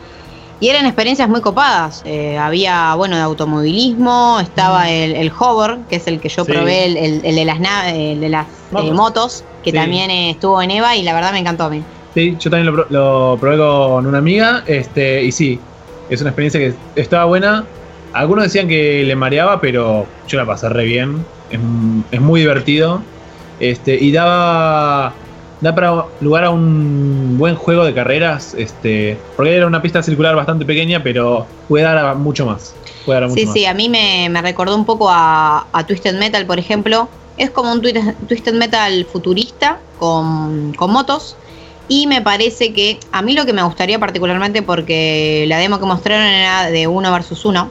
Y eran experiencias muy copadas. Eh, había, bueno, de automovilismo, estaba el, el hover, que es el que yo Sí. probé, el, el- el de las, de las eh, Motos. que Sí. también estuvo en EVA y la verdad me encantó a mí. Sí, yo también lo, lo probé con una amiga, este, y sí, es una experiencia que estaba buena. Algunos decían que le mareaba, pero yo la pasé re bien. Es, es muy divertido. Este, y daba. Da para lugar a un buen juego de carreras. Este. Porque era una pista circular bastante pequeña, pero puede dar a mucho más. Puede dar a mucho Sí, más. sí, a mí me, me recordó un poco a, a Twisted Metal, por ejemplo. Es como un Twisted, Twisted Metal futurista con, con motos. Y me parece que a mí lo que me gustaría particularmente, porque la demo que mostraron era de uno versus uno,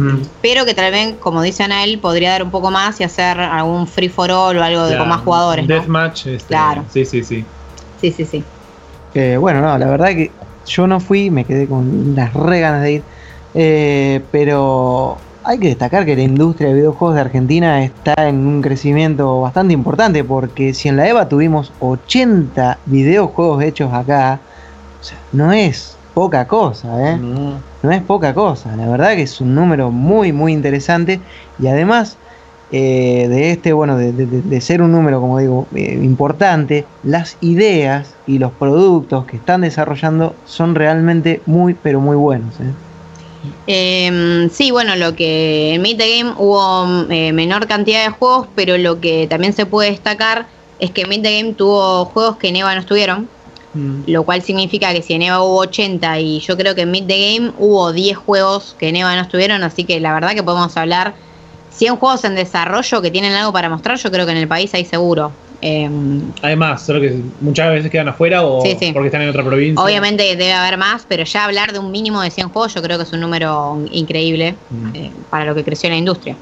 Mm, pero que tal vez, como dice Anael, podría dar un poco más y hacer algún free for all o algo de con más jugadores. ¿no? Deathmatch. Este, Claro. Sí, sí, sí. Sí, sí, sí. Eh, bueno, no, la verdad que yo no fui, me quedé con unas re ganas de ir. Eh, pero hay que destacar que la industria de videojuegos de Argentina está en un crecimiento bastante importante, porque si en la EVA tuvimos 80 videojuegos hechos acá, o sea, no es poca cosa, ¿eh? No. no es poca cosa. La verdad que es un número muy, muy interesante. Y además eh, de este, bueno, de, de- de- de ser un número, como digo, eh, importante, las ideas y los productos que están desarrollando son realmente muy, pero muy buenos. ¿eh? Eh, sí, bueno, lo que en Meet the Game hubo eh, menor cantidad de juegos, pero lo que también se puede destacar es que Meet the Game tuvo juegos que en EVA no estuvieron, Mm. lo cual significa que si en EVA hubo 80 y yo creo que en Meet the Game hubo 10 juegos que en EVA no estuvieron, así que la verdad que podemos hablar 100 juegos en desarrollo que tienen algo para mostrar, yo creo que en el país hay seguro. Eh, Además, solo que muchas veces quedan afuera o Sí, sí. porque están en otra provincia. obviamente debe haber más, pero ya hablar de un mínimo de 100 juegos yo creo que es un número increíble Mm. eh, para lo que creció la industria.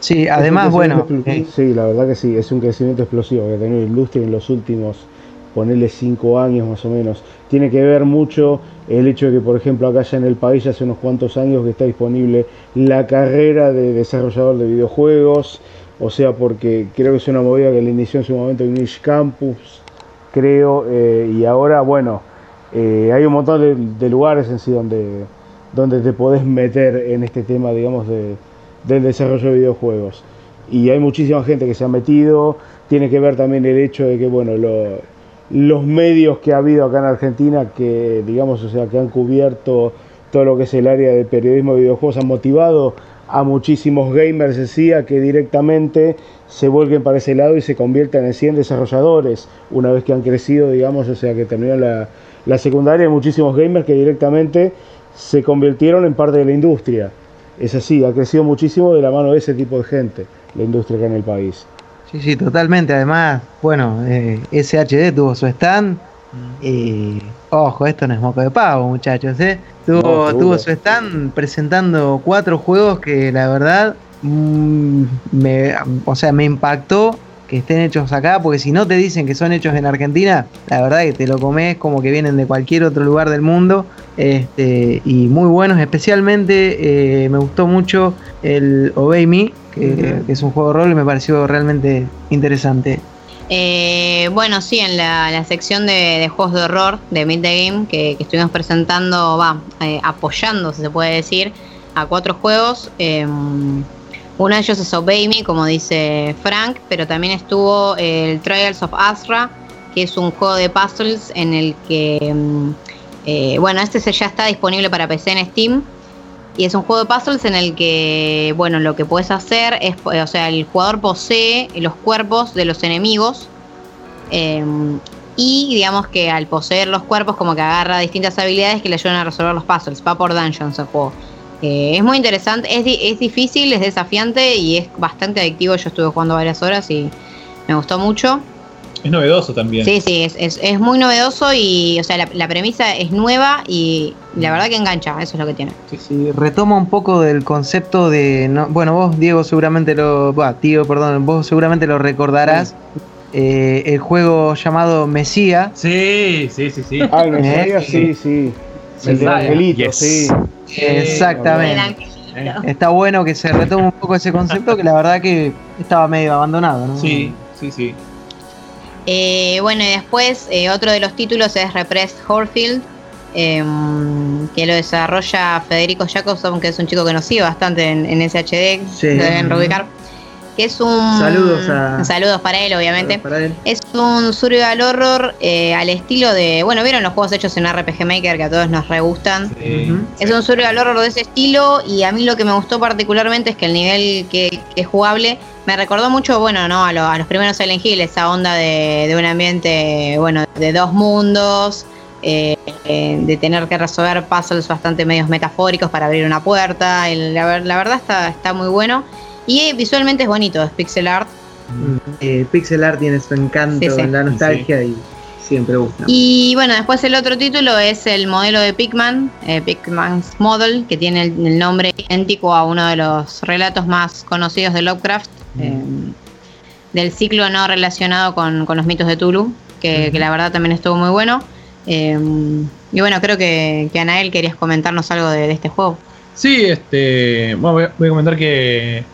Sí, además, bueno, eh, Sí, la verdad que sí, es un crecimiento explosivo que ha tenido la industria en los últimos ponerle 5 años más o menos. Tiene que ver mucho el hecho de que, por ejemplo, acá ya en el país hace unos cuantos años que está disponible la carrera de desarrollador de videojuegos, o sea, porque creo que es una movida que le inició en su momento en Niche Campus, creo, eh, y ahora, bueno, eh, hay un montón de, de lugares en sí donde, donde te podés meter en este tema, digamos, de, del desarrollo de videojuegos. Y hay muchísima gente que se ha metido, tiene que ver también el hecho de que, bueno, lo- los medios que ha habido acá en Argentina, que, digamos, o sea, que han cubierto todo lo que es el área de periodismo de videojuegos, han motivado a muchísimos gamers, decía, que directamente se vuelquen para ese lado y se conviertan en 100 desarrolladores, una vez que han crecido, digamos, o sea, que terminaron la, la secundaria, hay muchísimos gamers que directamente se convirtieron en parte de la industria. Es así, ha crecido muchísimo de la mano de ese tipo de gente, la industria acá en el país. Sí, sí, totalmente. Además, bueno, eh, SHD tuvo su stand. Y ojo, esto no es moco de pavo, muchachos, ¿eh? Tuvo, No, tuvo su stand presentando cuatro juegos que la verdad, mm, me, o sea, me impactó que estén hechos acá, porque si no te dicen que son hechos en Argentina, la verdad que te lo comes como que vienen de cualquier otro lugar del mundo. Este, y muy buenos, especialmente eh, me gustó mucho el Obey Me, que, que es un juego de rol y me pareció realmente interesante. Eh, bueno, sí, en la, la sección de, de juegos de horror de Meet the Game que, que estuvimos presentando, va, eh, apoyando, si se puede decir, a cuatro juegos. eh, uno de ellos es Obey Me, como dice Frank, pero también estuvo el Trials of Asra, que es un juego de puzzles en el que, mm, eh, bueno, este se- ya está disponible para PC en Steam. Y es un juego de puzzles en el que, bueno, lo que puedes hacer es, o sea, el jugador posee los cuerpos de los enemigos. eh, y digamos que al poseer los cuerpos, como que agarra distintas habilidades que le ayudan a resolver los puzzles. Va por dungeons el juego. Eh, es muy interesante, es, es difícil, es desafiante y es bastante adictivo. Yo estuve jugando varias horas y me gustó mucho. Es novedoso también. Sí, sí, es, es, es muy novedoso y, o sea, la, la premisa es nueva y la verdad que engancha, eso es lo que tiene. Sí, retoma un poco del concepto de. no- bueno, vos, Diego, seguramente lo. bah, tío, perdón, vos seguramente lo recordarás. eh, el juego llamado Mesía. Sí, sí, sí, sí. Ah, el Eh, Mesías, sí, sí. El Angelito, yes. sí. Exactamente. Está bueno que se retome un poco ese concepto que la verdad que estaba medio abandonado, ¿no? Sí, sí, sí. Eh, bueno, y después eh, otro de los títulos es Repressed Horfield, em, que lo desarrolla Federico Jacobson, que es un chico que nos sigue bastante en, en SHD, Sí. lo deben reubicar. Que es un. Saludos a- Saludos para él, obviamente. Para él. Es un survival horror eh, al estilo de. Bueno, ¿vieron los juegos hechos en RPG Maker que a todos nos re gustan? Sí. Es un survival horror de ese estilo y a mí lo que me gustó particularmente es que el nivel que, que es jugable me recordó mucho, bueno, no, a, lo- a los primeros Silent Hill, esa onda de, de un ambiente, bueno, de dos mundos, eh, eh, de tener que resolver puzzles bastante medios metafóricos para abrir una puerta. el- la, la verdad está, está muy bueno y eh, visualmente es bonito, es pixel art. Eh, Pixel Art tiene su encanto Sí, sí. en la nostalgia y siempre gusta. Y bueno, después el otro título es el modelo de Pigman, eh, Pigman's Model, que tiene el, el nombre idéntico a uno de los relatos más conocidos de Lovecraft, eh, del ciclo no relacionado con, con los mitos de Tulu, que, que la verdad también estuvo muy bueno. Eh, y bueno, creo que, que Anael querías comentarnos algo de, de este juego. Sí, este. Bueno, voy a, voy a comentar que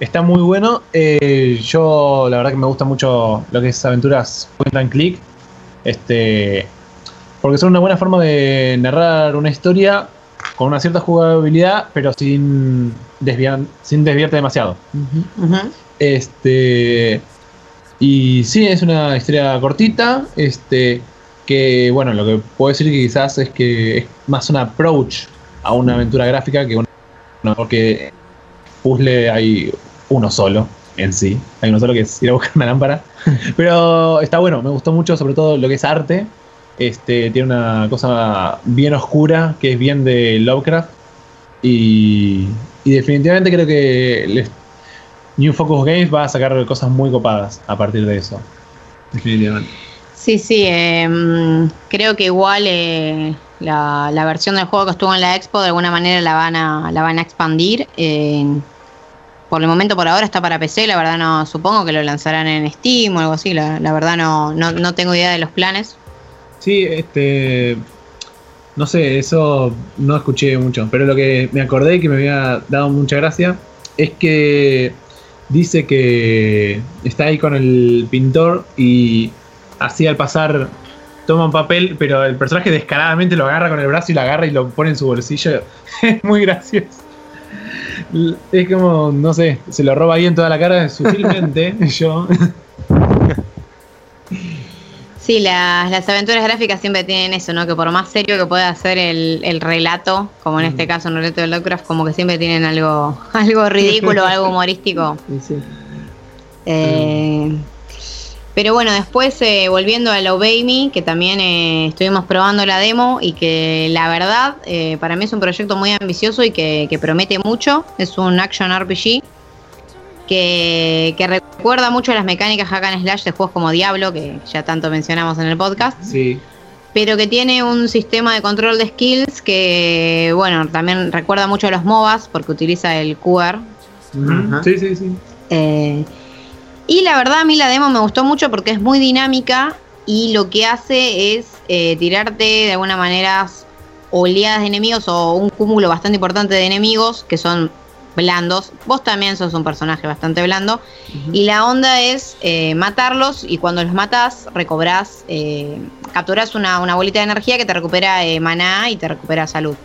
está muy bueno. Eh, yo, la verdad, que me gusta mucho lo que es aventuras point and click. Este. Porque son una buena forma de narrar una historia con una cierta jugabilidad, pero sin, desviar, sin desviarte demasiado. Este. Y sí, es una historia cortita. Este. Que bueno, lo que puedo decir que quizás es que es más un approach a una aventura gráfica que una. porque puzzle hay uno solo en sí. Hay uno solo que es ir a buscar una lámpara. Pero está bueno, me gustó mucho, sobre todo lo que es arte. Este, tiene una cosa bien oscura, que es bien de Lovecraft. Y, y definitivamente creo que les- New Focus Games va a sacar cosas muy copadas a partir de eso. Definitivamente. Sí, sí, eh, mm, creo que igual eh, la, la versión del juego que estuvo en la expo de alguna manera la van a, la van a expandir. eh, por el momento, por ahora está para PC, la verdad no, supongo que lo lanzarán en Steam o algo así, la, verdad no, no, no tengo idea de los planes. Sí, este. No sé, eso no escuché mucho. Pero lo que me acordé que me había dado mucha gracia es que dice que está ahí con el pintor y así al pasar toma un papel, pero el personaje descaradamente lo agarra con el brazo y lo agarra y lo pone en su bolsillo. Es muy gracioso. Es como, no sé, se lo roba ahí en toda la cara sutilmente. yo. Sí, las, las aventuras gráficas siempre tienen eso, ¿no? Que por más serio que pueda ser el, el relato, como en este caso un relato de Lovecraft, como que siempre tienen algo, algo ridículo, algo humorístico. Sí, sí. Eh, pero bueno, después eh, volviendo a Obey Me, que también eh, estuvimos probando la demo y que la verdad eh, para mí es un proyecto muy ambicioso y que, que promete mucho. Es un action RPG que, que recuerda mucho a las mecánicas hack and slash de juegos como Diablo, que ya tanto mencionamos en el podcast Sí. pero que tiene un sistema de control de skills que, bueno, también recuerda mucho a los MOBAs porque utiliza el QR. Ujú. Sí, sí, sí. Y la verdad a mí la demo me gustó mucho porque es muy dinámica y lo que hace es eh, tirarte de alguna manera oleadas de enemigos o un cúmulo bastante importante de enemigos que son blandos. Vos también sos un personaje bastante blando. Y la onda es eh, matarlos y cuando los matás recobrás, eh, capturás una, una bolita de energía que te recupera eh, maná y te recupera salud.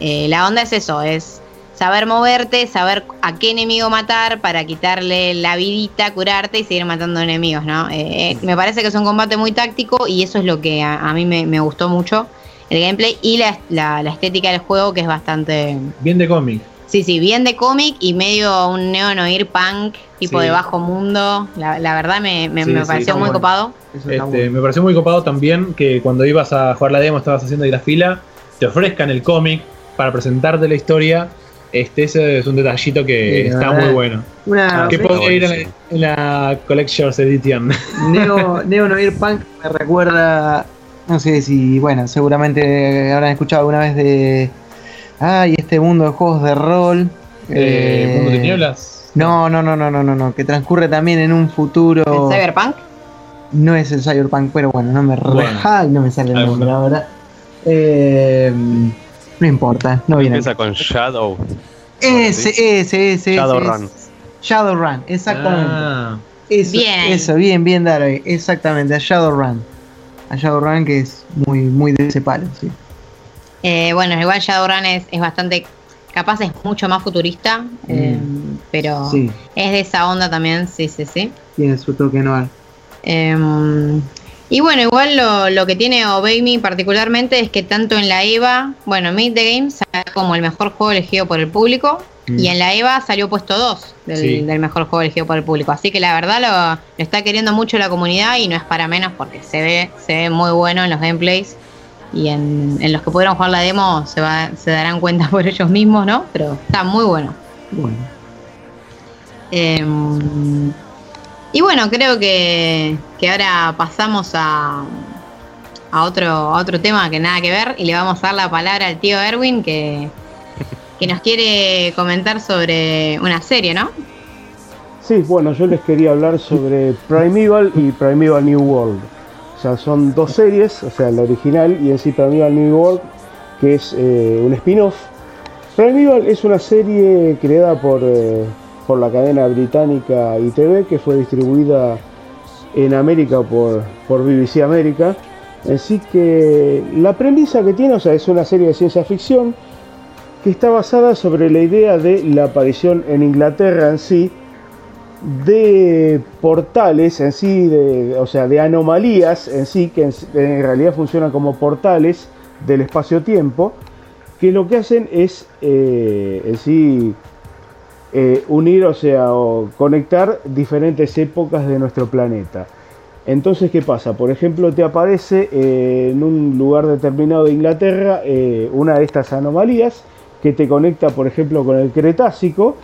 La onda es eso, es saber moverte, saber a qué enemigo matar para quitarle la vidita, curarte y seguir matando enemigos, ¿no? Eh, eh, me parece que es un combate muy táctico y eso es lo que a, a mí me, me gustó mucho, el gameplay y la, la- la estética del juego que es bastante... Bien de cómic. Sí, sí, bien de cómic y medio un neo-noir punk, tipo Sí. de bajo mundo. La, la verdad me, me- Sí, me sí, pareció muy bueno. copado. Este, bueno. me pareció muy copado también que cuando ibas a jugar la demo, estabas haciendo ahí la fila, te ofrezcan el cómic para presentarte la historia. Este, ese es un detallito que está verdad. muy bueno. Una que sí. podría ir en la, en la Collector's Edition. Neo, Neo Noir Punk me recuerda, no sé si, bueno, seguramente habrán escuchado alguna vez de, ay, este mundo de juegos de rol. Eh, Mundo de Tinieblas. No, no, no, no, no, no, no, que transcurre también en un futuro. ¿El Cyberpunk? No es el Cyberpunk, pero bueno, no me re- Bueno. ay, no me sale el nombre ahora. Eh, no importa, no viene. Empieza con Shadow. Ese, ese, ese, Shadowrun. ese. Shadowrun, exactamente. Ah, Eso, Bien eso, bien, bien ahí. Exactamente, a Shadowrun. A Shadowrun que es muy, muy de ese palo, sí. Eh, bueno, igual Shadowrun es, es bastante, capaz es mucho más futurista, eh, pero Mm. Sí, es de esa onda también, sí, sí, sí. tiene su toque noir. Eh, y bueno, igual lo, lo que tiene Obey Me particularmente es que tanto en la EVA, bueno, Meet the Game salió como el mejor juego elegido por el público Mm. y en la EVA salió puesto 2 del, Sí. del mejor juego elegido por el público. Así que la verdad lo, lo está queriendo mucho la comunidad y no es para menos porque se ve, se ve muy bueno en los gameplays y en, en los que pudieron jugar la demo se, va, se darán cuenta por ellos mismos, ¿no? Pero está muy bueno. Bueno, Eh, y bueno, creo que, que ahora pasamos a, a, otro, otro tema que nada que ver y le vamos a dar la palabra al tío Erwin que, que nos quiere comentar sobre una serie, ¿no? Sí, bueno, yo les quería hablar sobre Primeval y Primeval New World. O sea, son dos series, o sea, la original y en sí Primeval New World, que es eh, un spin-off. Primeval es una serie creada por, eh, por la cadena británica ITV, que fue distribuida en América por, por BBC América. Así que la premisa que tiene, o sea, es una serie de ciencia ficción que está basada sobre la idea de la aparición en Inglaterra en sí de portales en sí, o sea, de anomalías en sí, que en, en realidad funcionan como portales del espacio-tiempo, que lo que hacen es eh, en sí eh, unir, o sea, o conectar diferentes épocas de nuestro planeta. Entonces, ¿qué pasa? Por ejemplo, te aparece eh, en un lugar determinado de Inglaterra eh, una de estas anomalías que te conecta, por ejemplo, con el Cretácico,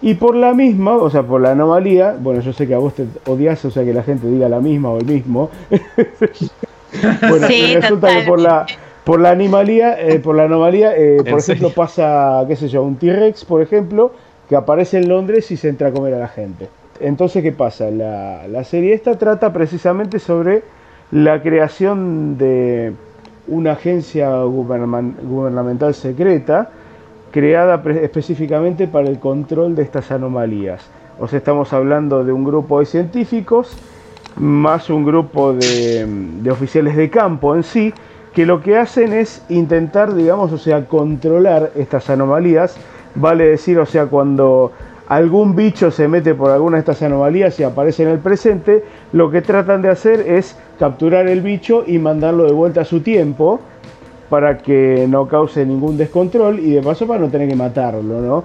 y por la misma, o sea, por la anomalía, bueno, yo sé que a vos te odias, o sea, que la gente diga la misma o el mismo. bueno, Sí, resulta que por la, por la anomalía, eh, por la anomalía, eh, por ¿En ejemplo, serio? pasa, qué sé yo, un T-Rex, por ejemplo, que aparece en Londres y se entra a comer a la gente. Entonces, ¿qué pasa? La, la serie esta trata precisamente sobre la creación de una agencia gubernamental secreta creada específicamente para el control de estas anomalías. O sea, estamos hablando de un grupo de científicos más un grupo de, de oficiales de campo en sí, que lo que hacen es intentar, digamos, o sea, controlar estas anomalías. Vale decir, o sea, cuando algún bicho se mete por alguna de estas anomalías y aparece en el presente, lo que tratan de hacer es capturar el bicho y mandarlo de vuelta a su tiempo para que no cause ningún descontrol y de paso para no tener que matarlo, ¿no?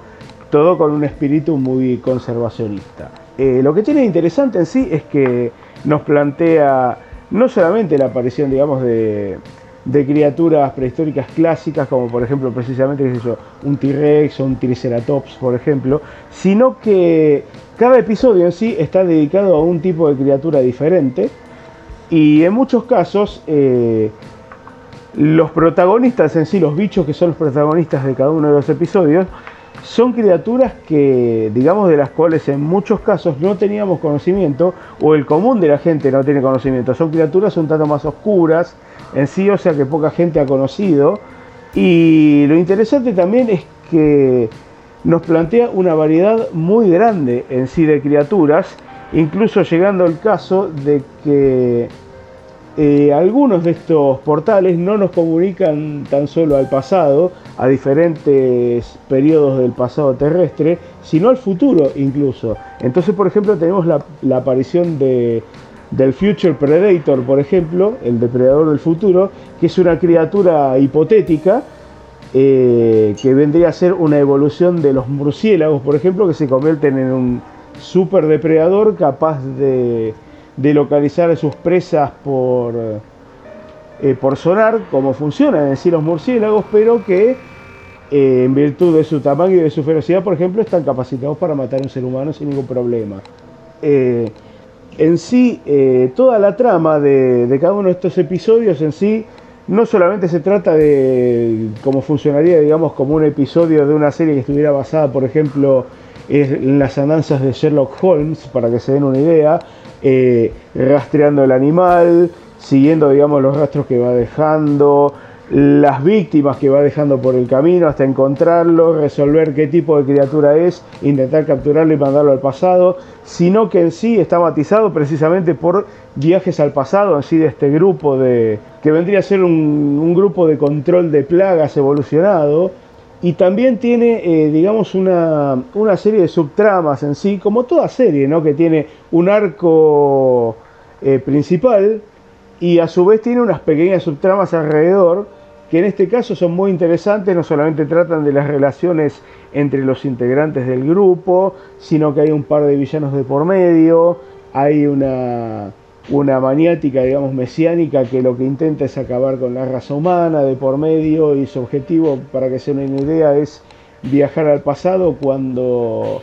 Todo con un espíritu muy conservacionista. Eh, lo que tiene interesante en sí es que nos plantea no solamente la aparición, digamos, de, de criaturas prehistóricas clásicas, como por ejemplo precisamente qué un T-Rex o un Triceratops, por ejemplo, sino que cada episodio en sí está dedicado a un tipo de criatura diferente y en muchos casos eh, los protagonistas en sí, los bichos que son los protagonistas de cada uno de los episodios, son criaturas que, digamos, de las cuales en muchos casos no teníamos conocimiento, o el común de la gente no tiene conocimiento. Son criaturas un tanto más oscuras en sí, o sea que poca gente ha conocido. Y lo interesante también es que nos plantea una variedad muy grande en sí de criaturas, incluso llegando al caso de que eh, algunos de estos portales no nos comunican tan solo al pasado, a diferentes periodos del pasado terrestre, sino al futuro incluso. Entonces, por ejemplo, tenemos la, la aparición de, del Future Predator, por ejemplo, el depredador del futuro, que es una criatura hipotética eh, que vendría a ser una evolución de los murciélagos, por ejemplo, que se convierten en un super depredador capaz de, de localizar a sus presas por, eh, por sonar, como funcionan en sí los murciélagos, pero que eh, en virtud de su tamaño y de su ferocidad, por ejemplo, están capacitados para matar a un ser humano sin ningún problema. En sí, eh, toda la trama de, cada uno de estos episodios en sí, no solamente se trata de cómo funcionaría, digamos, como un episodio de una serie que estuviera basada, por ejemplo, en las andanzas de Sherlock Holmes, para que se den una idea, eh, rastreando el animal, siguiendo, digamos, los rastros que va dejando, las víctimas que va dejando por el camino hasta encontrarlo, resolver qué tipo de criatura es, intentar capturarlo y mandarlo al pasado, sino que en sí está matizado precisamente por viajes al pasado, en sí de este grupo de que vendría a ser un, un grupo de control de plagas evolucionado, y también tiene, eh, digamos, una, una serie de subtramas en sí, como toda serie, ¿no? Que tiene un arco eh, principal y a su vez tiene unas pequeñas subtramas alrededor, que en este caso son muy interesantes, no solamente tratan de las relaciones entre los integrantes del grupo, sino que hay un par de villanos de por medio, hay una, una maniática, digamos, mesiánica que lo que intenta es acabar con la raza humana de por medio y su objetivo, para que se den una idea, es viajar al pasado cuando,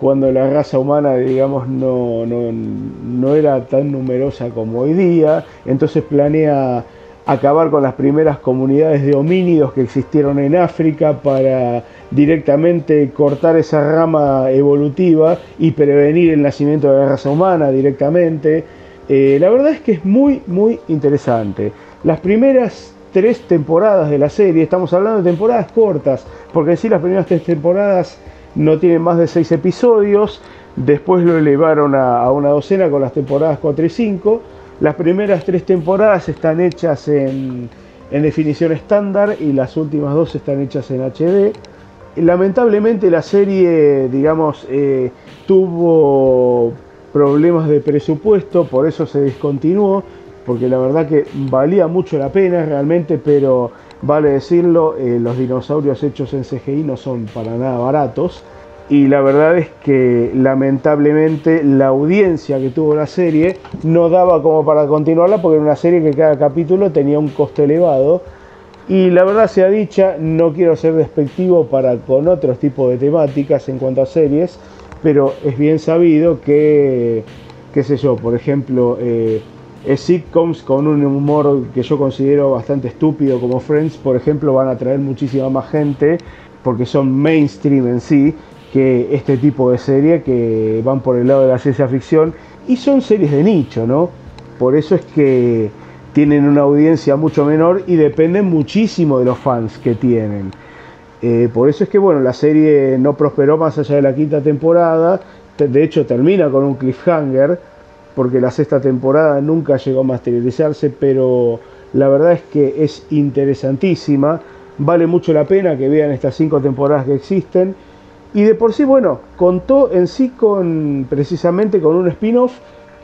cuando la raza humana, digamos, no, no, no era tan numerosa como hoy día. Entonces planea acabar con las primeras comunidades de homínidos que existieron en África para directamente cortar esa rama evolutiva y prevenir el nacimiento de la raza humana directamente. Eh, la verdad es que es muy, muy interesante. Las primeras tres temporadas de la serie, estamos hablando de temporadas cortas, porque en sí las primeras tres temporadas no tienen más de seis episodios, después lo elevaron a, una docena con las temporadas 4 y 5. Las primeras tres temporadas están hechas en, en definición estándar y las últimas dos están hechas en HD. Lamentablemente la serie, digamos, eh, tuvo problemas de presupuesto, por eso se discontinuó, porque la verdad que valía mucho la pena realmente, pero vale decirlo, eh, los dinosaurios hechos en CGI no son para nada baratos. Y la verdad es que lamentablemente la audiencia que tuvo la serie no daba como para continuarla porque era una serie que cada capítulo tenía un costo elevado. Y la verdad sea dicha, no quiero ser despectivo para con otros tipos de temáticas en cuanto a series, pero es bien sabido que, qué sé yo, por ejemplo, eh, sitcoms con un humor que yo considero bastante estúpido como Friends, por ejemplo, van a traer muchísima más gente porque son mainstream en sí que este tipo de serie que van por el lado de la ciencia ficción y son series de nicho, ¿no? Por eso es que tienen una audiencia mucho menor y dependen muchísimo de los fans que tienen. Eh, por eso es que bueno, la serie no prosperó más allá de la quinta temporada, Te- de hecho termina con un cliffhanger, porque la sexta temporada nunca llegó a materializarse, pero la verdad es que es interesantísima, vale mucho la pena que vean estas cinco temporadas que existen, y de por sí, bueno, contó en sí con precisamente con un spin-off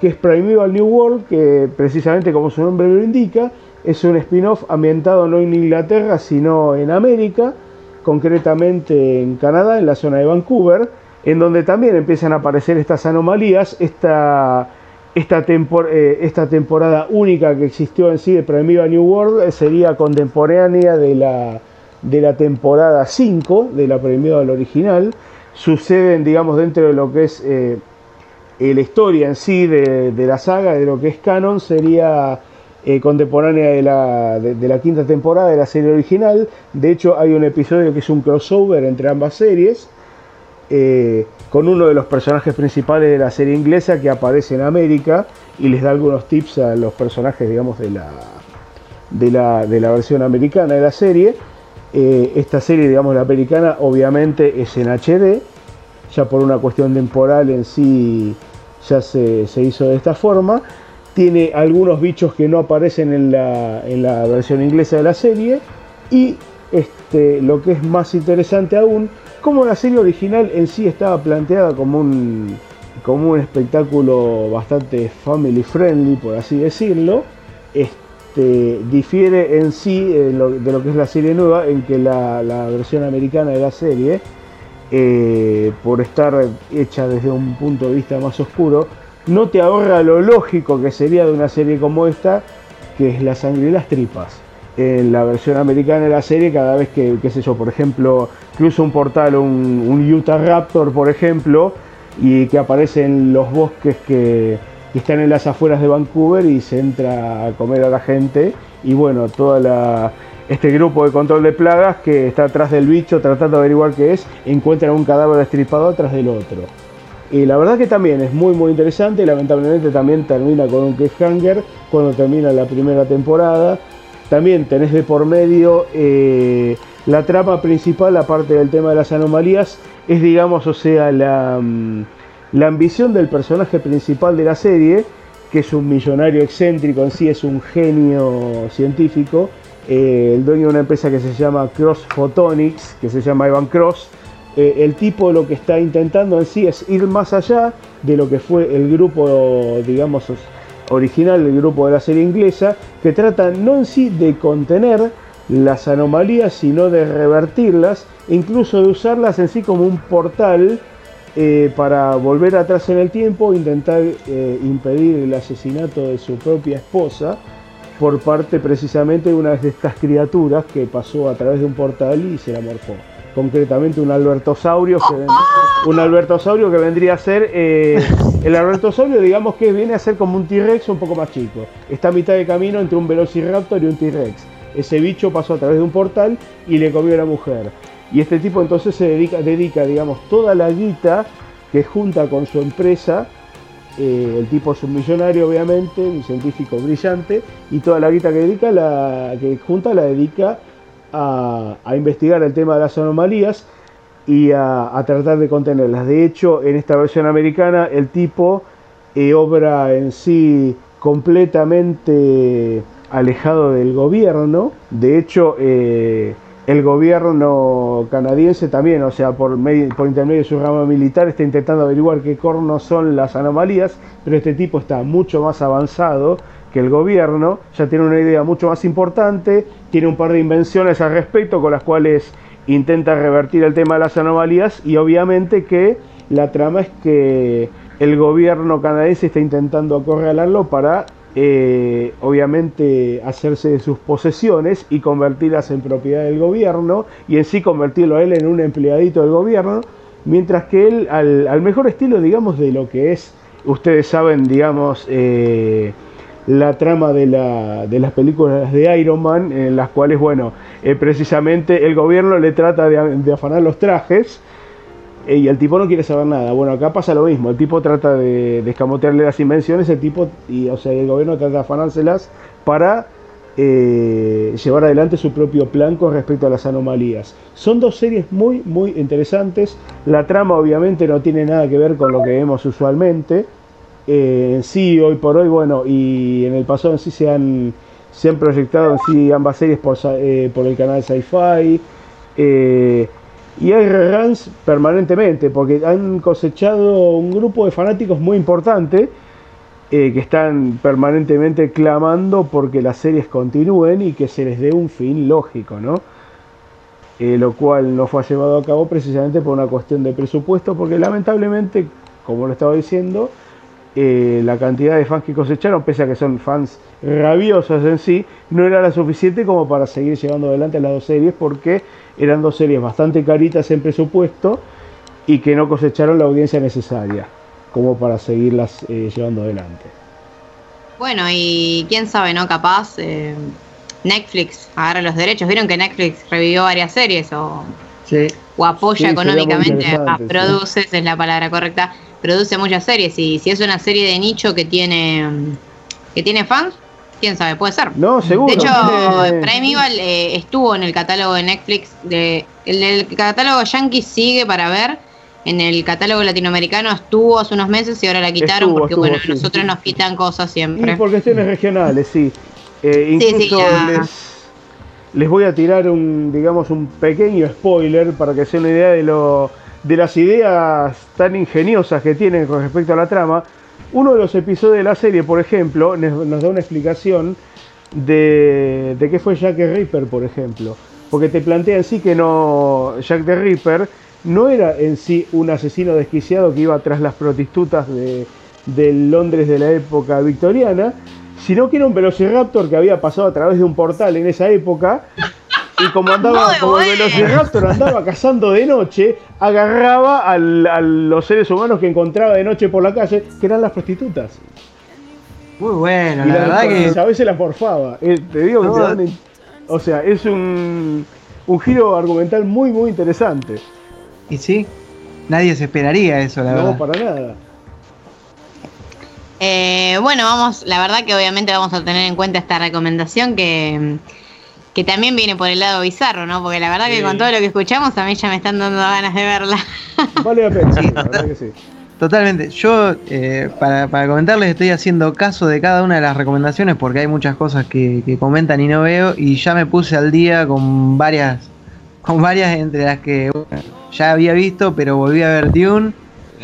que es Primeval New World, que precisamente como su nombre lo indica, es un spin-off ambientado no en Inglaterra, sino en América, concretamente en Canadá, en la zona de Vancouver, en donde también empiezan a aparecer estas anomalías, esta, esta, tempor- eh, esta temporada única que existió en sí de Primeval New World eh, sería contemporánea de la, de la temporada 5 de la Primeval original. Suceden, digamos, dentro de lo que es eh, la historia en sí de, de la saga, de lo que es canon, sería eh, contemporánea de la, de, de la quinta temporada de la serie original. De hecho, hay un episodio que es un crossover entre ambas series, eh, con uno de los personajes principales de la serie inglesa que aparece en América y les da algunos tips a los personajes, digamos, de la, de la, de la versión americana de la serie. Eh, esta serie, digamos, la americana, obviamente es en HD, ya por una cuestión temporal en sí ya se, se hizo de esta forma. Tiene algunos bichos que no aparecen en la, en la versión inglesa de la serie. Y este, lo que es más interesante aún, como la serie original en sí estaba planteada como un, como un espectáculo bastante family friendly, por así decirlo, este, difiere en sí de lo que es la serie nueva, en que la, la versión americana de la serie, eh, por estar hecha desde un punto de vista más oscuro, no te ahorra lo lógico que sería de una serie como esta, que es la sangre y las tripas. En la versión americana de la serie, cada vez que, qué sé yo, por ejemplo, cruza un portal un, un Utah Raptor, por ejemplo, y que aparece en los bosques que, que están en las afueras de Vancouver y se entra a comer a la gente. Y bueno, toda la, este grupo de control de plagas que está atrás del bicho tratando de averiguar qué es, encuentran un cadáver destripado atrás del otro. Y la verdad que también es muy muy interesante, lamentablemente también termina con un cliffhanger cuando termina la primera temporada. También tenés de por medio eh, la trama principal, aparte del tema de las anomalías, es digamos, o sea, la, mm, la ambición del personaje principal de la serie, que es un millonario excéntrico en sí, es un genio científico, eh, el dueño de una empresa que se llama Cross Photonics, que se llama Evan Cross, eh, el tipo lo que está intentando en sí es ir más allá de lo que fue el grupo, digamos, os- original, el grupo de la serie inglesa, que trata no en sí de contener las anomalías, sino de revertirlas, incluso de usarlas en sí como un portal eh, para volver atrás en el tiempo, intentar eh, impedir el asesinato de su propia esposa por parte precisamente de una de estas criaturas que pasó a través de un portal y se la morfó. Concretamente un albertosaurio que, un albertosaurio que vendría a ser eh, el albertosaurio digamos que viene a ser como un T-Rex un poco más chico. Está a mitad de camino entre un Velociraptor y un T-Rex. Ese bicho pasó a través de un portal y le comió a la mujer. Y este tipo entonces se dedica, dedica digamos, toda la guita que junta con su empresa eh, el tipo es un millonario, obviamente, un científico brillante, y toda la guita que dedica, la, que junta, la dedica a, a investigar el tema de las anomalías y a, a tratar de contenerlas. De hecho, en esta versión americana, el tipo eh, obra en sí completamente alejado del gobierno. De hecho, eh, el gobierno canadiense también, o sea, por, medio- por intermedio de su rama militar, está intentando averiguar qué cornos son las anomalías, pero este tipo está mucho más avanzado que el gobierno, ya tiene una idea mucho más importante, tiene un par de invenciones al respecto con las cuales intenta revertir el tema de las anomalías y obviamente que la trama es que el gobierno canadiense está intentando acorralarlo para eh, obviamente hacerse de sus posesiones y convertirlas en propiedad del gobierno y en sí convertirlo a él en un empleadito del gobierno, mientras que él al, al mejor estilo digamos de lo que es, ustedes saben digamos eh, la trama de, la- de las películas de Iron Man, en las cuales, bueno, eh, precisamente el gobierno le trata de, afanar los trajes y el tipo no quiere saber nada. Bueno, acá pasa lo mismo, el tipo trata de, de escamotearle las invenciones, el tipo, y, o sea, el gobierno trata de afanárselas para eh, llevar adelante su propio plan con respecto a las anomalías. Son dos series muy, muy interesantes. La trama obviamente no tiene nada que ver con lo que vemos usualmente. Eh, sí, hoy por hoy, bueno, y en el pasado en sí se han, se han proyectado en sí ambas series por, eh, por el canal Sci-Fi. Y hay reruns permanentemente, porque han cosechado un grupo de fanáticos muy importante eh, que están permanentemente clamando porque las series continúen y que se les dé un fin lógico, ¿no? Eh, lo cual no fue llevado a cabo precisamente por una cuestión de presupuesto, porque lamentablemente, como lo estaba diciendo, eh, la cantidad de fans que cosecharon, pese a que son fans rabiosos en sí, no era la suficiente como para seguir llevando adelante las dos series, porque eran dos series bastante caritas en presupuesto y que no cosecharon la audiencia necesaria como para seguirlas eh, llevando adelante. Bueno, y quién sabe, ¿no? Capaz eh, Netflix agarra los derechos. ¿Vieron que Netflix revivió varias series o, Sí. o apoya Sí, económicamente? Ah, sí. produce, es la palabra correcta. Produce muchas series y si es una serie de nicho que tiene que tiene fans, quién sabe, puede ser. No, seguro. De hecho, tiene- Prime Evil eh, estuvo en el catálogo de Netflix. De, el del catálogo Yankee sigue para ver. En el catálogo latinoamericano estuvo hace unos meses y ahora la quitaron Estuvo, porque, estuvo, bueno, sí. nosotros nos quitan cosas Y siempre. por cuestiones regionales, sí. Eh, Sí, sí, incluso ya. les, les voy a tirar un, digamos, un pequeño spoiler para que se den una idea de lo de las ideas tan ingeniosas que tienen con respecto a la trama. Uno de los episodios de la serie, por ejemplo, nos, da una explicación de, de qué fue Jack the Ripper, por ejemplo. Porque te plantea en sí que no Jack the Ripper no era en sí un asesino desquiciado que iba tras las prostitutas de, del Londres de la época victoriana, sino que era un velociraptor que había pasado a través de un portal en esa época. Y como andaba, Muy como velociraptor andaba cazando de noche, agarraba al- a los seres humanos que encontraba de noche por la calle, que eran las prostitutas. Muy bueno, y la verdad que. a veces las morfaba. Eh, te digo que No. te dan en- O sea, es un, un giro argumental muy, muy interesante. Y sí, nadie se esperaría eso, la no, verdad. para nada. Eh, bueno, vamos, la verdad que obviamente vamos a tener en cuenta esta recomendación que, que también viene por el lado bizarro, ¿no? Porque la verdad que con todo lo que escuchamos a mí ya me están dando ganas de verla. Vale la pena, sí, la verdad que sí. Totalmente. Yo, eh, para, para comentarles, estoy haciendo caso de cada una de las recomendaciones porque hay muchas cosas que, que comentan y no veo. Y ya me puse al día con varias, con varias entre las que bueno, ya había visto, pero volví a ver Dune.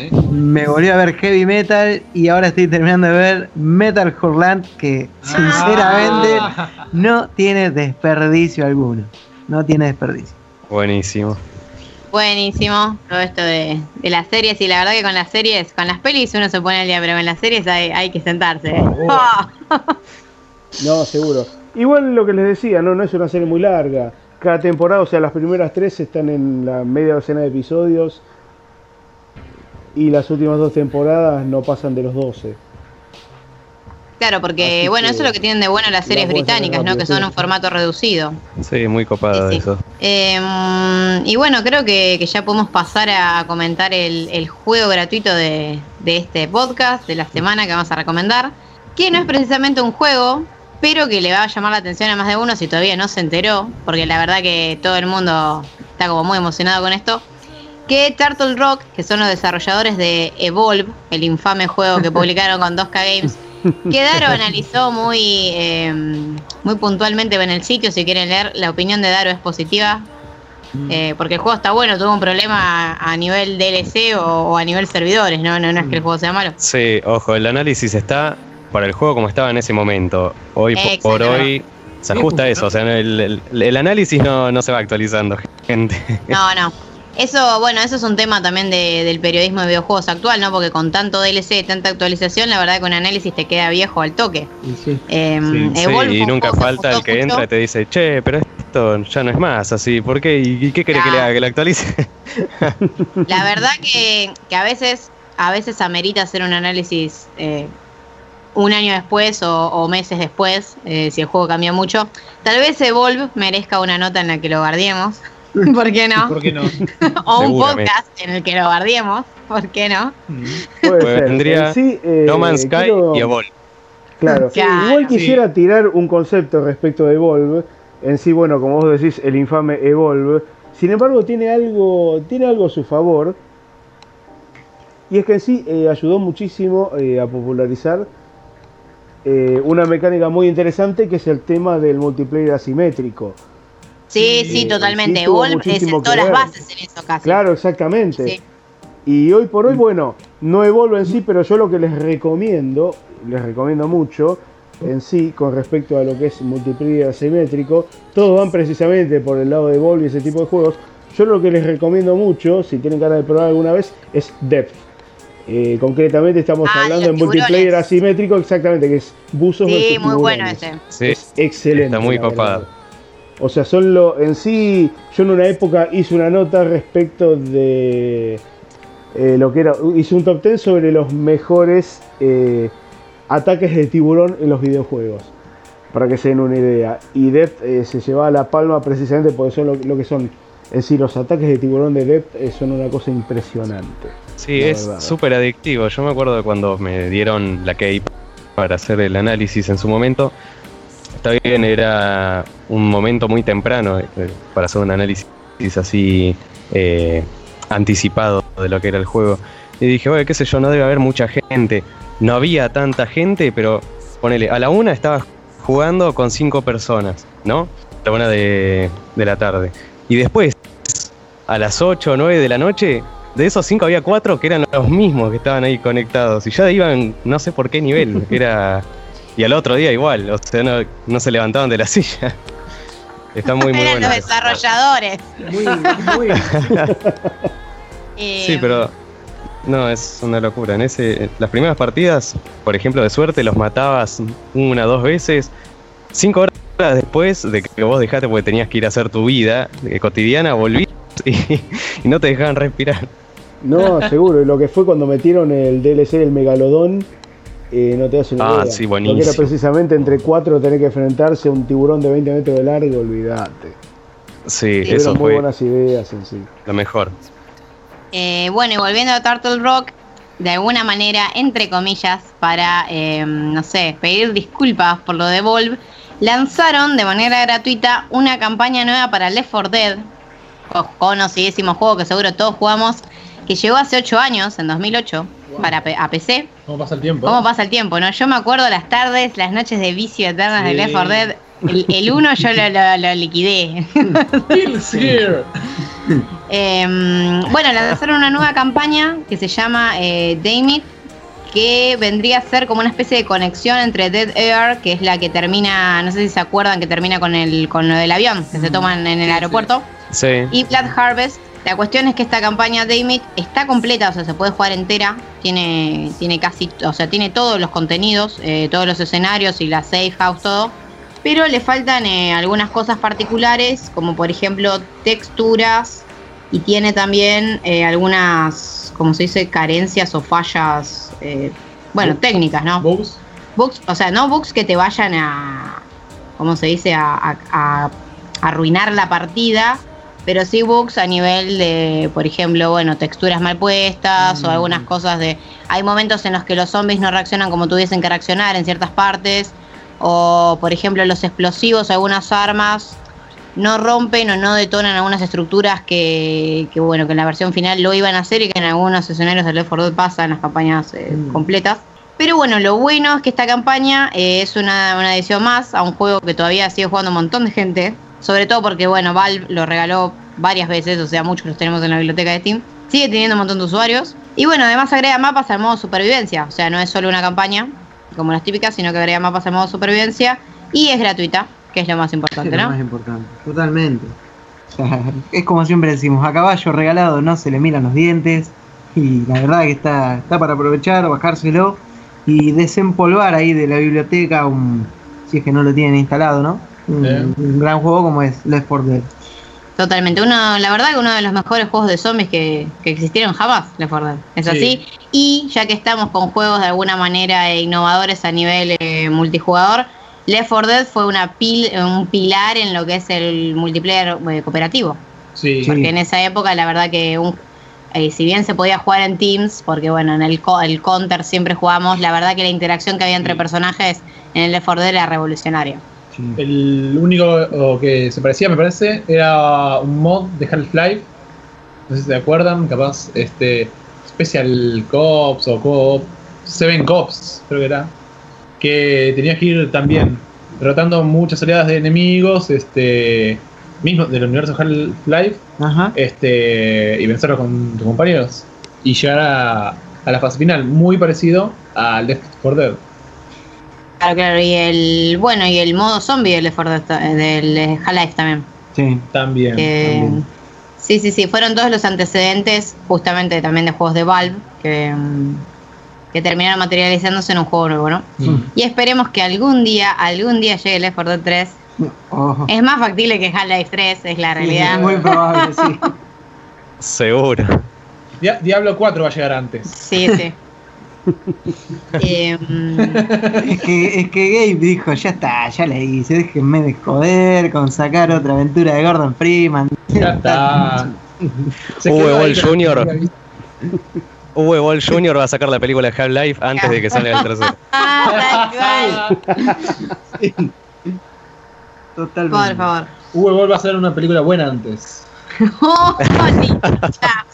¿Eh? Me volví a ver Heavy Metal y ahora estoy terminando de ver Metal Hurlant que sinceramente Ah. no tiene desperdicio alguno. No tiene desperdicio. Buenísimo. Buenísimo, todo esto de, de las series y la verdad que con las series, con las pelis uno se pone al día, pero con las series hay, hay que sentarse. No, seguro. Igual lo que les decía, no, no es una serie muy larga. Cada temporada, o sea, las primeras tres están en la media docena de episodios. Y las últimas dos temporadas no pasan de los 12. Claro, porque Así bueno, eso es lo que tienen de bueno las series británicas, ¿no? Que son sí. un formato reducido. Sí, muy copado Sí, sí. eso. Eh, y bueno, creo que, que ya podemos pasar a comentar el, el juego gratuito de, de este podcast, de la semana que vamos a recomendar, que no es precisamente un juego, pero que le va a llamar la atención a más de uno si todavía no se enteró, porque la verdad que todo el mundo está como muy emocionado con esto. Que Turtle Rock, que son los desarrolladores de Evolve, el infame juego que publicaron con 2K Games, que Daro analizó muy, eh, muy puntualmente en el sitio. Si quieren leer, la opinión de Daro es positiva. eh, porque el juego está bueno, tuvo un problema a nivel DLC o, o a nivel servidores, ¿no? No, no es que el juego sea malo. Sí, ojo, el análisis está para el juego como estaba en ese momento. Hoy po- por hoy se ajusta a eso. O sea, el, el- el análisis no, no se va actualizando, gente. No, no. Eso, bueno, eso es un tema también de- del periodismo de videojuegos actual, ¿no? Porque con tanto DLC, tanta actualización, la verdad que un análisis te queda viejo al toque. Y sí. Eh, Sí, Evolve Sí, y nunca falta el que entra y te dice, che, pero esto ya no es más así. ¿Por qué? ¿Y, y qué querés que le haga? ¿Que lo actualice? La verdad que, que a veces a veces amerita hacer un análisis eh, un año después o, o meses después, eh, si el juego cambia mucho. Tal vez Evolve merezca una nota en la que lo guardiemos. ¿Por qué no? ¿Por qué no? o un podcast en el que lo guardiemos, ¿por qué no? Mm. Puede Pues ser. tendría sí, eh, No Man's Sky quiero- y Evolve. Claro. Claro. Igual quisiera tirar un concepto respecto de Evolve. En sí, bueno, como vos decís, el infame Evolve. Sin embargo, tiene algo, tiene algo a su favor. Y es que en sí eh, ayudó muchísimo eh, a popularizar eh, una mecánica muy interesante que es el tema del multiplayer asimétrico. Sí, Sí, sí, totalmente. Wolf sentó las bases en eso casi. Claro, exactamente. Sí. Y hoy por hoy, bueno, no Evolve en sí, pero yo lo que les recomiendo, les recomiendo mucho en sí con respecto a lo que es multiplayer asimétrico, todos van precisamente por el lado de Evolve y ese tipo de juegos. Yo lo que les recomiendo mucho, si tienen ganas de probar alguna vez, es Depth. Eh, concretamente estamos Ah, hablando de los multiplayer asimétrico, exactamente, que es buzos Sí, versus muy bueno ese. Sí, Es excelente. está muy copado. O sea, son lo, en sí, yo en una época hice una nota respecto de eh, lo que era, hice un top 10 sobre los mejores eh, ataques de tiburón en los videojuegos, para que se den una idea. Y Depth eh, se llevaba la palma precisamente porque son lo, lo que son, en sí, los ataques de tiburón de Depth eh, son una cosa impresionante. Sí, es súper adictivo. Yo me acuerdo de cuando me dieron la key para hacer el análisis en su momento. Está bien, era un momento muy temprano eh, para hacer un análisis así eh, anticipado de lo que era el juego. Y dije, oye, qué sé yo, no debe haber mucha gente. No había tanta gente, pero ponele, a la una estaba jugando con cinco personas, ¿no? A la una de, de la tarde. Y después, a las 8 o 9 de la noche, de esos cinco había cuatro que eran los mismos que estaban ahí conectados. Y ya iban, no sé por qué nivel. Era. Y al otro día igual, o sea, no, no se levantaban de la silla. Está muy, muy Eran bueno. los desarrolladores. Muy, muy. Eh, Sí, pero. No, es una locura. En ese, las primeras partidas, por ejemplo, de suerte, los matabas una, dos veces. Cinco horas después de que vos dejaste porque tenías que ir a hacer tu vida eh, cotidiana, volvías y, y no te dejaban respirar. No, seguro, y lo que fue cuando metieron el DLC del Megalodón, eh, no te das una Ah, idea. sí, buenísimo. era precisamente entre cuatro tener que enfrentarse a un tiburón de 20 metros de largo, olvídate. Sí, Tuvieron eso muy fue buenas ideas en sí. lo mejor. Eh, bueno, y volviendo a Turtle Rock, de alguna manera, entre comillas, para, eh, no sé, pedir disculpas por lo de Volve, lanzaron de manera gratuita una campaña nueva para Left 4 Dead, co- conocidísimo juego que seguro todos jugamos, que llegó hace 8 años, en 2008, para a PC. ¿Cómo pasa el tiempo? ¿Cómo pasa el tiempo, no? Yo me acuerdo las tardes, las noches de vicio eternas de. Left 4 Dead. El, el uno yo lo, lo- lo liquidé. Here. Eh, bueno, lanzaron una nueva campaña que se llama eh, Damn que vendría a ser como una especie de conexión entre Dead Air, que es la que termina, no sé si se acuerdan, que termina con el con lo del avión que se toman en el aeropuerto, Sí. y Blood Harvest. La cuestión es que esta campaña Damn está completa, o sea, se puede jugar entera, tiene, tiene casi, o sea, tiene todos los contenidos, eh, todos los escenarios y la safe house, todo. Pero le faltan eh, algunas cosas particulares, como por ejemplo texturas, y tiene también eh, algunas, como se dice, carencias o fallas, bueno, técnicas, ¿no? Bugs. Bugs, o sea, no bugs que te vayan a, ¿cómo se dice?, a, a- a arruinar la partida, pero sí bugs a nivel de, por ejemplo, bueno, texturas mal puestas o algunas cosas de... Hay momentos en los que los zombies no reaccionan como tuviesen que reaccionar en ciertas partes, o por ejemplo los explosivos, algunas armas no rompen o no detonan algunas estructuras que, que, bueno, que en la versión final lo iban a hacer y que en algunos escenarios de Left 4 Dead pasa en las campañas eh, completas. Pero bueno, lo bueno es que esta campaña eh, es una, una edición más a un juego que todavía sigue jugando un montón de gente. Sobre todo porque, bueno, Valve lo regaló varias veces, o sea, muchos los tenemos en la biblioteca de Steam. Sigue teniendo un montón de usuarios. Y bueno, además agrega mapas al modo supervivencia. O sea, no es solo una campaña, como las típicas, sino que agrega mapas al modo supervivencia. Y es gratuita, que es lo más Es importante, lo ¿no? más importante, totalmente. O sea, es como siempre decimos, a caballo regalado no se le miran los dientes. Y la verdad que está, está para aprovechar, bajárselo y desempolvar ahí de la biblioteca un, si es que no lo tienen instalado, ¿no? Un, Eh. un gran juego como es Left 4 Dead. Totalmente. Uno, la verdad que uno de los mejores juegos de zombies que, que existieron jamás, Left 4 Dead. Es Sí. así. Y ya que estamos con juegos de alguna manera eh, innovadores a nivel eh, multijugador, Left 4 Dead fue una pil, un pilar en lo que es el multiplayer eh, cooperativo. Sí. Sí. Porque en esa época la verdad que un, eh, si bien se podía jugar en Teams, porque bueno, en el, co- el Counter siempre jugamos, la verdad que la interacción que había entre Sí. personajes en el Left 4 Dead era revolucionaria. Sí. El único que se parecía, me parece, era un mod de Half-Life. No sé si se acuerdan, capaz, este. Special Cops o Coop. Seven Cops, creo que era. Que tenías que ir también derrotando muchas oleadas de enemigos, este. Mismo del universo Half-Life, este. Y vencerlos con tus compañeros. Y llegar a, a la fase final, muy parecido al Left 4 Dead. Claro, claro, y el bueno, y el modo zombie del Left 4 Dead, eh, del eh, Half-Life también. Sí. También. que- también. sí, sí, sí, fueron todos los antecedentes justamente también de juegos de Valve que, mm, que terminaron materializándose en un juego nuevo, ¿no? Mm. Y esperemos que algún día, algún día llegue Left 4 Dead 3. Ojo. Es más factible que Half-Life 3, es la realidad. Es muy probable, sí. Seguro. Dia- Diablo 4 va a llegar antes. Sí, sí. Eh, mm, Es que, es que Gabe dijo, ya está, ya le hice, déjenme de joder con sacar otra aventura de Gordon Freeman. Ya está. Uwe pero- Jr.. Uwe Boll Jr. va a sacar la película de Half-Life antes de que salga el tercero. ah. Totalmente. Por favor. Uwe Boll va a hacer una película buena antes. Oh.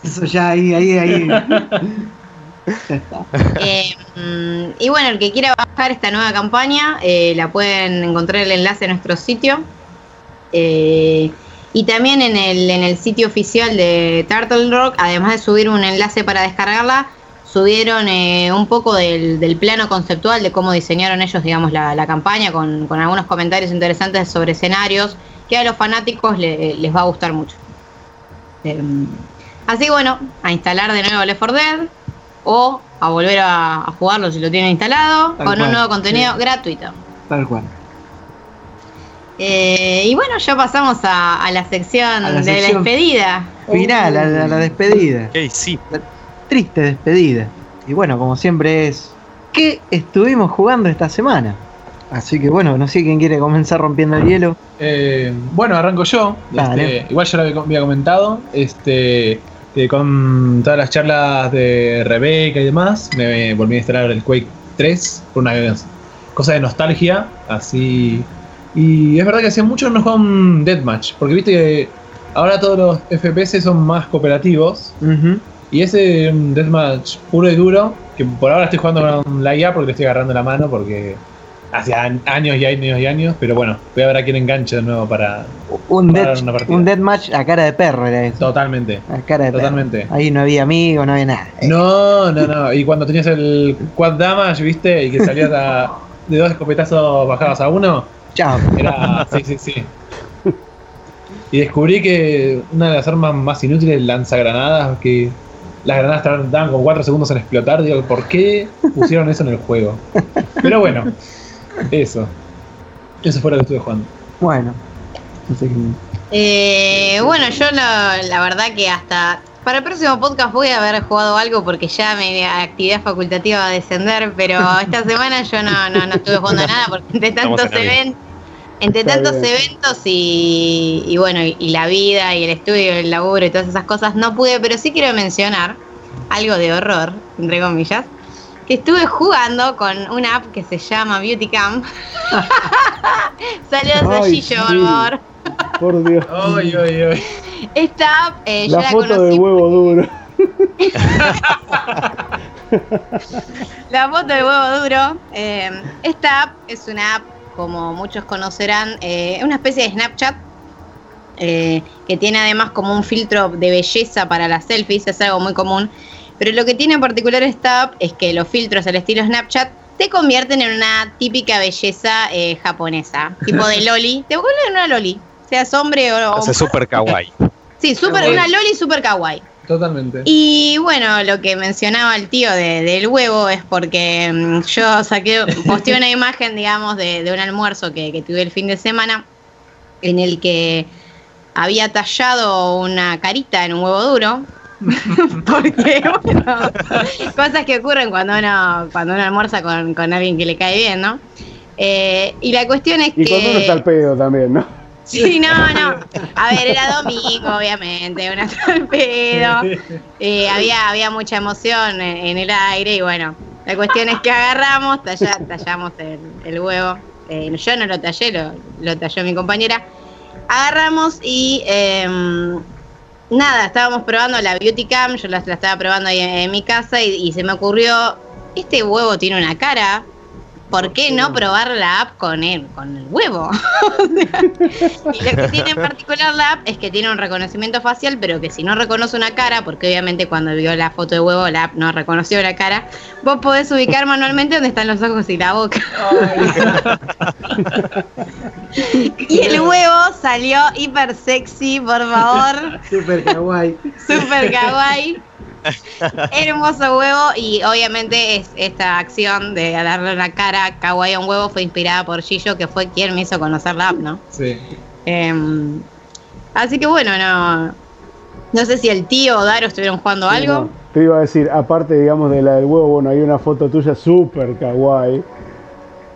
Eso ya ahí, ahí, ahí. Eh, mm, y bueno, el que quiera bajar esta nueva campaña, eh, la pueden encontrar el enlace en nuestro sitio. Eh, y también en el, en el sitio oficial de Turtle Rock, además de subir un enlace para descargarla, subieron un poco del, del plano conceptual de cómo diseñaron ellos, digamos, la, la campaña, con, con algunos comentarios interesantes sobre escenarios, que a los fanáticos le- les va a gustar mucho. Eh, así bueno, a instalar de nuevo Left 4 Dead o a volver a, a jugarlo si lo tienen instalado Tal con un nuevo contenido sí. gratuito. Tal cual. Eh, y bueno, ya pasamos a, a la sección A la de sección- la despedida. Final, a la, a la despedida. Sí. Triste despedida. Y bueno, como siempre es, ¿qué estuvimos jugando esta semana? Así que bueno, no sé quién quiere comenzar rompiendo el hielo. Eh, bueno, arranco yo. Este, igual ya lo había comentado. Este, que con todas las charlas de Rebeca y demás, me volví a instalar el Quake 3 por una cosa de nostalgia. Así. Y es verdad que hacía mucho no jugaba un Deathmatch. Porque viste que ahora todos los FPS son más cooperativos. Ujú. Y ese Deathmatch puro y duro. Que por ahora estoy jugando con la IA porque le estoy agarrando la mano. Porque hace años y años y años. Pero bueno, voy a ver a quién enganche de nuevo para. Un, Para dead, una un deathmatch a cara de perro era eso. Totalmente. A cara de Totalmente. perro. Ahí no había amigos, no había nada. No, no, no. Y cuando tenías el quad damage, viste, y que salías a- de dos escopetazos bajabas a uno, Chao. era. Sí, sí, sí. Y descubrí que una de las armas más inútiles es lanzagranadas, que las granadas tardaban como 4 segundos en explotar. Digo, ¿por qué pusieron eso en el juego? Pero bueno, eso. Eso fue lo que estuve jugando. Bueno. No sé quién- Eh, bueno, yo lo- la verdad que hasta para el próximo podcast voy a haber jugado algo porque ya mi actividad facultativa va a descender, pero esta semana yo no, no, no estuve jugando nada porque entre tantos la eventos, entre tantos eventos y, y bueno, y, y la vida y el estudio, el laburo y todas esas cosas no pude, pero sí quiero mencionar algo de horror, entre comillas, estuve jugando con una app que se llama Beauty Cam. Saludos a Gillo, sí. por favor. Por Dios. Ay, ay, ay. Esta app eh, yo La la foto conocí de huevo duro. La foto de huevo duro. eh, esta app es una app, como muchos conocerán, eh, una especie de Snapchat. eh, que tiene además como un filtro de belleza para las selfies, es algo muy común. Pero lo que tiene en particular esta app es que los filtros al estilo Snapchat te convierten en una típica belleza eh, japonesa, tipo de loli. Te vuelven en una loli, seas hombre o, o Hace super kawaii. Sí, super, una loli super kawaii. Totalmente. Y bueno, lo que mencionaba el tío de- del huevo es porque mm, yo saqué, posteé una imagen, digamos, de, de un almuerzo que, que tuve el fin de semana en el que había tallado una carita en un huevo duro. porque, bueno, cosas que ocurren cuando uno, cuando uno almuerza con, con alguien que le cae bien, ¿no? Eh, y la cuestión es Y cuando uno está al que... pedo también, ¿no? Sí, no, no. A ver, era domingo, obviamente, una al pedo. Eh, había, había mucha emoción en, en el aire y bueno, la cuestión es que agarramos, talla- tallamos el, el huevo. Eh, yo no lo tallé, lo, lo talló mi compañera. Agarramos y em, nada, estábamos probando la Beauty Cam, yo la, estaba probando ahí en, en mi casa y, y se me ocurrió, este huevo tiene una cara, ¿por qué no probar la app con él, con el huevo? Y lo que tiene en particular la app es que tiene un reconocimiento facial, pero que si no reconoce una cara, porque obviamente cuando vio la foto de huevo la app no reconoció la cara, vos podés ubicar manualmente dónde están los ojos y la boca. y el huevo salió hiper sexy, por favor. Super kawaii. Super kawaii. Hermoso huevo y obviamente es esta acción de darle la cara kawaii a un huevo fue inspirada por Gillo, que fue quien me hizo conocer la app, ¿no? Sí. Em, así que bueno, no, no sé si el tío o Daro estuvieron jugando algo. No, te iba a decir, aparte, digamos, de la del huevo, bueno, hay una foto tuya súper kawaii.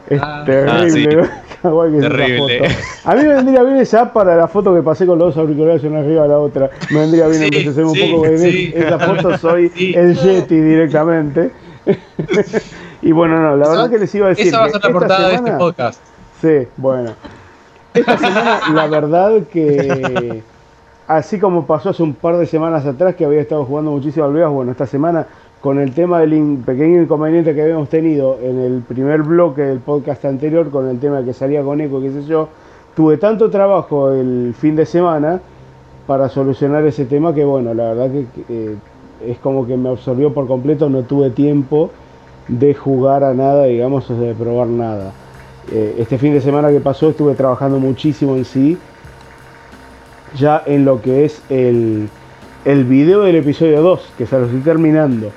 Es Ah. terrible, Ah, Terrible. A mí me vendría bien esa para la foto que pasé con los dos auriculares una arriba de la otra. Me vendría bien Sí, un sí, poco porque sí. en esa foto soy el Yeti directamente. y bueno, no, la verdad que les iba a decir. Esa va a ser la portada de este semana- podcast. Sí, bueno. Esta semana, la verdad que, así como pasó hace un par de semanas atrás que había estado jugando muchísimo al Vegas, bueno, esta semana con el tema del pequeño inconveniente que habíamos tenido en el primer bloque del podcast anterior, con el tema de que salía con eco, qué sé yo, tuve tanto trabajo el fin de semana para solucionar ese tema que, bueno, la verdad que eh, es como que me absorbió por completo, no tuve tiempo de jugar a nada, digamos, o de probar nada. Eh, este fin de semana que pasó estuve trabajando muchísimo en sí, ya en lo que es el, el video del episodio 2, que se lo estoy terminando.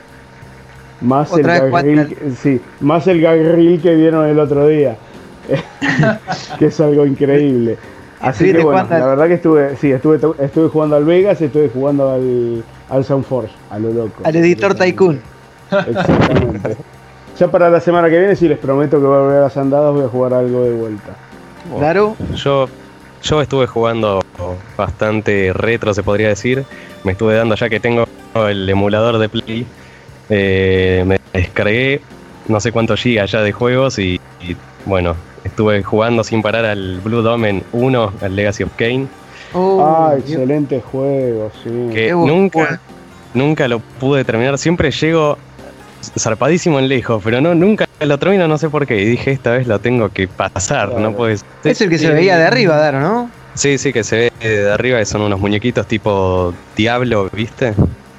Más el, Otra que- sí, más el gag reel que vieron el otro día, que es algo increíble. Así que bueno, la verdad que estuve, sí, estuve, estuve jugando al Vegas, estuve jugando al, al Soundforge, a lo loco. Al editor Tycoon. Exactamente. Ya para la semana que viene, sí les prometo que voy a volver a las andadas, voy a jugar algo de vuelta. Daru, Yo, yo estuve jugando bastante retro, se podría decir. Me estuve dando ya que tengo el emulador de Play. Eh, me descargué no sé cuántos gigas ya de juegos y, y, bueno, estuve jugando sin parar al Blue Domain 1, al Legacy of Kane, Oh, ah, Dios. excelente juego, sí. que nunca, bueno. nunca lo pude terminar. Siempre llego zarpadísimo en lejos, pero no, nunca lo termino, no sé por qué. Y dije, esta vez lo tengo que pasar, Claro. no puedes. Es el que se veía de arriba, Daru, ¿no? Sí, sí, que se ve de arriba, que son unos muñequitos tipo Diablo, ¿viste?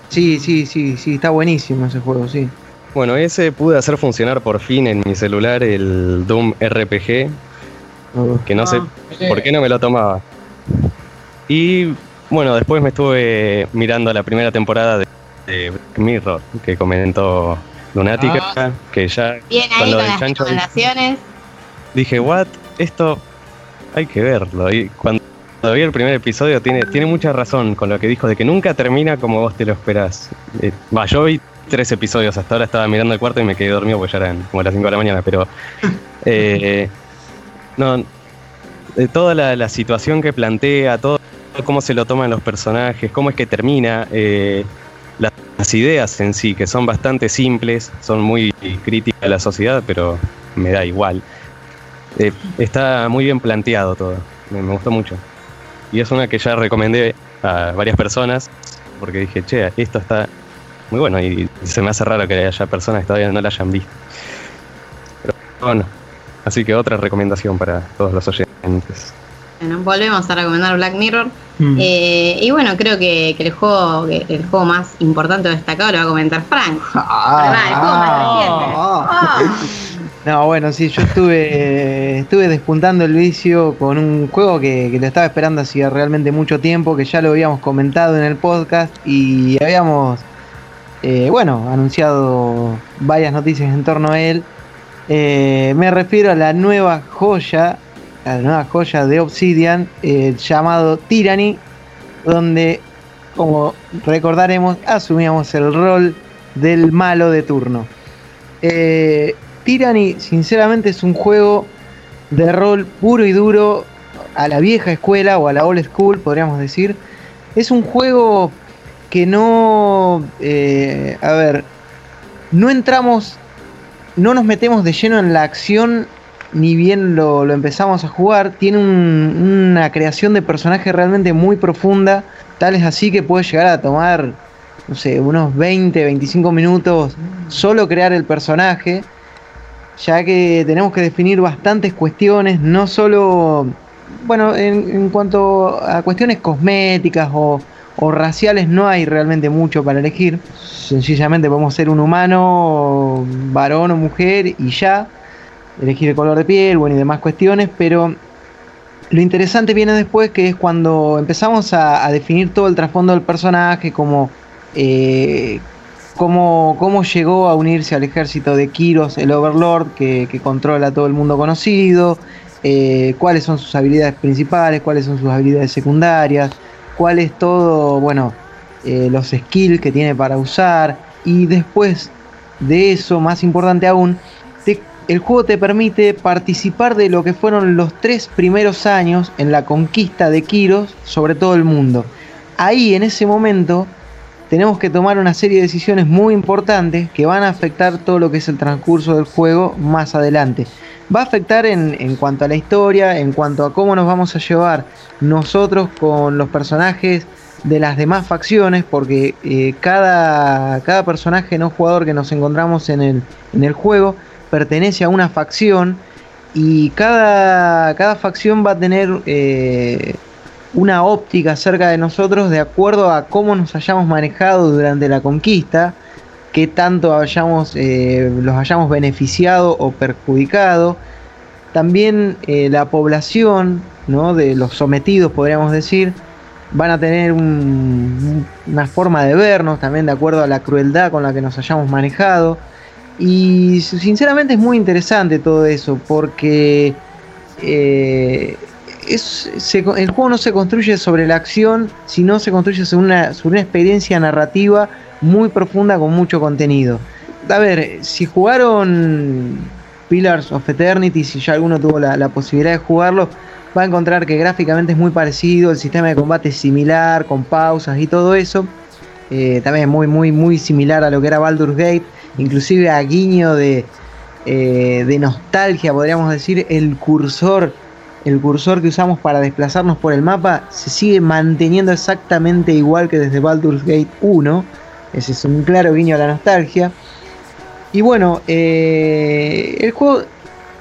Sí, sí, sí, sí, está buenísimo ese juego, sí. Bueno, ese pude hacer funcionar por fin en mi celular el Doom RPG, que no sé por qué no me lo tomaba. Y bueno, después me estuve mirando la primera temporada de, de Black Mirror, que comentó Lunática, que ya Bien ahí con con lo del las chancho recomendaciones. dije, what, esto hay que verlo. Y cuando vi el primer episodio tiene, tiene mucha razón con lo que dijo de que nunca termina como vos te lo esperás. Eh, Va, yo vi tres episodios, hasta ahora estaba mirando el cuarto y me quedé dormido porque ya eran como las 5 de la mañana, pero eh, no, toda la, la situación que plantea, todo cómo se lo toman los personajes, cómo es que termina, eh, las, las ideas en sí, que son bastante simples, son muy críticas a la sociedad, pero me da igual. Eh, está muy bien planteado todo, me, me gustó mucho. Y es una que ya recomendé a varias personas, porque dije, che, esto está muy bueno y se me hace raro que haya personas que todavía no la hayan visto. Pero bueno, así que otra recomendación para todos los oyentes. Bueno, volvemos a recomendar Black Mirror. Mm. Eh, y bueno, creo que, que el juego que el juego más importante o destacado lo va a comentar Frank. Pará, el juego más reciente. Ah. No, bueno, sí, yo estuve, estuve despuntando el vicio con un juego que, que lo estaba esperando hacía realmente mucho tiempo, que ya lo habíamos comentado en el podcast y habíamos, eh, bueno, anunciado varias noticias en torno a él. Eh, me refiero a la nueva joya, la nueva joya de Obsidian, eh, llamado Tyranny, donde, como recordaremos, asumíamos el rol del malo de turno. Tyranny, sinceramente, es un juego de rol puro y duro a la vieja escuela o a la old school, podríamos decir. Es un juego que no, eh, a ver, no entramos, no nos metemos de lleno en la acción ni bien lo, empezamos a jugar. Tiene un- una creación de personaje realmente muy profunda, tal es así que puede llegar a tomar, no sé, unos 20, 25 minutos solo crear el personaje ya que tenemos que definir bastantes cuestiones, no solo, bueno, en, cuanto a cuestiones cosméticas o, o raciales no hay realmente mucho para elegir, sencillamente podemos ser un humano, varón o mujer y ya, elegir el color de piel, bueno, y demás cuestiones, pero lo interesante viene después, que es cuando empezamos a, a definir todo el trasfondo del personaje, como eh, cómo, cómo llegó a unirse al ejército de Kiros, el Overlord, que, controla todo el mundo conocido, eh, cuáles son sus habilidades principales, cuáles son sus habilidades secundarias, cuál es todo, bueno, eh, los skills que tiene para usar, y después de eso, más importante aún, el juego te permite participar de lo que fueron los tres primeros años en la conquista de Kiros sobre todo el mundo. Ahí, en ese momento, tenemos que tomar una serie de decisiones muy importantes que van a afectar todo lo que es el transcurso del juego más adelante. Va a afectar en, cuanto a la historia, en cuanto a cómo nos vamos a llevar nosotros con los personajes de las demás facciones, porque eh, cada, cada personaje no jugador que nos encontramos en el, en el juego pertenece a una facción y cada, cada facción va a tener eh, una óptica acerca de nosotros de acuerdo a cómo nos hayamos manejado durante la conquista, qué tanto eh, los hayamos beneficiado o perjudicado. También eh, la población ¿no? de los sometidos, podríamos decir, van a tener un- una forma de vernos también de acuerdo a la crueldad con la que nos hayamos manejado. Y sinceramente es muy interesante todo eso porque eh, el juego no se construye sobre la acción, sino se construye sobre una, experiencia narrativa muy profunda con mucho contenido. A ver, si jugaron Pillars of Eternity, si ya alguno tuvo la, posibilidad de jugarlo, va a encontrar que gráficamente es muy parecido, el sistema de combate es similar, con pausas y todo eso. Eh, también es muy, muy, muy similar a lo que era Baldur's Gate, inclusive a guiño de, eh, de nostalgia, podríamos decir, el cursor, el cursor que usamos para desplazarnos por el mapa se sigue manteniendo exactamente igual que desde Baldur's Gate 1. Ese es un claro guiño a la nostalgia. Y bueno, eh, el juego,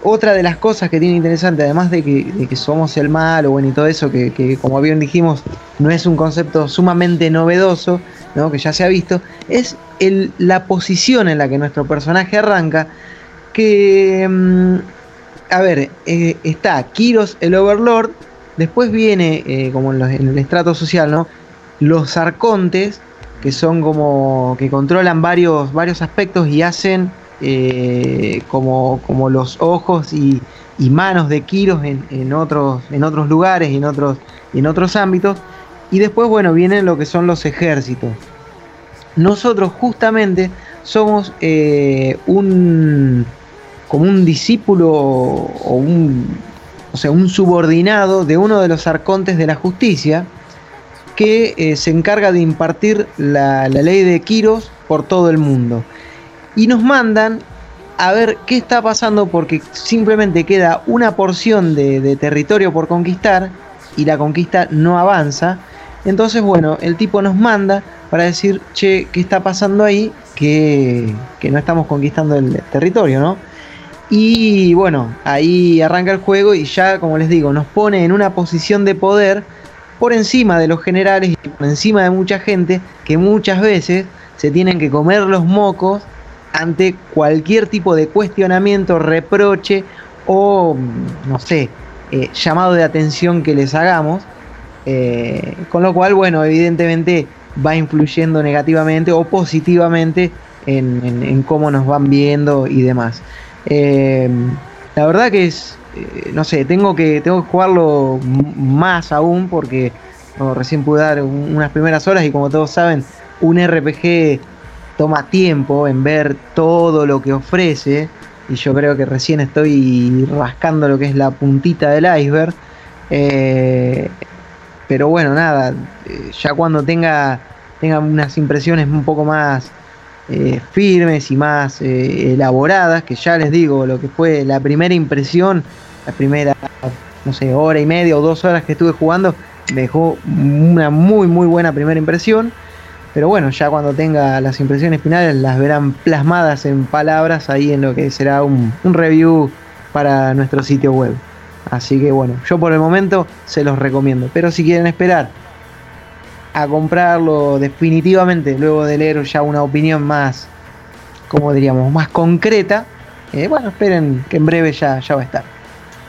otra de las cosas que tiene interesante, además de que, somos el malo, bueno, y todo eso, que, como bien dijimos, no es un concepto sumamente novedoso, ¿no? que ya se ha visto, es la posición en la que nuestro personaje arranca, que, mm, a ver, eh, está Kiros el Overlord, después viene, eh, como en, el estrato social, ¿no? Los arcontes, que son como, que controlan varios, varios aspectos y hacen eh, como, como los ojos y, manos de Kiros en, otros, en otros lugares y en otros, en otros ámbitos. Y después, bueno, vienen lo que son los ejércitos. Nosotros justamente somos un como un discípulo o un o sea, un subordinado de uno de los arcontes de la justicia que eh, se encarga de impartir la, ley de Kiros por todo el mundo. Y nos mandan a ver qué está pasando porque simplemente queda una porción de, de territorio por conquistar y la conquista no avanza. Entonces, bueno, el tipo nos manda para decir, che, ¿qué está pasando ahí? Que, que no estamos conquistando el territorio, ¿no? Y bueno, ahí arranca el juego y ya, como les digo, nos pone en una posición de poder por encima de los generales y por encima de mucha gente que muchas veces se tienen que comer los mocos ante cualquier tipo de cuestionamiento, reproche o, mm, no sé, eh, llamado de atención que les hagamos. Eh, con lo cual, bueno, evidentemente va influyendo negativamente o positivamente en, cómo nos van viendo y demás. Eh, la verdad que es, eh, no sé, tengo que, tengo que jugarlo más aún porque recién pude dar un- unas primeras horas y como todos saben, un RPG toma tiempo en ver todo lo que ofrece y yo creo que recién estoy rascando lo que es la puntita del iceberg. Eh, pero bueno, nada, ya cuando tenga, tenga unas impresiones un poco más eh, firmes y más eh, elaboradas, que ya les digo, lo que fue la primera impresión, la primera, no sé, hora y media o dos horas que estuve jugando, dejó una muy, muy buena primera impresión. Pero bueno, ya cuando tenga las impresiones finales las verán plasmadas en palabras ahí en lo que será un, un review para nuestro sitio web. Así que bueno, yo por el momento se los recomiendo. Pero si quieren esperar a comprarlo definitivamente, luego de leer ya una opinión más, como diríamos, más concreta, eh, bueno, esperen que en breve ya, ya va a estar.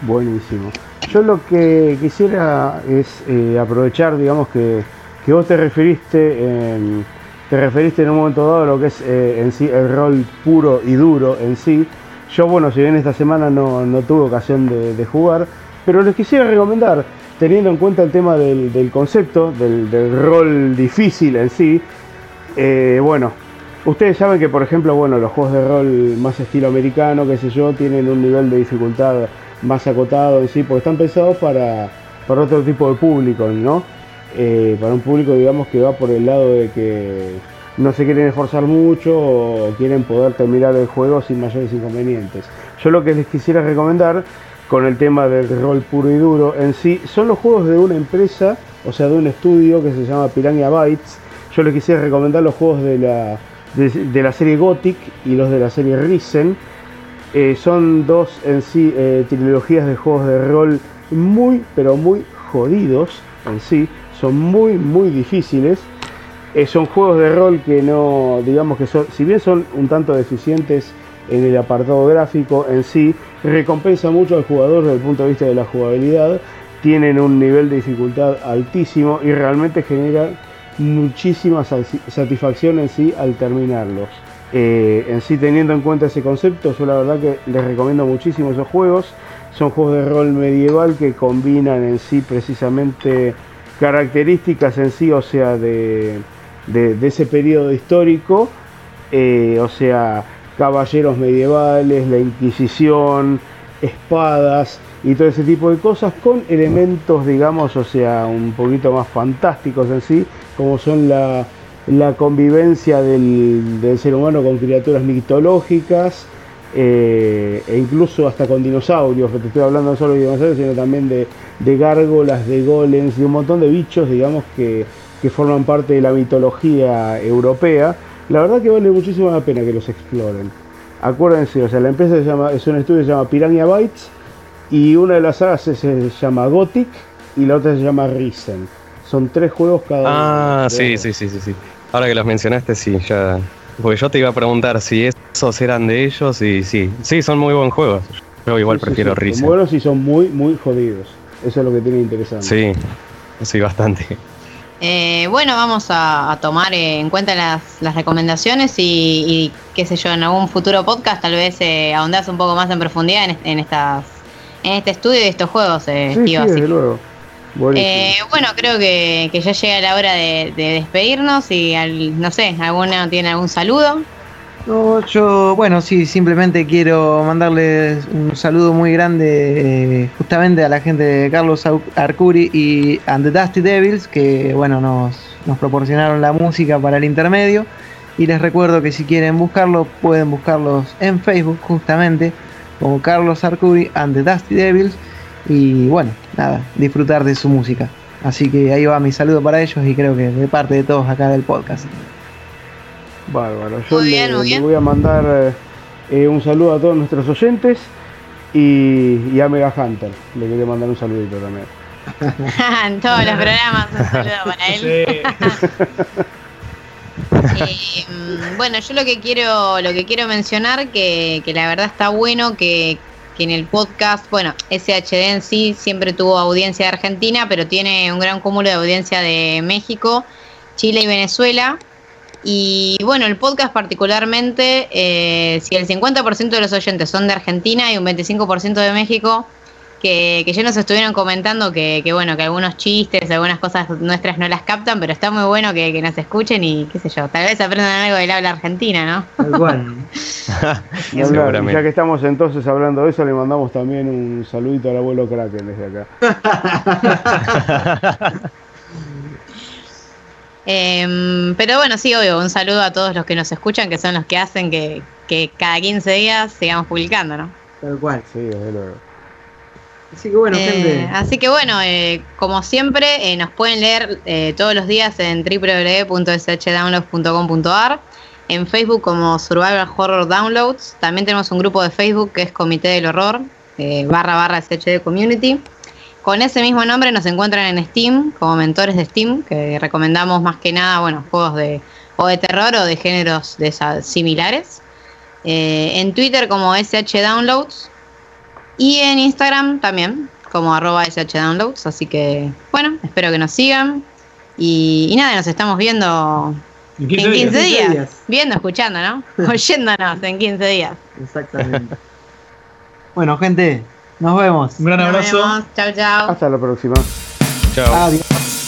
Buenísimo. Yo lo que quisiera es eh, aprovechar, digamos, que, que vos te referiste, en, te referiste en un momento dado a lo que es eh, en sí el rol puro y duro en sí. Yo, bueno, si bien esta semana no, no tuve ocasión de, de jugar, pero les quisiera recomendar, teniendo en cuenta el tema del, concepto, del, del rol difícil en sí, eh, bueno, ustedes saben que, por ejemplo, bueno, los juegos de rol más estilo americano, qué sé yo, tienen un nivel de dificultad más acotado en sí, porque están pensados para, para otro tipo de público, ¿no? Eh, para un público, digamos, que va por el lado de que no se quieren esforzar mucho o quieren poder terminar el juego sin mayores inconvenientes. Yo lo que les quisiera recomendar con el tema del rol puro y duro en sí son los juegos de una empresa, o sea, de un estudio que se llama Piranha Bytes. Yo les quisiera recomendar los juegos de la, de, la serie Gothic y los de la serie Risen. Eh, son dos en sí eh, trilogías de juegos de rol muy, pero muy jodidos en sí. Son muy, muy difíciles. Eh, son juegos de rol que no, digamos que son, si bien son un tanto deficientes en el apartado gráfico en sí, recompensa mucho al jugador desde el punto de vista de la jugabilidad. Tienen un nivel de dificultad altísimo y realmente genera muchísima sati- satisfacción en sí al terminarlos. Eh, en sí, teniendo en cuenta ese concepto, yo la verdad que les recomiendo muchísimo esos juegos. Son juegos de rol medieval que combinan en sí precisamente características en sí, o sea, de, de- de ese periodo histórico, eh, o sea, caballeros medievales, la Inquisición, espadas y todo ese tipo de cosas con elementos, digamos, o sea, un poquito más fantásticos en sí, como son la, la convivencia del, del ser humano con criaturas mitológicas, eh, e incluso hasta con dinosaurios, que te estoy hablando no solo de dinosaurios, sino también de, de gárgolas, de golems y un montón de bichos, digamos, que, que forman parte de la mitología europea. La verdad que vale muchísimo la pena que los exploren. Acuérdense, o sea, la empresa se llama, es un estudio que se llama Piranha Bytes y una de las sagas se, se llama Gothic y la otra se llama Risen. Son tres juegos cada uno. Ah, sí, sí, sí, sí, sí. Ahora que los mencionaste, sí, ya. Porque yo te iba a preguntar si esos eran de ellos y sí, sí, son muy buen juegos. Yo igual Sí, prefiero sí, Risa. Son buenos y son muy, muy jodidos. Eso es lo que tiene interesante. Sí, sí, bastante. Eh, bueno, vamos a, a tomar en cuenta las, las recomendaciones y, y, qué sé yo, en algún futuro podcast tal vez eh, ahondás un poco más en profundidad en, en estas en este estudio y estos juegos, eh, Sí, sí, desde que- luego. Eh, bueno, creo que, que ya llega la hora de, de despedirnos y al- no sé, ¿alguno tiene algún saludo? No, yo, bueno, sí, simplemente quiero mandarles un saludo muy grande eh, justamente a la gente de Carlos Arcuri y And the Dusty Devils, que, bueno, nos, nos proporcionaron la música para el intermedio. Y les recuerdo que si quieren buscarlo, pueden buscarlos en Facebook, justamente, como Carlos Arcuri and the Dusty Devils. Y bueno, nada, disfrutar de su música. Así que ahí va mi saludo para ellos y creo que de parte de todos acá del podcast. Bárbaro. Yo Muy le, bien, voy a mandar eh, eh, un saludo a todos nuestros oyentes y, y a Mega Hunter. Le quería mandar un saludito también. en todos los programas, un saludo para él. Eh, bueno, yo lo que quiero, lo que quiero mencionar que, que la verdad está bueno que, que en el podcast, bueno, SHD en sí siempre tuvo audiencia de Argentina, pero tiene un gran cúmulo de audiencia de México, Chile y Venezuela. Y bueno, el podcast particularmente, eh, si el 50% de los oyentes son de Argentina y un 25% de México, que, que ya nos estuvieron comentando que, que, bueno, que algunos chistes, algunas cosas nuestras no las captan, pero está muy bueno que, que nos escuchen y qué sé yo, tal vez aprendan algo del habla argentina, ¿no? Tal cual. Ya que estamos entonces hablando de eso, le mandamos también un saludito al abuelo Kraken desde acá. Em, pero bueno, sí, obvio, un saludo a todos los que nos escuchan, que son los que hacen que, que cada 15 días sigamos publicando, ¿no? Tal cual. Sí, desde luego. Así que bueno, Eh, gente. así que bueno, eh, como siempre, eh, nos pueden leer eh, todos los días en www.shdownloads.com.ar, en Facebook como Survival Horror Downloads, también tenemos un grupo de Facebook que es Comité del Horror, eh, barra barra SHD Community. Con ese mismo nombre nos encuentran en Steam, como mentores de Steam, que recomendamos más que nada, bueno, juegos de, o de terror o de géneros de similares. Eh, en Twitter como SH Downloads y en Instagram también, como arroba SH Downloads. Así que, bueno, espero que nos sigan. Y, y nada, nos estamos viendo En en 15 15 días. días. 15 días. Viendo, escuchando, ¿no? Oyéndonos en 15 días. Exactamente. bueno, gente, nos vemos. Un gran Nos abrazo. Chau, chau. Hasta la próxima. Chao. Adiós.